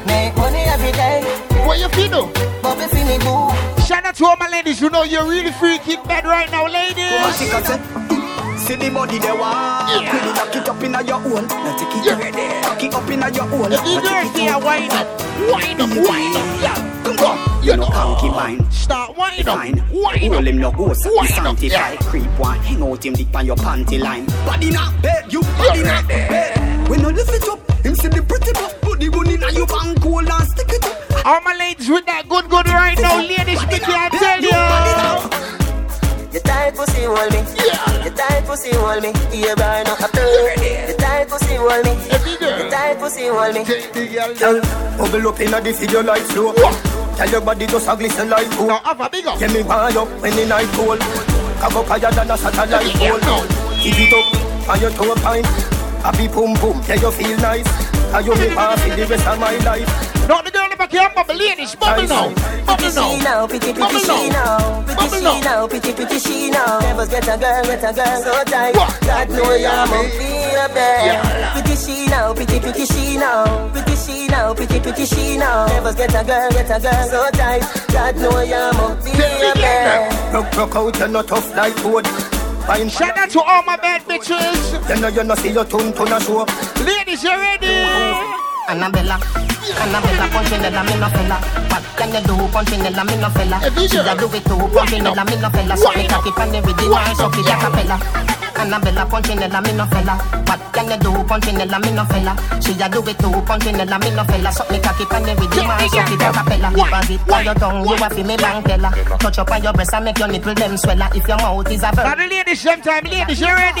Make money every day. What you feel do? Bubble for me boo. Shout out to all my ladies. You know you're really freaky bad right now, ladies. See the body they want. Yeah. Really lock it up in your own. Now take it yeah. Lock it up in your own. If you girls here, wind up, wind up, wind up, yeah. Come on, You know concubine. Start wind up, Fine. wind Roll up. him no ghost. Wind up, sanctify. Creep one. Hang out him deep on your panty line. Body not bed. You body not bed. When you lift it up, him see the pretty buff. The gun in your bank hole and stick it up. All my ladies with that good, good right now, ladies, me can tell you. Your tight pussy hold me. Yeah. Your pussy hold me. Yeah, right now. The tight pussy hold me. The tight pussy hold me. Girl, bubble up inna the video like flow. Tell your body just a glisten like gold. Now have a big up. Get me wind up when the night cold. Cock up higher than a satellite pole. Keep it up on your toe pine. Happy boom boom, yeah you feel nice. And you make me feel the rest of my life. Not the girl in the back here, bubble ladies, bubble now. Bubble now. Pretty, pretty Bubble she now. now. Pretty Bubble she now. now. Pretty, pretty she now. Never get a girl, get a girl so tight. God know ya must be up there. Pretty she now. Pretty, pretty she now. Pretty she now. Pretty, pretty she now. Never get a girl, get a girl so tight. God know ya must be up there. Rock, rock out, you're not tough like wood. Fine Shout out to all my bad bitches. You know you know see your tune to a show. Ladies, you ready? Annabella, Annabella, Punchinella, me no fella. What can you do, Punchinella, me no fella? She a do it too, Punchinella, me no fella. Suck me cocky pan the rhythm and suck it a cappella. Annabella, Punchinella, me no fella. What can you do, Punchinella, me no fella? She a do it too, Punchinella, me no fella. Suck me cocky pan the rhythm and suck it a cappella. Buzz it on your tongue, you a fi me bang tella. Touch up on your breast and make your nipple them swella. If your mouth is a Now verb. the ladies, same time, ladies, you ready?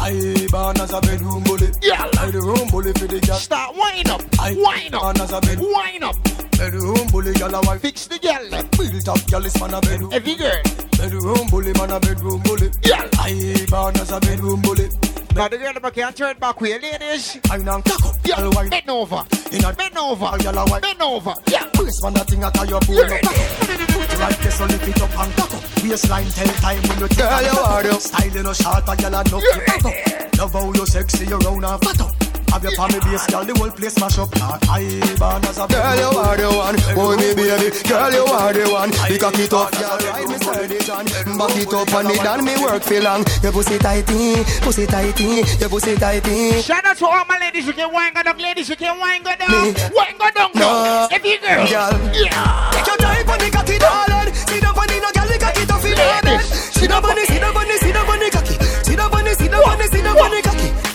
I born as a bedroom bully. Yeah. I the room bully for the girl. Start wind up, wind up, born as a bed. wind up. Bedroom bully, girl a wife. Fix the girl. Built up, girl is man a bedroom. Every girl. Bedroom bully, man a bedroom bully. Yeah. I born as a bedroom bully. Now the girl in back here, turn back way, ladies. I now cock up, girl wine. bend over, In a bend over, girl a wine. bend over. Yeah. Brace man that thing your pull up. Put right there so lift it up and cock up. Waistline tell time when you take Girl, you are Style you no short, a girl a knock you back up. Love how you sexy, you round and fat up. Have your palmy base, girl, the whole place mash up. I born as a Girl, you are the one, boy me baby. Girl, you are the one. The cock it up, girl, ride me steady, John. Back it up and it and me work for long. Your pussy tighty, pussy tighty, your pussy tighty. Shout out to all my ladies who can wine go down, ladies who can wine go down, wine go down, No. Every girl. Girl. Yeah. Take your time on the cocky, darling. Sit down on the no girl, the cocky tough in the Sit down on the, sit down on the, sit down on the cocky. Sit down on the, sit down on the, sit down on the cocky.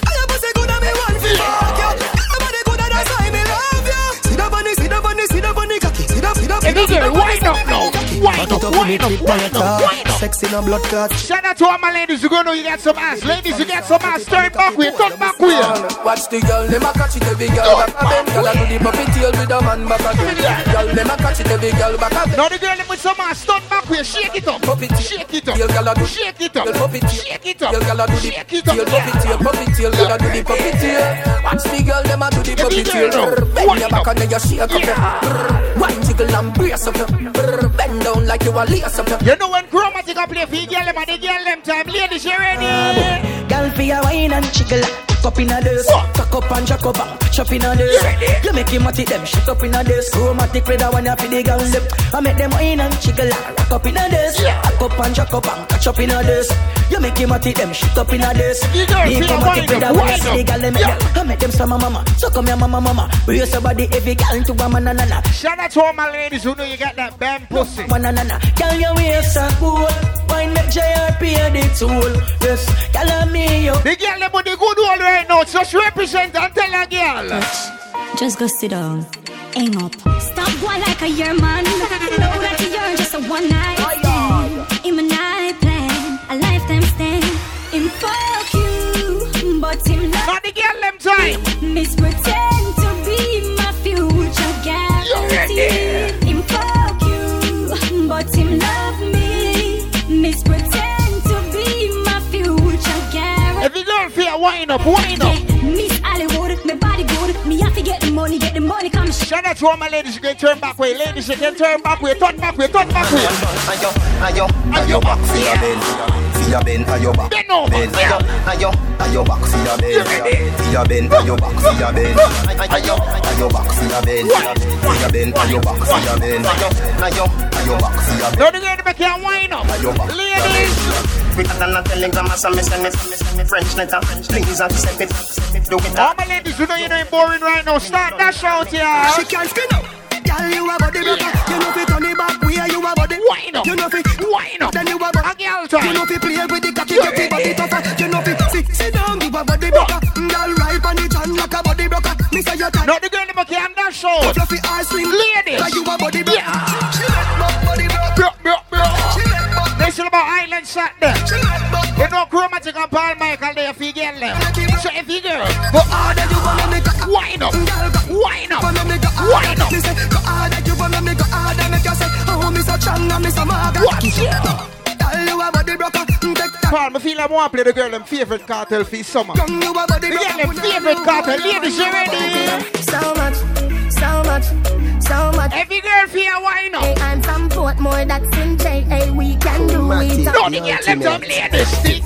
Down on the wind up. Wind up, wind up, wind up, wind up. Sex in a blood clot. Shout out to all my ladies who gonna know you got some ass. Ladies, you got some ass. Turn back way, turn back way. Watch the girl, them a catch it every girl back a bend. Girl a do the puppy tail with a man back again. Girl, them a catch it every girl back a bend. Now the girl them with some ass, turn back way. Shake it up, Puppy tail, shake it up, tail, girl a do shake it up, tail, puppy tail, shake it up, Girl, girl a do the shake it tail, up. puppy tail, puppy tail, girl a do the puppy tail. Watch the girl, them a do the puppy tail. Bend your back and then you shake up. Wine jiggle and brace up. Bend down like you a lace up. You know when chromatic a play for the girl them and the girl them time. Ladies, you ready? Girl, for your wine and jiggle Cock up in a dance Cock up and jack up and catch up in a dance You make him at it them Shut up in a dance Chromatic with a one ya for the girl them I make them wine and jiggle Rock up in a dance Cock up and jack up and catch up in a dance You make him at it them Shut up in a dance You chromatic wine with a up, one ya wine the girl them I make them summer mama So come here mama mama Brace your body every girl to a man na na na. Shout out to all my ladies who know you got that bam pussy. One na na na. Girl your waist are cool. Wine make JRP a the tool. Yes Girl I'm me yo. The girl them with the good one right now. Just represent and tell a girl. Just go sit down. Aim up. Stop going like a year man. Know that you're just a one night stand. In my night plan, a lifetime stand. In fuck you, but him love. Not the girl them time. Miss pretend to be my future guarantee. Feel wind up, wind up. Miss Hollywood, my body good. Me have to get the money, get the money, come Shout out to all my ladies who can turn back way. Ladies, you can turn back way, turn back way, turn back way. Ayo, ayo, ayo back for your bend. For your bend, ayo back. Bend over. Bend, ayo, ayo, ayo back for your bend. For your bend, ayo back for your bend. Ayo, ayo back for your bend. For your bend, ayo back for your bend. Ayo, ayo, ayo back for your bend. Now the girl them can wind up. Ladies. Quicker than a telegram, so me send send me, French letter. Please accept it, do it. All my ladies who know you know I'm boring right now, start that shout here. She can't spin up. Girl, you a body broker. You know fi turn it back where you a body. Wind up. You know fi Wind up. Then you a body. A girl time. You know fi play with the cocky, get the body tougher. You know fi sit, sit down, you a body broker. Girl, right on the chan like a body broker. Me say you tight. Now the girl them can that shout. Fluffy ass slim. Ladies. Like you a body broker. Yeah. She make my body This is about Island Saturday. You know Chromatic and Paul Michael there if you get them. So if you girl, go harder you wanna make a wind up, wind up, wind up. Go harder you wanna make a harder make you say, oh, me so strong and me so maga. Watch ya. Tell you about the broker. Paul, me feel I want to play the girl them favorite Kartel for summer. Young you about the The girl them favorite Kartel. Ladies, you ready? So much, so much, so much. Every girl feel why not? Hey, I'm from Portmore, that's in J. Hey, we can do it. No, the girl them some ladies stick.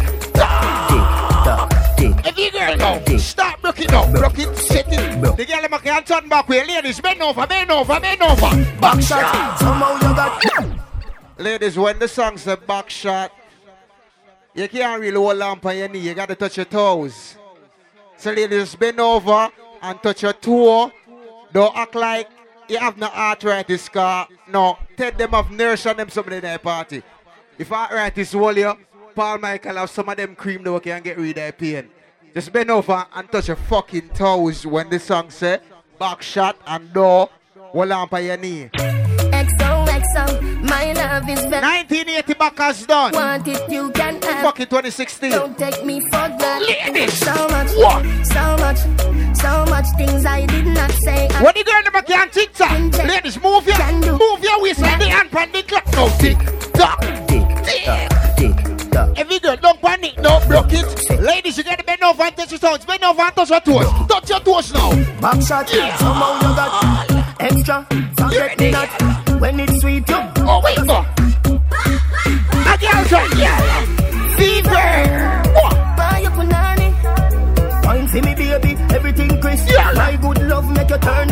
Every girl go, stop broke it up, broke it, set it. The girl them can turn back with ladies, bend over, bend over, bend over. Back shot. Somehow you got. Ladies, when the song say back shot, you can't really hold on on your knee. You got to touch your toes. So ladies, bend over and touch your toe. Don't act like you have no arthritis car. No, tell them of nurse and them somebody in their party. If arthritis hold you, Paul Michael have some of them cream that can get rid of their pain. Just bend over and touch your fucking toes when the song say back shot and door. On on your knee. My love is very. 1980 back has done. Want it, you can have. Fucking 2016. Don't take me for that. Ladies. So much, What? so much, so much things I did not say. What When the girl never can tick tock, ladies move your move your waist like the hand pan the clock. No tick tock, tick tock. Every girl don't panic, no block it. Ladies, you gotta bend over and touch your toes. Bend over and touch your toes. Touch your toes now. Back shot, somehow you got extra. Forget me not when it's sweet. You oh wait, go. A girl try, yeah. Fever. Buy your punani. Wine for me, baby. Everything crisp. My good love make you turn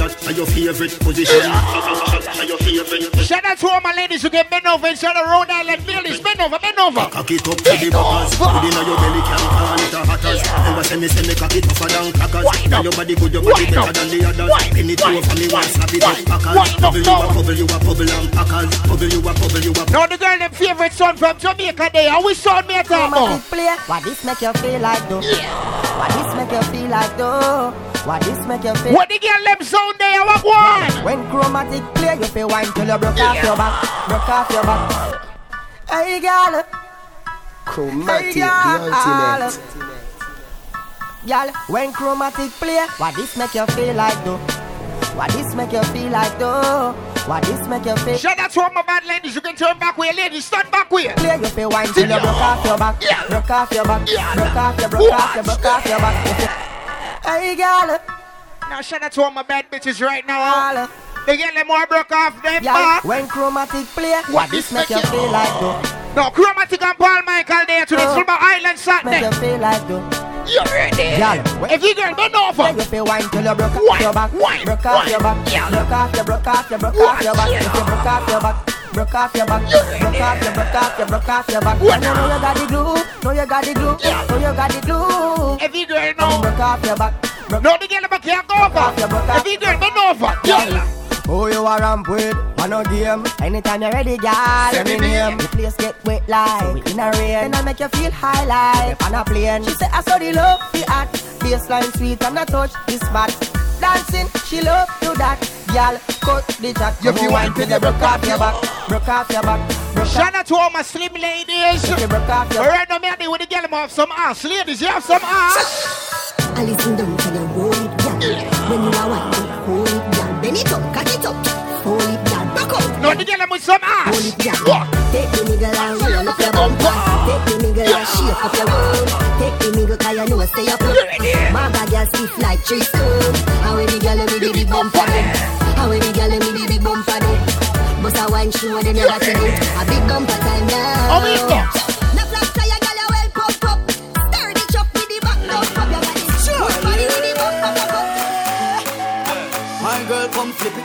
shot are your favorite position. Back shot are your favorite Shout out to all my ladies who get bent over inside of Rhode Island Ladies, bend over, bend over. Cock it up to the buckers. Put it in your belly can't call it a hatters. Ever say me say me cock it tougher than crackers. Tell your body good, your body better than the others. Pin it over me, want slap it up packers. Bubble you a bubble, you a bubble and packers. Bubble you a bubble, you a Now the girl them favorite son from Jamaica they and we sound me talk about. play. What this make you feel like though? What this make you feel like though? What this make you feel? What the girl them sound they and what one? When chromatic play, you feel wine till you broke off your back, broke off your back. Hey girl, Chromatic, hey the girl, ultimate. girl. When chromatic play, what this make you feel like though? What this make you feel like though? What this make you feel? Shout out to all my bad ladies. You can turn back way, ladies. Stand back way. Play, you feel wine till you broke off your back, broke off your back, broke off your, broke off your, broke off your back. Hey girl, Now shout out to all my bad bitches right now. They get them more broke off them girl. back. When chromatic play, what this make you feel like though? No, Chromatic and Paul Michael there today. It's about Island Make Saturday. you feel like though? You ready? Girl, If you girl bend over. When you feel wine till you broke off your back, broke off your back, broke off your, broke off your, broke off your back. If you broke off your back, broke off your back, broke off your, broke off your, broke off your back. And you know you got the glue, know you got the glue, know you got the glue. If you girl know. Broke off your back, broke No, the girl never can't go over. If you girl bend over. Yeah. Who oh, you are ramp with? On a game. Anytime you're ready, girl. Let me name. The place get wet like in a rain. And I make you feel high like on a plane. She say I saw the love, the act. Baseline sweet and I touch this spot. Dancing, she love do that. Girl, cut the chat. You feel wine till you broke off your back. Broke off your back. Broke Shout out to all my slim ladies. If you broke off your Right now, me and with the girl, I have some ass. Ladies, you have some ass. I listen down to the roll it, girl. When you are whining, hold it, girl. Bend it up, No, the girl, with some ass. Girl. Take the nigga and roll up your bumper. Take the nigga and shake up your. Take the nigga 'cause you know stay up. My bag girl stiff like tree stone. How any girl let me the big bumper them? How any girl let me the big bumper them? Bust a wine show they never see it. A big bumper time now. Oh,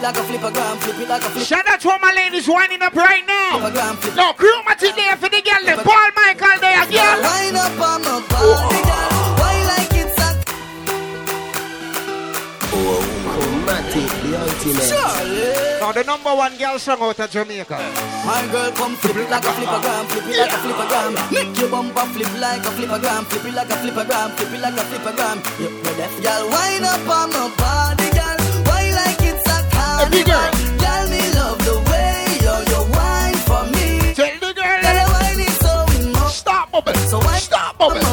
like a flippergram, flip it like a flip. Shout out to all my ladies winding up right now. Flip. No, Chromatic there for the girl. them. Paul Michael there, girl. Wind up on my body, girl. Why like it's a Chromatic, the ultimate. Charlie? Now, the number one girl song out of Jamaica. My girl, come flip it like a flippergram, flip it like a flippergram. Make your bumper flip like a flippergram, flip it like a flippergram, flip it like a flippergram. You ready? Girl, wind up on my body, girl. Every girl. Girl. Stop bubbling. So why stop bubbling?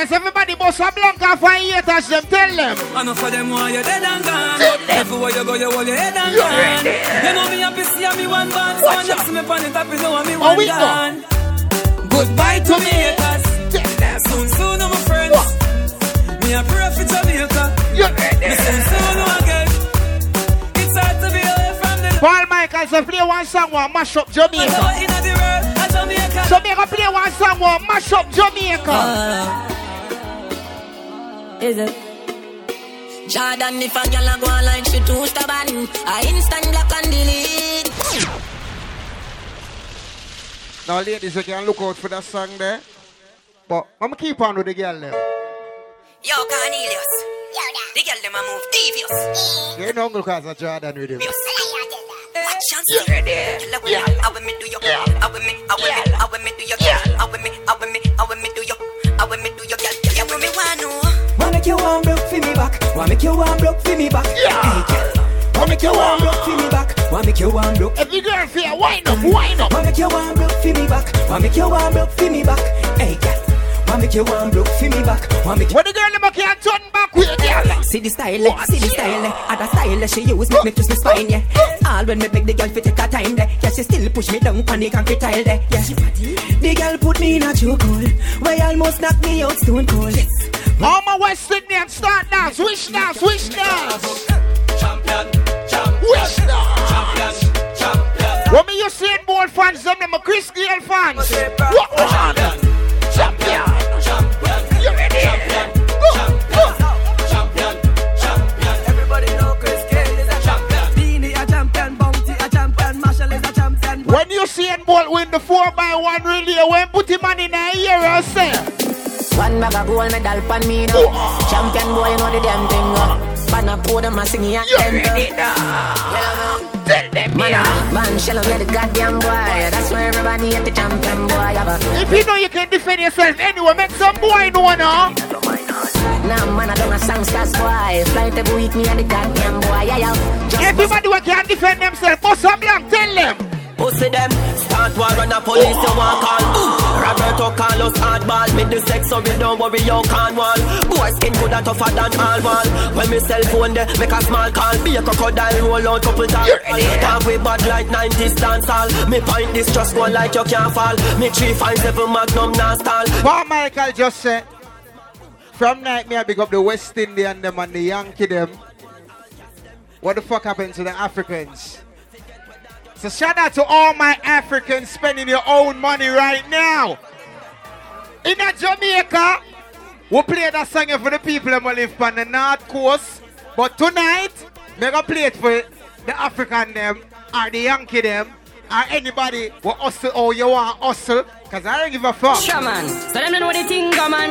Haters, everybody must have blank off and haters them. Tell them. Enough for them why you dead and gone. Everywhere you go, you hold your head and gone. You know me happy see me one band. So when you see me on the top, you know me one gone. Goodbye to me haters. Soon, soon, my friends. Me a pray for Jamaica. Me soon, soon, again. It's hard to be away from the Paul Michael say play one song one mash up Jamaica. in the world. Jamaica. Play one song one mash up Jamaica. Ah. Is it? Jordan, if a girl a go online, she too stubborn. I instant block and delete. Now, ladies, you can look out for that song there. But I'm keep on with the girl there. Yo, Cornelius. The girl them a move devious. You know, Uncle Cause of Jordan with him. Chance you ready? Girl, I will, I will me do you. I will me, I will me, I will me do you. I will me, I will me, I will me do you. I will me do you, girl. You will me want know. Make you one broke for me back. Wanna make you one broke for me back. Hey, girl. Wanna make you one broke for me back. Wanna make you one broke. Every girl feel wind up, wind up. Wanna make you one broke for me back. Wanna make you one broke for me back. Hey, girl. Wanna make you one broke for me back. Wanna make you. When the girl them can't turn back with girl. See the style, eh, see the style, eh. Other style eh, she use make me twist my spine, yeah. All when me beg the girl fi take her time, there. Yeah, she still push me down on the concrete tile, there. Yeah, the girl put me in a chokehold, where almost knock me out stone cold. All my West Indian start dance, wish dance, wish dance. Champion, champion, Wish dance. champion, champion. When me you see more fans them, them Chris Gayle fans. What on? Champion. Champion, You ready? champion, champion. Everybody know Chris Gayle is a champion. Beenie a champion, Bounty a champion, Marshall is a champion. When you see Bolt win the 4 by 1 relay, when put him on in a year, I say. One bag of gold medal pan me now. Champion boy, you know the damn thing. Uh. Pan a pour them a singing and them. Man, uh, man, shall I the goddamn boy? That's why everybody at the champion boy. Have a If you know you can defend yourself anyway, make some boy know now. Nah, man, I don't a songsters boy. Fly to week me and the goddamn boy. Yeah, yeah. Just Everybody who can defend themselves, bust some blank, tell them. Pussy them, start war on a police you want call. Roberto Carlos hardball, me the sex so we don't worry you can't wall. Boy skin good and tougher than all wall. When me cell phone there, make a small call. Be a crocodile roll out couple times. Talk with bad like 90s dance hall. Me point this just go like you can't fall. Me three five seven magnum non stall. Paul Michael just said, from night me I big up the West Indian them and the Yankee them. What the fuck happened to the Africans? So shout out to all my Africans spending your own money right now. In Jamaica, we play that song for the people who live on the North Coast. But tonight, me gonna play it for the African them, or the Yankee them, or anybody who hustle or you want hustle. Cause I don't give a fuck. Sure, man. So them know the thing, go, man.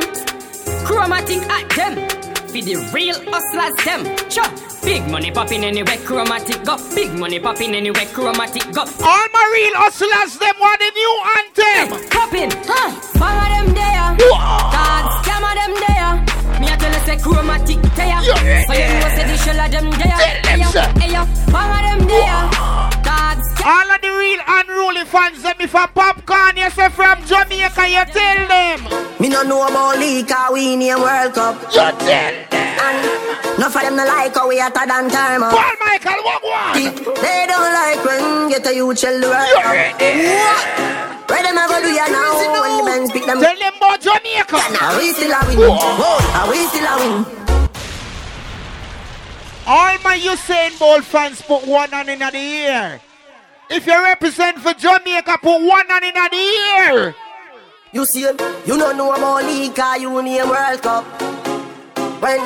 Chromatic at them. Be the real hustlers, them. Sure. Big money popping anywhere, chromatic go. Big money popping anywhere, chromatic go. All my real hustlers, them want the new anthem. Popping, huh? Bang of them there. God, scam of them there. Me a tell you say chromatic there. So you know say the shell of them there. Tell them, sir. Hey bang of them there. All of the real unruly fans, them if a popcorn, you say from Jamaica, you tell them. Me no know about league, how we in a World Cup. You tell them. And no for them no like how we hotter than time. up. Paul Michael, what one? They don't like when get a you chill the World You Cup. ready? Where them a go do ya now? When the men speak them. Tell them about Jamaica. Are we still a win? Whoa. Whoa. We still a win? All my Usain Bolt fans put one hand in the air. If you represent for Jamaica, put one hand in the air. You see, you don't know about league, you name World Cup. When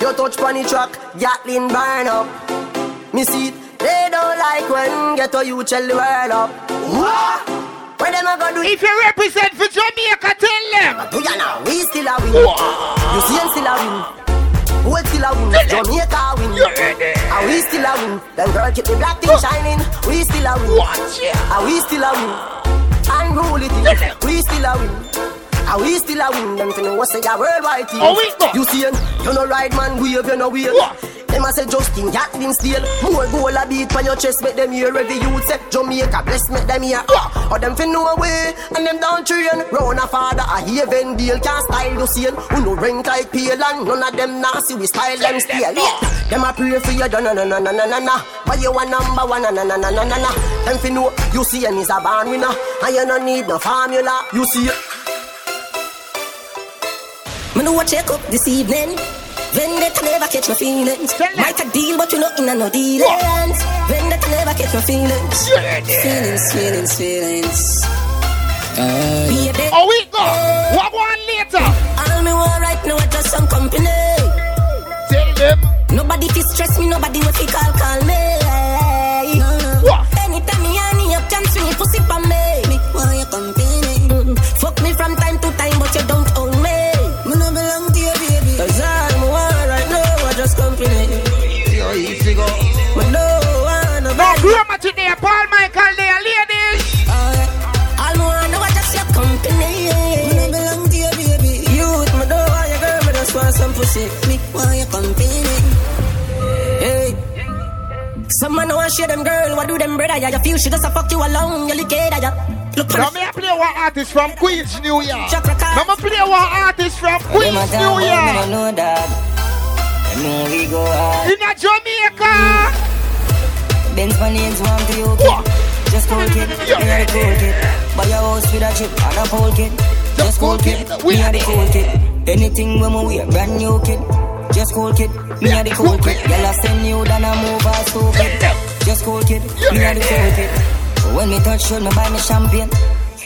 you touch funny truck, Gatlin burn up. Me see it, they don't like when get to you tell the world up. What? Where them a go do? If you represent for Jamaica, tell them. Do ya now? We still a win. You see him still a win. Who still a win? Jamaica a win. And we still a win. Them girl keep the black thing shining. We still a win. Watch ya. And we still a win. Unruly thing. We still a win. And we still a win. Them to know what's a worldwide team. Oh, we go. You see him? You no ride man wave, you no wave. Them a say Justin Gatlin steel. More goal a beat for your chest, make them hear every youth say Jamaica bless make them hear. Or them fin know away and them down train. Round a father a haven deal can't style the same. Who no rank like pale and none of them nasty we style them still. Yeah, them a pray for you, na na na na na na na. But you a number one, na na na na na na. Them fin know you see him is a born winner, and you no need no formula. You see. Me know what check up this evening. Vendetta never catch my feelings. Might a deal, but you know in a no dealings. Vendetta never catch my feelings. Feelings, feelings, feelings. Baby. Oh, we go. What one later? All me want right now is just some company. Tell them. Nobody fi stress me, nobody will fi call call me. What? Anytime me honey up, can swing it pussy for me. Me want your company. Fuck me from time to time, want No nobody. grammar today, Paul Michael there, ladies. All me want now is just your company. Me belong to you, baby. Youth, me don't want your girl, me just want some pussy. Me want your company. Hey. Some man want share them girl, what do them brother? Yeah, you feel she just a fuck you alone, you lick it, yeah. Look Now me play one artist from Queens, New York. Now me play one artist from Queens, New York. know that. Know we go. In a Jamaica. Benz my name's one to you, kid. Just cool kid, me are the cool kid. Buy a house with a chip and a pole kid. Just cool kid, me are the cool kid. Anything when we wear, brand new kid. Just cool kid, me are the cool kid. Girl I send you down a move a stupid. Just cool kid, me are the cool kid. When me touch road, me buy me champagne.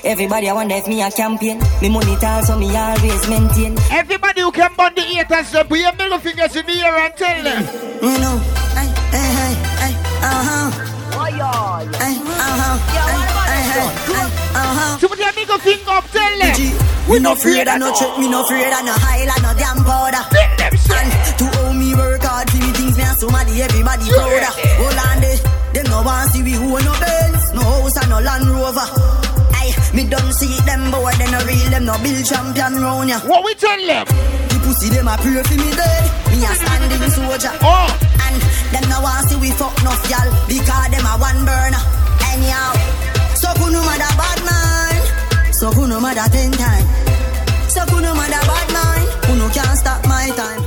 Everybody I wonder if me a champion. Me money tall, so me always maintain. Everybody who can burn the haters, uh, put your middle fingers in the air and tell them. You know, Ay, uh-huh, ay, ay, ay, ay. So put your middle finger up, tell them. We no afraid of no trick, me no afraid of no highlight, no damn powder. And to owe me work hard for me things, me and somebody, everybody prouder. Hold on there, them no want see we who no Benz, no house and no Land Rover. Me don't see them boy, they no real, them no build champion round ya. What we tell them? The pussy them a pray for me dead, me a standing soldier. Oh, and them no want see we fuck no y'all because them a one burner. Anyhow, so who no matter bad man, so who no matter ten time, so who no matter bad man, who no can't stop my time.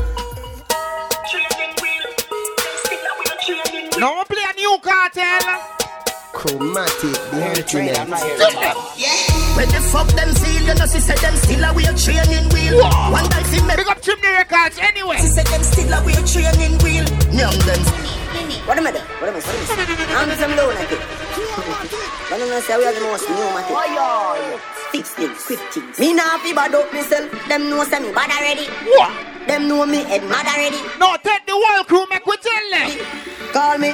now we play a new Kartel. Chromatic, the emptiness. When the fuck them seal, you know she said them still a weird training wheel. One day fi me Big up Chimney Records anyway. She said them still a weird training wheel. Young them. What am I doing? What am I doing? What am I doing? I'm some low like it. But I'm gonna say we are the most pneumatic. Fix things, quick things. Me nah fi bad up myself. Them know say me bad already. What? Them know me head mad already. No, take the whole crew, make we tell them. Call me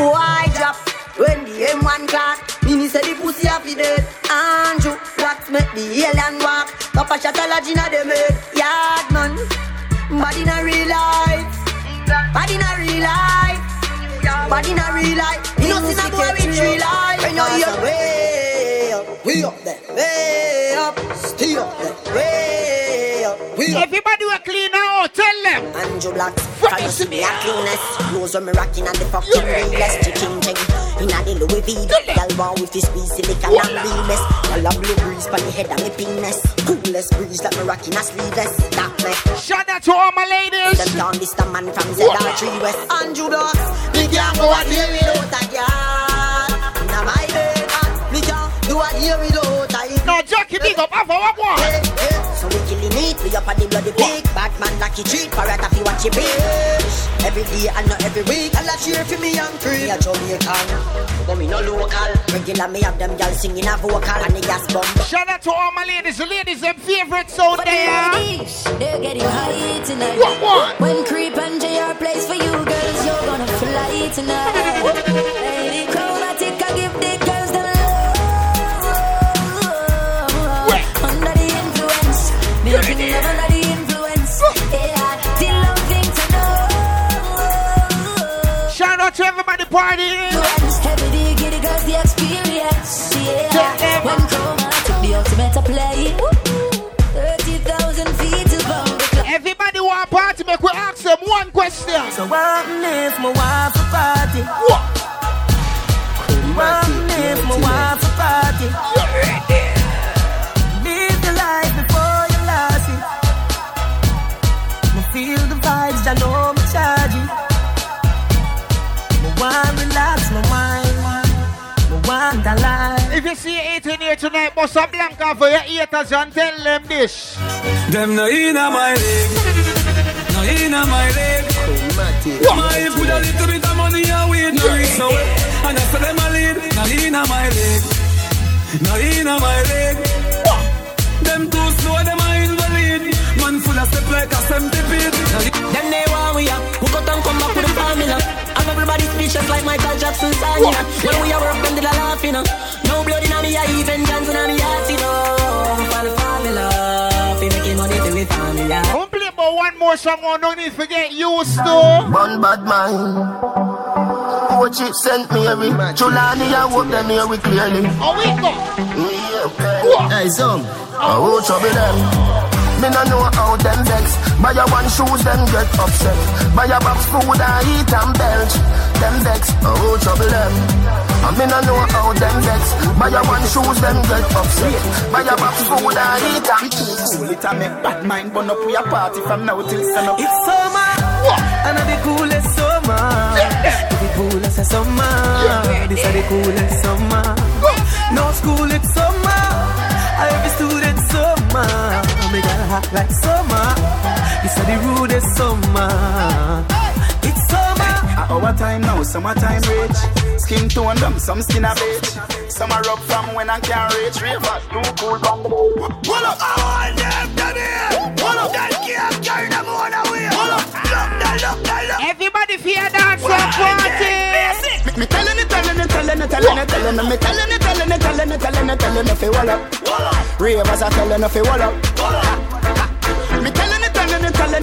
boy drop when the M1 class. Me say the pussy happy dead. Andrew, what make the alien walk? Papa shot a lodge inna the bed. Yard man, body in a real life. Body in a real life. Body in a real life. You know see a boy with three life. When you hear way up, way up there, way up, stay up there, way up, way up. Everybody will clean out, tell them. Andrew Black, can you see me a cleanest? Clothes when me rocking and the fucking ringless chicken ching. In a the Louis V, girl born with this piece silicon and realness. Girl a blue breeze pon the head of me penis. Coolest breeze like me rocking a sleeveless. That me. Shout out to all my ladies. Them down this the man from ZR3 West. Andrew Black, me can't go a day without a girl. Inna my bed, and me can't do a day without a No, Jackie, big up, have a what one. Hey, hey. So we killing it, we up on the bloody pig like lucky treat, parrot if you watch your bitch Every day and not every week I'll cheer for me young creep Me a Jamaican, but me no local Regular me have them girls singing a vocal And the gas bomb Shout out to all my ladies, the ladies, them favorite sound there. They're getting high tonight. What one? When Creep and JR plays for you girls, you're gonna fly tonight. Baby, chromatic, everybody heavy the girls, the experience. Yeah, when chromatic, the ultimate to play. 30,000 feet above the. Everybody want party, make we ask them one question. So what if my wife a party? What What if my wife a party? You ready? Live the life before you lost it. Feel the vibes, I know it. Me want relax my mind. Me want a. If you see 18 here tonight, bust a blanca for your haters and tell them this. Them no inna my leg, no inna my leg. My put a little bit of money and weed no reach no. And I say them a lead, no inna my leg, no inna my leg. Them too slow, them a invalid. Man full of step like a centipede. Them they want we up. Who got and come back with the formula? And everybody speeches like Michael Jackson song, yeah. When we are work, them did a laughing, uh. No blood in me, I even Johnson and me heart, you know. For the formula, fi making money to the family, yeah. Don't play about one more song, oh, don't need to forget used to. One bad mind. Coach it sent me every Chulani, I hope them hear we clearly. Oh, we go. Yeah. Hey, son. Oh, trouble them. Me no know how them vex. Buy a one shoes, them get upset. Buy a box food, I eat and belch. Them vex. Oh, trouble them. And me no know how them vex. Buy a one shoes, them get upset. Buy a box food, I eat and Cool it and make bad mind Burn up we a party from now till sun up It's summer, and the coolest summer. The coolest summer. This is the coolest summer. No school, it's summer. I every student summer. Me got hot like summer. This is the rudest summer. It's summer. At our time now, summertime rage Skin tone them, some skin a beige Some a rub from when I can't reach River, too cool from the Hold up, I want them to be Hold up, that can't carry them on the way Hold up, look, that, look, that, look Everybody fear dance and party. Me telling it, telling it, telling it, telling it, telling it, me telling it, telling it, telling it, telling it, telling it, fi wall up. Ravers are telling it, fi wall up.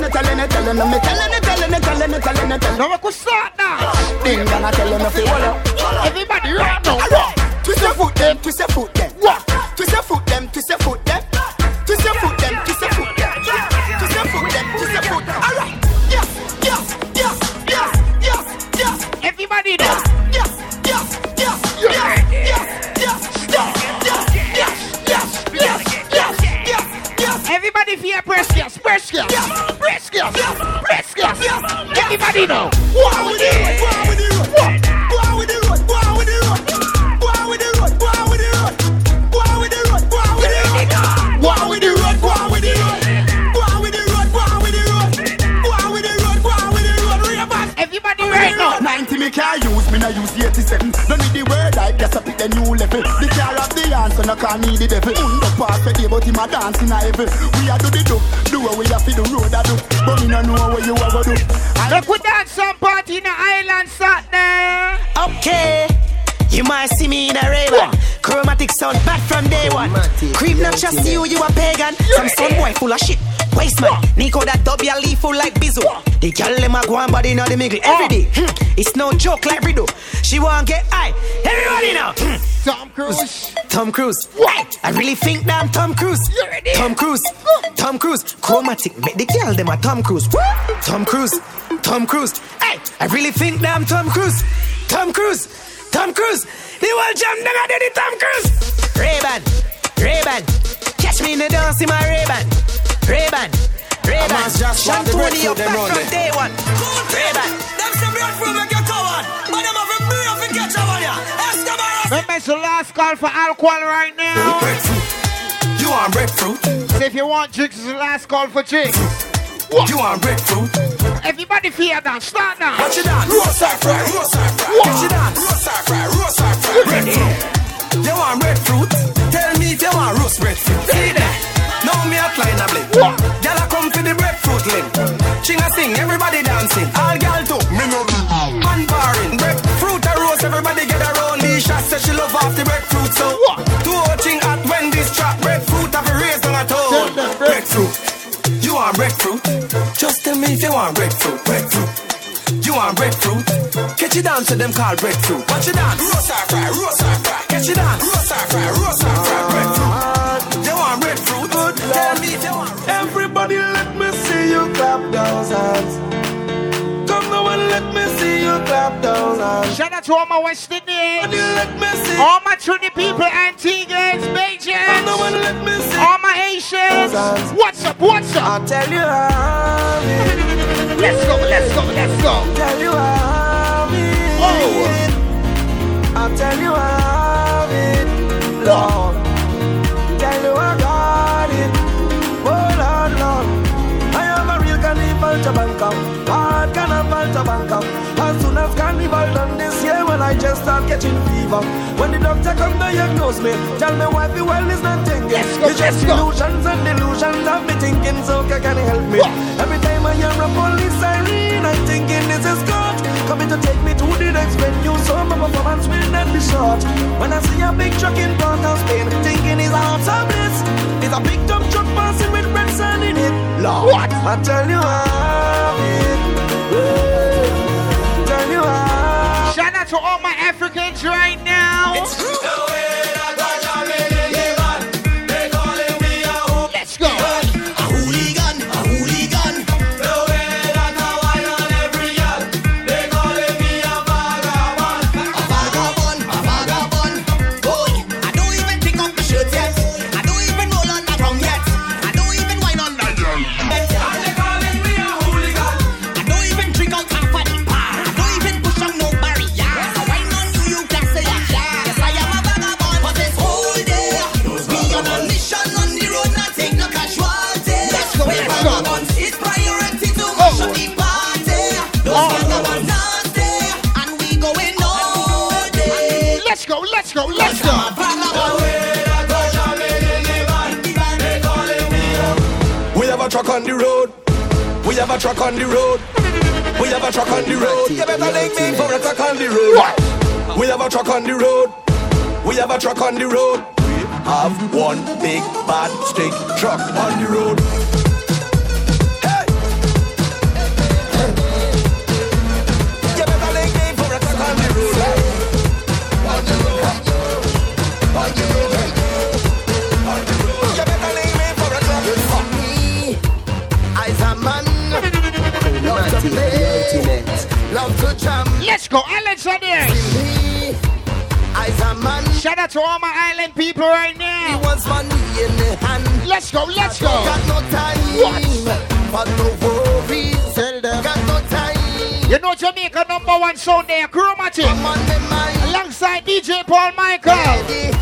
Me telling it, telling it, me telling it, telling it, telling it, telling it, telling it. Now we could start now. Ding dong, I fi wall up. Everybody right now. Twist your foot, them, twist your foot, them. Twist your foot, them, twist your foot, them. Twist your foot, them, twist your foot, them. Twist your foot, them, twist your foot. All right. Yes, yes, yes, yes, yes, yes. Everybody now. Yes, yes, yes, yes, yes, yes, yes, yes, yes, yes, yes, yes, yes, yes. Everybody fear press gas, press gas, Yes, yes, Rescue! Rescue! Everybody know! What we did! A pick the new level. The car of the answer, no call me the devil. Undo pass the day, but him a dance in a heaven. We a do the do, do what we a fi the road a do. But me no know what you a go do. I Look, we dance some party in the island Saturday. Okay. You might see me in a Ray-Ban. Chromatic sound bad from day one. Creep not just you, you a pagan. Some son boy full of shit. Waste man, Nico that W leaf full like Bizzle The girl them a go on body in the middle every day. Hmm. It's no joke like Rido She want get high. Everybody now Hmm. Tom Cruise. Tom Cruise? What? I really think that I'm Tom Cruise. Tom Cruise. Tom Cruise. Chromatic make the girl them a Tom Cruise. Tom Cruise. Tom Cruise. Hey, I really think that I'm Tom Cruise. Tom Cruise Tom Cruise. The whole jam them a do the Tom Cruise. Ray-Ban Ray-Ban. Catch me in the dance in my Ray-Ban. Ray-Ban Ray-Ban. Must just want the Shampoo breadfruit the up them back on from day one. Ray-Ban. Them say breadfruit make you coward, but them have a brain fi catch a one ya. Escobar. Remember, it's the last call for alcohol right now. You want breadfruit? So if you want drinks, it's the last call for drinks. You want breadfruit? Everybody fear dance, start now. Watch it down. Roast or fry, roast or fry. Watch it down. Roast or fry, roast or fry. Breadfruit. You want breadfruit? Tell me if you want roast breadfruit. See that? Now me a climb a blade. Gyal a come for the breadfruit limb. Ching a sing, everybody dancing. All gyal too. Me no do. Man barring. Breadfruit a roast, everybody get around. Lisha say she love off the breadfruit, so two hot ching at when this trap breadfruit have a raised on a toe. Breadfruit. Want breadfruit? Just tell me if you want breadfruit. Breadfruit. You want breadfruit? Catch it down to them called breadfruit. Watch it down. Roast or fry, roast or fry. Catch it down. Roast or fry, roast or fry. Breadfruit. You want breadfruit? Tell me if you want. Everybody let me see you clap those hands. Let me see you clap. Shout out to all my West Indians. Would you let me see? All my Trinity people, Antiguans, Bajans. Let me see. All my Asians. What's up? What's up? I'll tell you how. Let's go, let's go, let's go. Tell you how. Oh. I'll tell you how it. Lord. Tell you I got it. Oh Lord, Lord. I am a real carnival Jabanka. Carnival Jabanka. As soon as carnival done this year, when I just start catching fever. When the doctor come to diagnose me, tell me why the world is not thinking. Let's go, it's just go. illusions and delusions of me thinking, so can you help me? Every time I hear a police siren, I'm thinking this is God coming to take me to the next venue. So my performance will not be short. When I see a big truck in Port of Spain, thinking it's out of bliss. It's a big dump truck passing with red sand in it. Lord, What? I tell you how it. Woo. Out to all my Africans right now. A truck on the road. We have a truck on the road. You better link me for a truck on the road. We have a truck on the road. We have a truck on the road. We have one big bad stick truck on the road. Man. Shout out to all my island people right now. Let's go, let's go. Got no time. What? You know Jamaica number one sound there, Chromatic. Alongside DJ Paul Michael.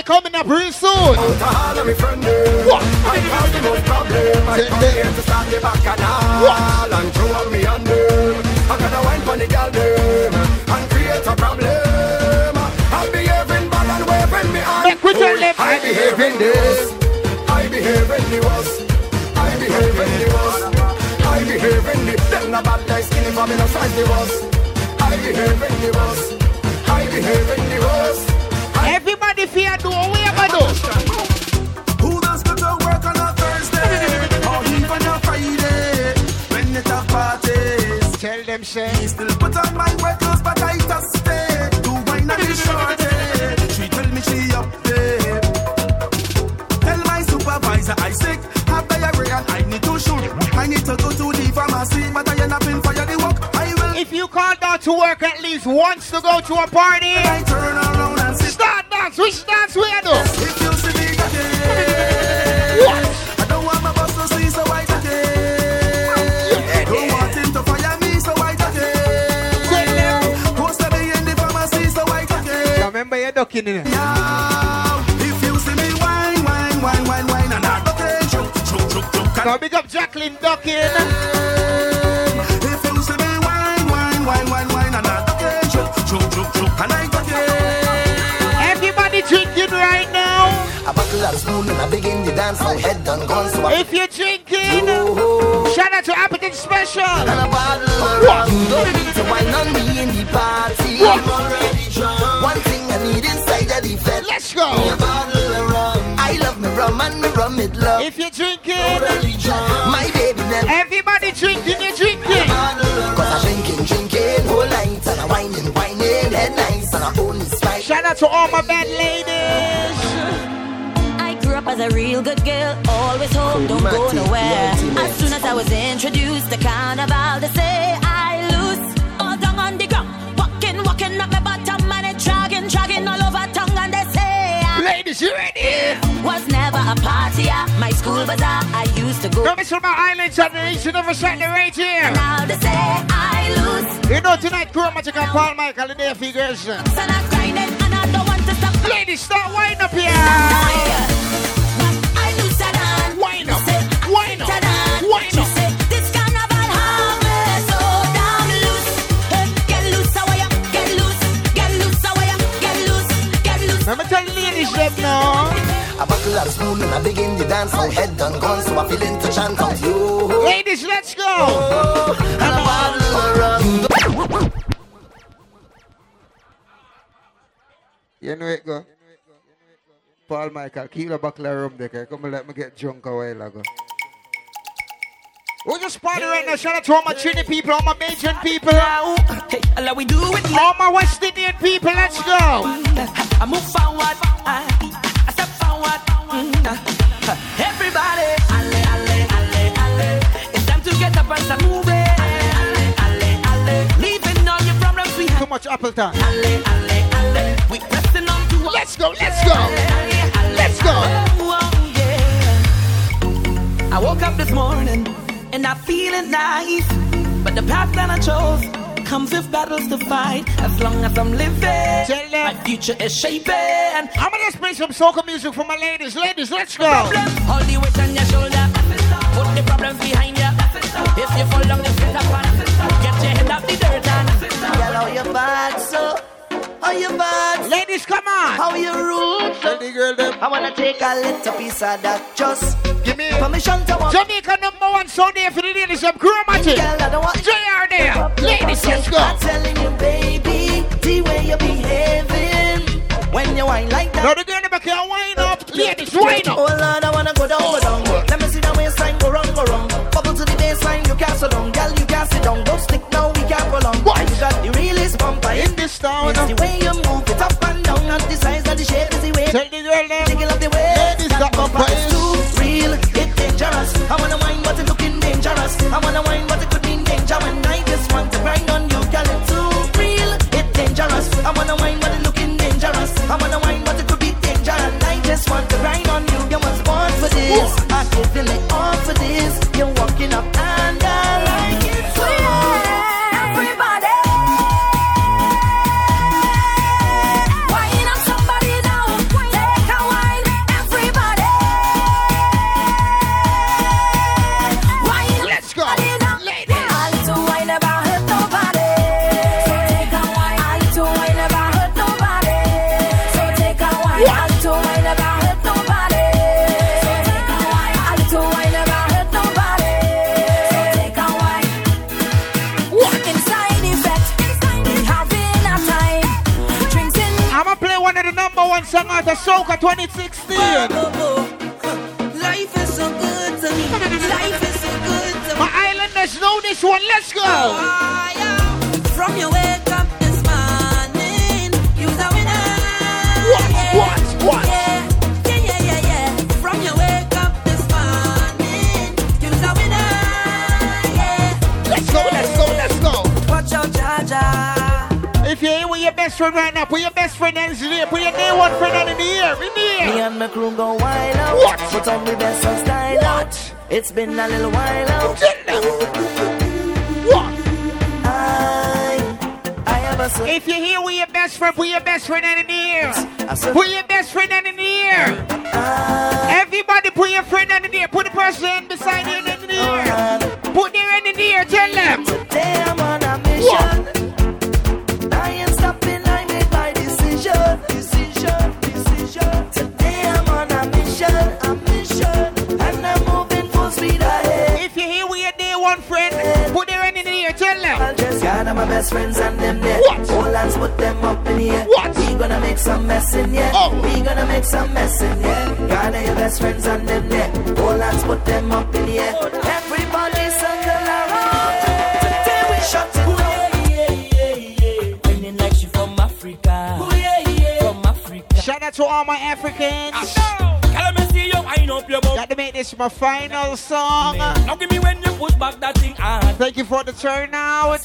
Labor Day coming up real soon. Alcohol have me friend What? I the most problem I come here to start the What? And throw me under I gotta wine for the them And create a problem I'm behaving bad and waving me hand Make we tell them. I behave in this I behave in the worst I behave in the worst I behave in the Them bad like skinny for me no size the worst I behave in the worst I behave in the worst Everybody fear do what we gonna do. Who does go to work on a Thursday? Or even a Friday? When it a parties. Tell them, say. Still put on my wet clothes but I just stay. Do wine and the shorty She tell me she up there. Tell my supervisor I sick. Have diarrhea and I need to shoot. I need to go to the pharmacy But I end up in fire the work. I will If you called out to work at least once to go to a party, start dance. Which dance we are do? If you see me again What? I don't want my boss to see so I again Don't want him to fire me so I again Post me in the pharmacy so I again Remember you're ducking in it. Now, if you see me wine, wine, wine, wine, wine, and I don't shook, Now big up Jacqueline Duckin. If you see me wine, wine, wine, wine, wine, and I okay, choke, choke, choke, choke, and I okay. Buckle spoon and I begin the dance, my head done gone, so I If you're drinking, shout out to Appleton Special. and a bottle of rum. You don't need to wine on me in the party. I'm already drunk. One thing I need inside of the vet. Let's go. A bottle of rum. I love me rum and me rum it love. If you're drinking, Already drunk. My baby never. everybody drinking, you're drinking. Cause I'm drinking, drinking whole night and I'm whining, whining, head nice and I only spike. Shout out to all my bad ladies. A real good girl, always home, don't go nowhere. As soon as I was introduced to carnival, they say I lose all down on the ground, walking, walking up my bottom and it dragging, dragging all over tongue, and they say I Ladies, you ready? was never a party at my school bazaar. I used to go. Miss from my island generation never set the rate here. Now they say I lose, You know tonight Chromatic and Paul Michael the day figures. and I'm grinding, and I don't want to stop. Ladies, start wine up here. The ladies now. A buckle of spoon and I begin the dance, my head done gone, so I feel into chant out you. Ladies, let's go. Oh, and a bottle of rum. You know it go. Paul Michael, keep the buckle of rum there. okay? Come and let me get drunk a while ago. We're just party right now. Shout out to all my Trinity people, all my Bajan people. Hey, all we do it All my West Indian people, let's go. I move forward, I, I step forward. Uh, Everybody, alle, alle, alle, alle. It's time to get up and start moving. Alle, alle, alle. Leaving all your problems behind. Too much apple time. Alle, alle, alle. We pressing on to Let's go, let's go. Let's go. Oh. I woke up this morning and I feeling nice, but the path that I chose comes with battles to fight. As long as I'm living, Tell them. my future is shaping. I'm gonna just play some soca music for my ladies. Ladies, let's go. problem. All the weight on your shoulder. Put the problems behind you. If you fall down, just get up and get your head out the dirt and Girl, how you bad so? How you bad? Ladies, come on. How you rude so? Lady girl, them. I wanna take a little piece of that. Just Give me permission to walk. Jamaica number one Sunday for the ladies of Chromatic. Girl, I don't want JR there. Ladies, let's go. I'm telling you, baby, the way you're behaving when you whine like that. Now the girl never can wind up. Ladies, wind Oh up. Lord, I wanna go down, go down. Let me see the waistline go round, go round. Bubble to the baseline, you can't sit down. Girl, you can't sit down. Don't stick now, we can't go long. What? You got the realest bumper In this town. It's the way you move it up and down, not the size, not the shape, is the way. Tell the girl them. Taking up the way. Ladies, got my bumper is too real, it's dangerous. I wanna wine, but it looking dangerous. I wanna wine, but it could mean danger. When I just want to grind on you, girl, it's too real, it's dangerous. I wanna wine, but it looking dangerous. I wanna wine, but it could be danger. And I just want to grind on you. You was born for this. I can feel it all for this. You're walking up song out of Soca 2016. Life is so good to me. Life is so good to me. My islanders know this one. Let's go. From your wake friend right now, put your best friend hands in the air. Put your day one friend hand in the air. In the Me and my crew go wild out. What? Put on the best of style out. What? It's been a little while out. What? I, I have a If you're here with your best friend, put your best friend in the air. I Put your best friend in the air. I, Everybody put your friend in the air. Put the person beside you in the air. Put their hand in the air. Tell them. Today my best friends and them there. What? Hold hands, put them up in the air. What? We gonna make some mess in here. Oh. We gonna make some mess in here. Gather your best friends and them there. Hold hands, put them up in the air. Everybody circle around. Today we shut it down. Whining like she from Africa. From Africa. Shout out to all my Africans. Girl, me see you wind up your bum. Got to make this my final song. Now give me when you push back that thing hard. Thank you for the turnout.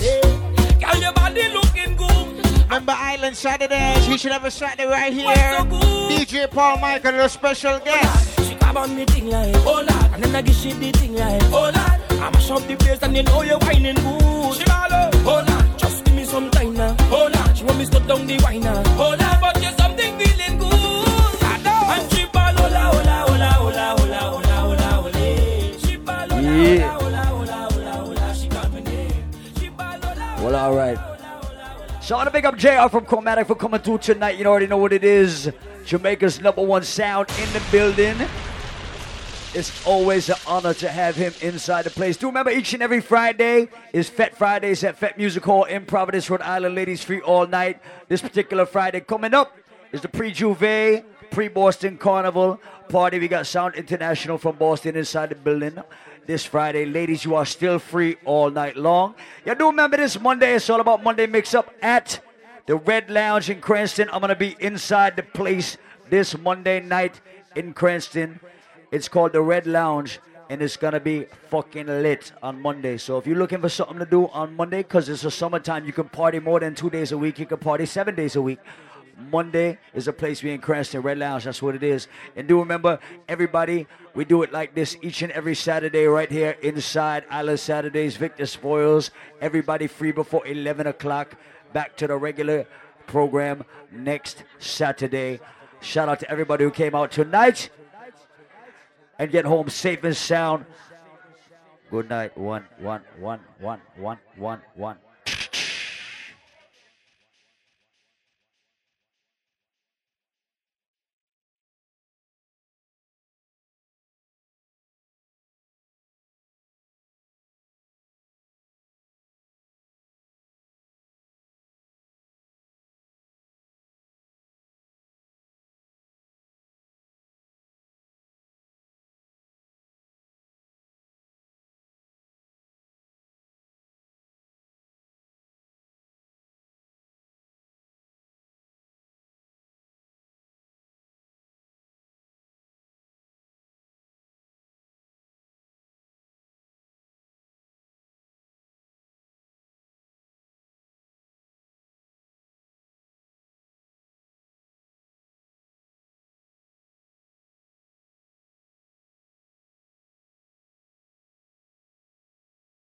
Girl, your body looking good. Remember Island Saturdays? We should have a Saturday right here. DJ Paul Michael, a special oh, guest. She grab on me thing like, oh lord. And then I give she the thing like, oh lord. I mash up the place and you know you're whining good. She ball oh lord. Just give me some time now, oh lord. She want me stop down the wine now, oh lord. But you something feeling good. I know. And she ball, oh, hola, hola, oh, hola, hola, hola, hola, hola, hola. She ball, hola, Yeah. hola, hola, Well, all right. So I want to big up JR from Chromatic for coming through tonight. You already know what it is. Jamaica's number one sound in the building. It's always an honor to have him inside the place. Do remember each and every Friday is Fete Fridays at Fete Music Hall in Providence, Rhode Island. Ladies free all night. This particular Friday coming up is the pre-J'ouvert, pre-Boston Carnival party. We got Sound International from Boston inside the building this Friday. Ladies, you are still free all night long. You do remember this Monday. It's all about Monday Mix Up at the Red Lounge in Cranston. I'm going to be inside the place this Monday night in Cranston. It's called the Red Lounge, and it's gonna be fucking lit on Monday. So if you're looking for something to do on Monday, because it's a summertime, you can party more than two days a week. You can party seven days a week. Monday is a place we in Cranston, Red Lounge. That's what it is. And do remember, everybody, we do it like this each and every Saturday right here inside Island Saturdays, Victor Spoils. Everybody free before 11 o'clock. Back to the regular program next Saturday. Shout out to everybody who came out tonight and get home safe and sound. Good night. One, one, one, one, one, one, one.